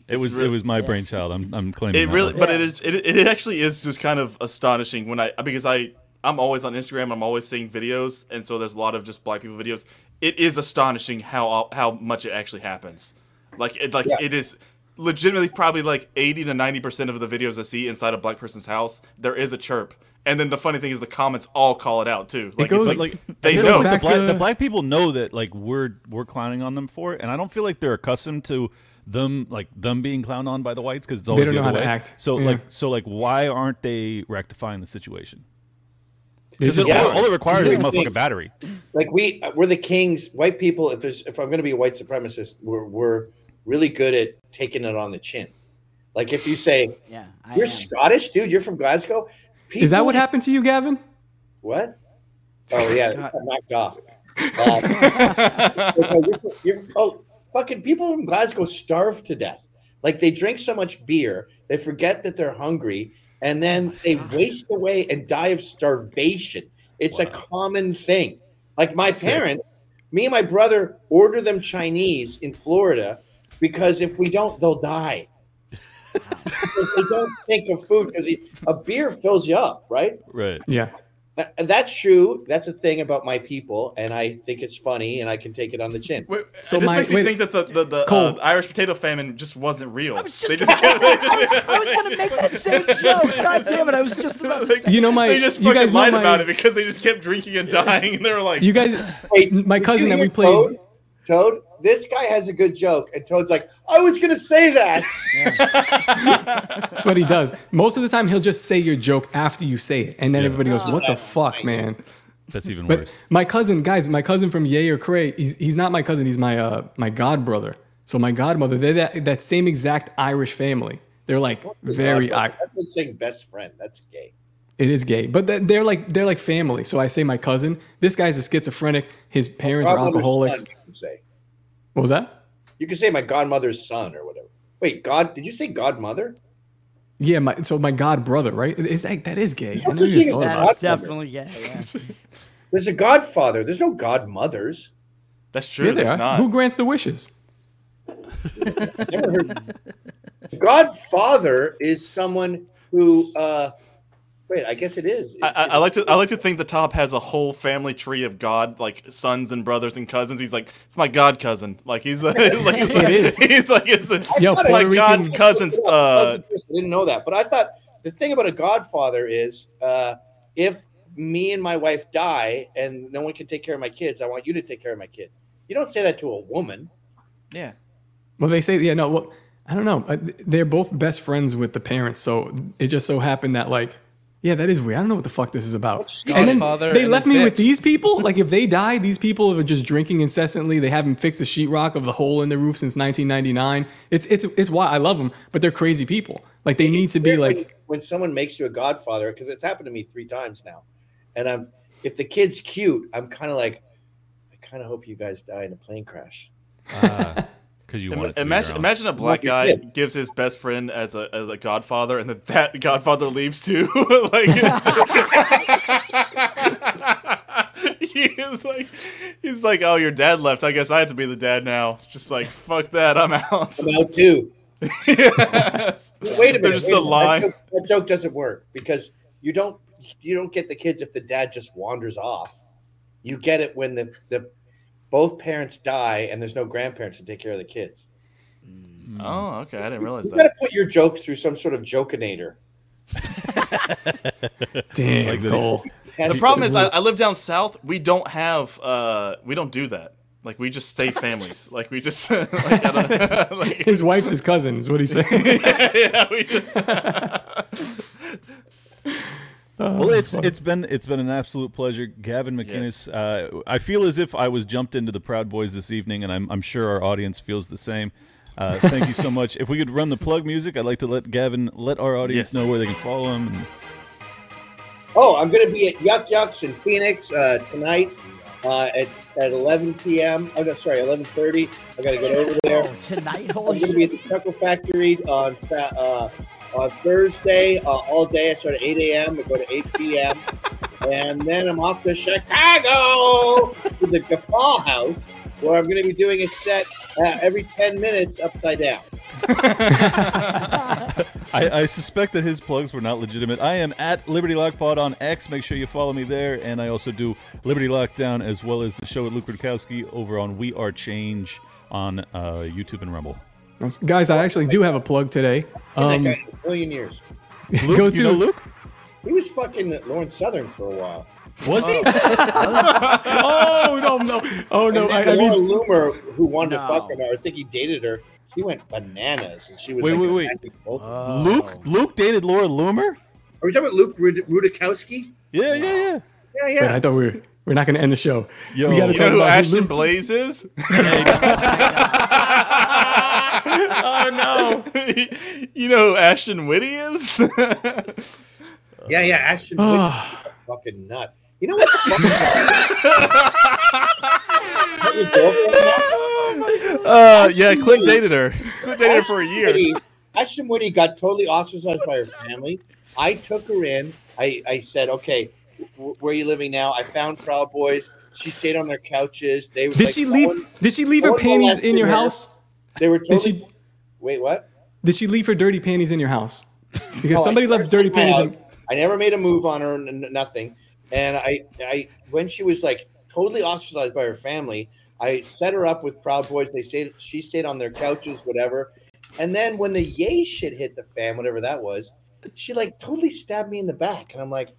It was it was my brainchild. I'm I'm claiming It that really, one. but it is. It, it actually is just kind of astonishing when I because I I'm always on Instagram. I'm always seeing videos, and so there's a lot of just black people videos. It is astonishing how uh, how much it actually happens. Like it like Yeah. it is legitimately probably like 80 to 90 percent of the videos I see inside a black person's house. There is a chirp, and then the funny thing is the comments all call it out too. Like, goes- it's like they I feel know. the, black, to- the black people know that like we're we're clowning on them for it, and I don't feel like they're accustomed to them like them being clowned on by the whites because it's always don't the know other how to act. So Yeah. like so like why aren't they rectifying the situation? They Because just- Yeah. all, all it requires is a Here's the thing. motherfucking battery. like we we're the kings white people if there's if i'm going to be a white supremacist we're, we're really good at taking it on the chin like if you say Yeah, I you're am. scottish dude you're from glasgow Is that what happened to you, Gavin? what oh yeah it knocked off Um, because you're, you're- oh fucking people from glasgow starve to death. Like they drink so much beer they forget that they're hungry and then oh they waste away and die of starvation. It's a common thing. Like my Sick. parents me and my brother order them chinese in florida because if we don't they'll die. Because they don't think of food because a beer fills you up right? Right. Yeah. Uh, That's true. That's a thing about my people, and I think it's funny, and I can take it on the chin. So this makes me think that the the, the uh, Irish potato famine just wasn't real. just they just kept, they just, I was gonna make that same joke. God damn it! I was just about to say. You know my- they just you guys know lied my- about it because they just kept drinking and dying, and they were like, You guys, my cousin that we played. Toad, Toad, this guy has a good joke, and Toad's like, I was gonna say that. That's what he does. Most of the time, he'll just say your joke after you say it, and then everybody goes, "What the fuck, man?" That's even But worse. my cousin, guys, my cousin from Yay or Cray, he's, he's not my cousin. He's my uh, my god brother. So my godmother, they're that that same exact Irish family. They're like very. I- That's like saying best friend. That's gay. it is gay, but they're- they're like they're like family. So I say my cousin. This guy's a schizophrenic. His parents are alcoholics. son, say. What was that? You can say my godmother's son or whatever. Wait, God? Did you say godmother? Yeah, my so my god brother, right? Is that that is gay? I What's never the even thing is about that definitely gay. Yeah. There's a godfather. There's no godmothers. That's Yeah, they are. Who grants the wishes? Never heard. Godfather is someone who. uh Wait, I guess it is. I, I, I like to I like to think the top has a whole family tree of God, like sons and brothers and cousins. He's like, it's my god cousin. Like he's like, like, it's like is. he's like it's, a, Yo, it's my Puerto god's Rican- cousin's. Uh, I didn't know that, but I thought the thing about a godfather is uh, if me and my wife die and no one can take care of my kids, I want you to take care of my kids. You don't say that to a woman. Yeah. Well, they say yeah. No, well, I don't know. Uh, They're both best friends with the parents, so it just so happened that like. Yeah, that is weird. I don't know what the fuck this is about. And then Godfather they and left his me with these people. Like, if they die, these people are just drinking incessantly. They haven't fixed the sheetrock of the hole in the roof since 1999. It's it's it's why I love them, but they're crazy people. Like, they need to be Weird when- like, when, someone makes you a godfather, because it's happened to me three times now. And I'm if the kid's cute, I'm kind of like, I kind of hope you guys die in a plane crash. Ah. Because you Im- want to imagine imagine a black guy kids. gives his best friend as a as a godfather, and then that godfather leaves too. like he's like he's like, oh, your dad left. I guess I have to be the dad now. Just like fuck that, I'm out. I'm out too. Wait a minute. They're just wait a minute. lie. That joke, that joke doesn't work because you don't you don't get the kids if the dad just wanders off. You get it when the the both parents die and there's no grandparents to take care of the kids. Oh, okay, I didn't realize that. You got to put your joke through some sort of jokinator. damn, Like the- Cole. The problem is, I, I live down south. We don't have, uh, we don't do that. Like we just stay families. like we just, like, I like, His wife's his cousin, is what he said. yeah, we just. Well, it's it's been it's been an absolute pleasure, Gavin McInnes. Uh, I feel as if I was jumped into the Proud Boys this evening, and I'm I'm sure our audience feels the same. Uh, thank you so much. If we could run the plug music, I'd like to let Gavin let our audience Yes. know where they can follow him. And, Oh, I'm going to be at Yuk Yuk's in Phoenix uh, tonight uh, at, at 11 p.m. Oh, no, sorry, 11:30. I got to get over there. Oh, tonight, I'm holy going to be at the Chuckle Factory on Sa- uh, Thursday uh, all day. I start at 8 a.m. I go to 8 p.m. and then I'm off to Chicago to the Guffaw House, where I'm going to be doing a set uh, every 10 minutes upside down. I, I suspect that his plugs were not legitimate. I am at Liberty Lock Pod on X. Make sure you follow me there, and I also do Liberty Lockdown as well as the show with Luke Rudkowski over on We Are Change on uh, YouTube and Rumble. Guys, I actually do have a plug today. Um, that guy a million years. Luke, Go you to- know Luke? He was fucking Lauren Southern for a while. Was he? oh no no oh no! I, I Laura mean, Loomer, who wanted to fuck him, or I think he dated her, she went bananas, and she was Wait, like, wait, wait. attacking both of Uh. Luke Luke dated Laura Loomer? Are we talking about Luke Rud- Rudakowski? Yeah, yeah, yeah. Yeah, wait, yeah. I thought we were we're not going to end the show. Yo. we got to You talk know who about Ashton Luke- Blaze is? Oh no! you know who Ashton Whitty is? yeah, yeah. Ashton. Kutcher, fucking nut. You know what? The fuck is your girlfriend uh, yeah, Clint dated her. Clint dated her for a year. Whitty- Ashton Whitty got totally ostracized by her family. I took her in. I, I said, okay, wh- where are you living now? I found Proud Boys. She stayed on their couches. They were Did like, she leave? one- Did she leave her panties in your her. house? They were Did totally. Wait, what? Did she leave her dirty panties in your house? Because oh, No, somebody left dirty stayed in panties. I never made a move on her, n- n- nothing. and I, I when she was like totally ostracized by her family, I set her up with Proud Boys. They stayed, she stayed on their couches, whatever. And then when the yay shit hit the fan, whatever that was, she like totally stabbed me in the back, and I'm like,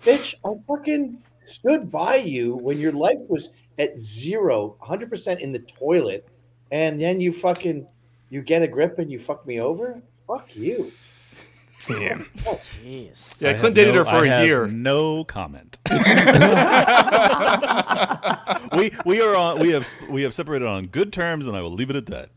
bitch, I fucking stood by you when your life was at zero, 100 percent in the toilet, and then you fucking you get a grip and you fuck me over. Fuck you. Damn. Oh, jeez. Yeah, I Clint dated no- her for I a have year. No comment. we we are on. We have we have separated on good terms, and I will leave it at that.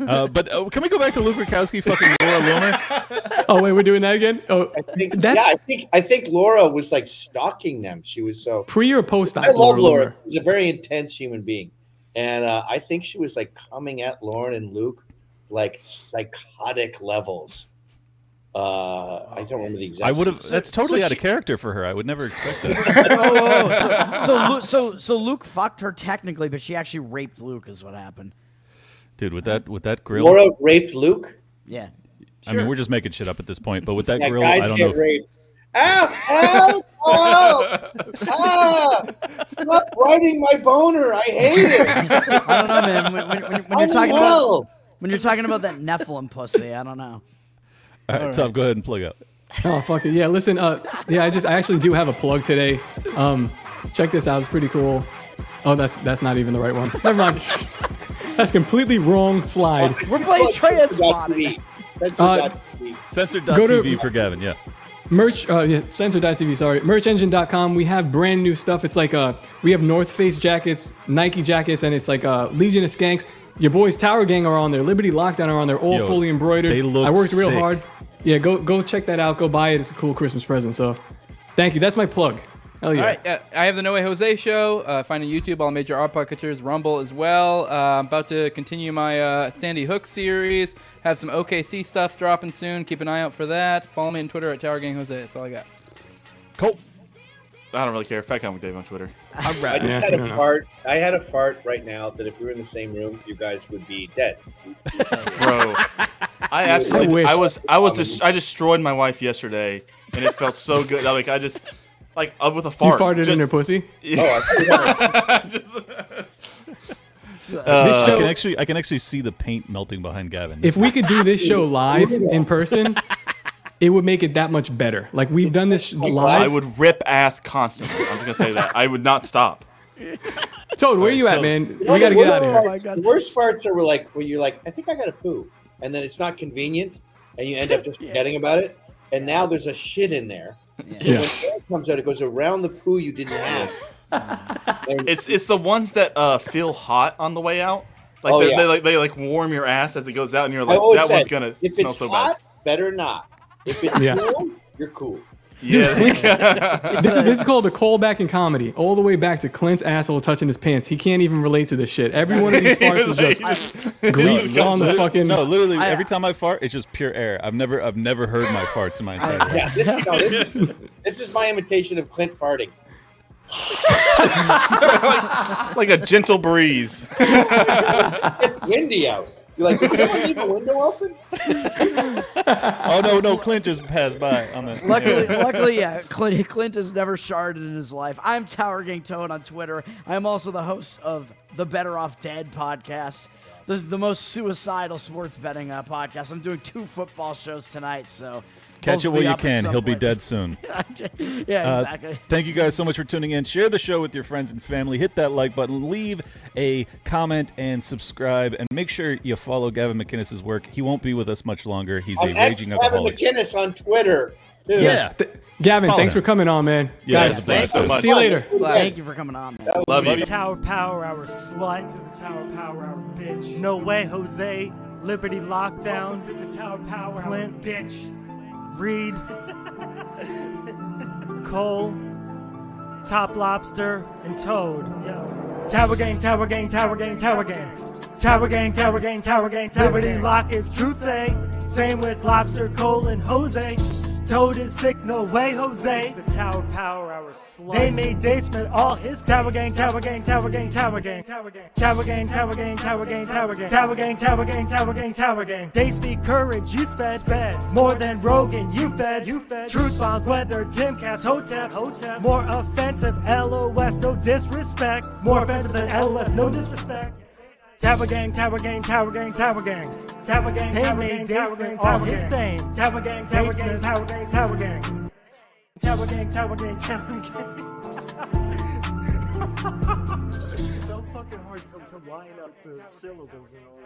Uh, but uh, can we go back to Luke Rakowski fucking Laura Loomer? Oh wait, we're doing that again. Oh, I think, that's yeah, I think I think Laura was like stalking them. She was so pre or post. I love Laura. She's a very intense human being, and uh, I think she was like coming at Lauren and Luke like psychotic levels. Uh, I don't remember the exact. I would have. That's totally so out of character for her. I would never expect that. oh, oh, oh, so, so, so so Luke fucked her technically, but she actually raped Luke. Is what happened. Dude, with that with that grill. Laura raped Luke. Yeah. I mean, we're just making shit up at this point. But with that Yeah, grill, guys I don't get know. if- raped. Ow! Ow! Oh! Ah! Stop biting my boner. I hate it. I don't know, man. When, when, when, when you're talking hell. about when you're talking about that Nephilim pussy, I don't know. All right, Tom, go ahead and plug up. Oh fuck it. Yeah, listen, uh yeah, I just I actually do have a plug today. Um check this out, it's pretty cool. Oh that's that's not even the right one. Never mind. That's completely wrong slide. We're playing Trainspotting. Uh, Censored.tv Go to- for Gavin, yeah. Merch, uh, yeah, censor.tv, sorry. Merchengine.com. We have brand new stuff. It's like, uh, we have North Face jackets, Nike jackets, and it's like, uh, Legion of Skanks. Your boys Tower Gang are on there. Liberty Lockdown are on there. All Yo, fully embroidered. they look I worked real sick. hard. Yeah, go go check that out. Go buy it. It's a cool Christmas present. So, thank you. That's my plug. Hell yeah. All right, uh, I have the No Way Jose show. Uh, find on YouTube all major art podcasters, Rumble as well. Uh, I'm about to continue my uh, Sandy Hook series. Have some OKC stuff dropping soon. Keep an eye out for that. Follow me on Twitter at Tower Gang Jose. That's all I got. Cool. I don't really care. Fat Comic Dave on Twitter. I just had a fart. I had a fart right now that if we were in the same room, you guys would be dead. Bro, I absolutely. I, was. I was. Just, I destroyed my wife yesterday, and it felt so good. Like I just, like up with a You fart. farted in her pussy? Yeah. Uh, This I can actually I can actually see the paint melting behind Gavin. If we could do this show live in person, it would make it that much better. Like, we've done this live. I would rip ass constantly. I'm just gonna say that. I would not stop. Toad, where are you at, So- man? You know, We got to the get worst out of here. farts- The worst farts are like when you're like, I think I got to poo, and then it's not convenient, and you end up just forgetting about it, and now there's a shit in there. So Yeah. when air comes out, it goes around the poo you didn't have. And It's it's the ones that uh, feel hot on the way out. Like Oh, they, yeah. they like they like warm your ass as it goes out, and you're like, that said, one's gonna if smell it's so hot, bad. better not. If it's Yeah. cool, you're cool. Yeah. This is, this is called a callback in comedy, all the way back to Clint's asshole touching his pants. He can't even relate to this shit. Every one of these farts is just grease No, on the no, fucking. No, literally, I- every time I fart, it's just pure air. I've never, I've never heard my farts in my entire life. Yeah, this, no, this, is, this is my imitation of Clint farting. like a gentle breeze. It's windy out. You're like, did someone leave a window open? oh no, no, Clint just passed by on the. Luckily, luckily, yeah, Clint, Clint has never sharded in his life. I'm Tower Gang Toad on Twitter. I am also the host of the Bettor Off Dead podcast, the, the most suicidal sports betting uh, podcast. I'm doing two football shows tonight, so Catch it while you can. He'll be dead soon. yeah, Uh, exactly. thank you guys so much for tuning in. Share the show with your friends and family. Hit that like button. Leave a comment and subscribe. And make sure you follow Gavin McInnes' work. He won't be with us much longer. He's I'm a ex raging Gavin alcoholic. McInnes on Twitter. Too. Yeah. Th- Gavin, Follow thanks him. for coming on, man. Yeah, Guys, it's a blast. so much. see you later. Thank you for coming on, man. Love you. Tower Power Hour slut to the Tower Power Hour bitch. No way, Jose. Liberty Lockdown to the Tower Power Clint bitch. Reed. Cole. Top Lobsta and Toad. Tower Gang, Tower Gang, Tower Gang, Tower Gang. Tower Gang, Tower Gang, Tower Gang, Tower Gang. Lock is truth say. Same with Lobsta, Cole, and Jose. Toad is sick, no way, Jose. The Tower Power Hour slut. They made Dasement all his Tower Gang, Tower Gang, Tower Gang, Tower Gang, Tower Gang, Tower Gang, Tower Gang, Tower Gang, Tower Gang, Tower Gang, Tower Gang, Tower Gang, Tower Gang. They speak courage, you sped, sped. More than Rogan, you fed, you fed. Truth bombs, weather, Timcast, Hotep, Hotep. More offensive, LOS, no disrespect. More offensive than LOS, no disrespect. Tower Gang, Tower Gang, Tower Gang, Tower Gang. Tower Gang, Tower Gang, Tower Gang, Tower Gang. Fame. Tower Gang, Tower Gang, Tower Gang, Tower Gang. Tower Gang, Tower Gang, Tower Gang. so fucking hard to, to line up the syllables and all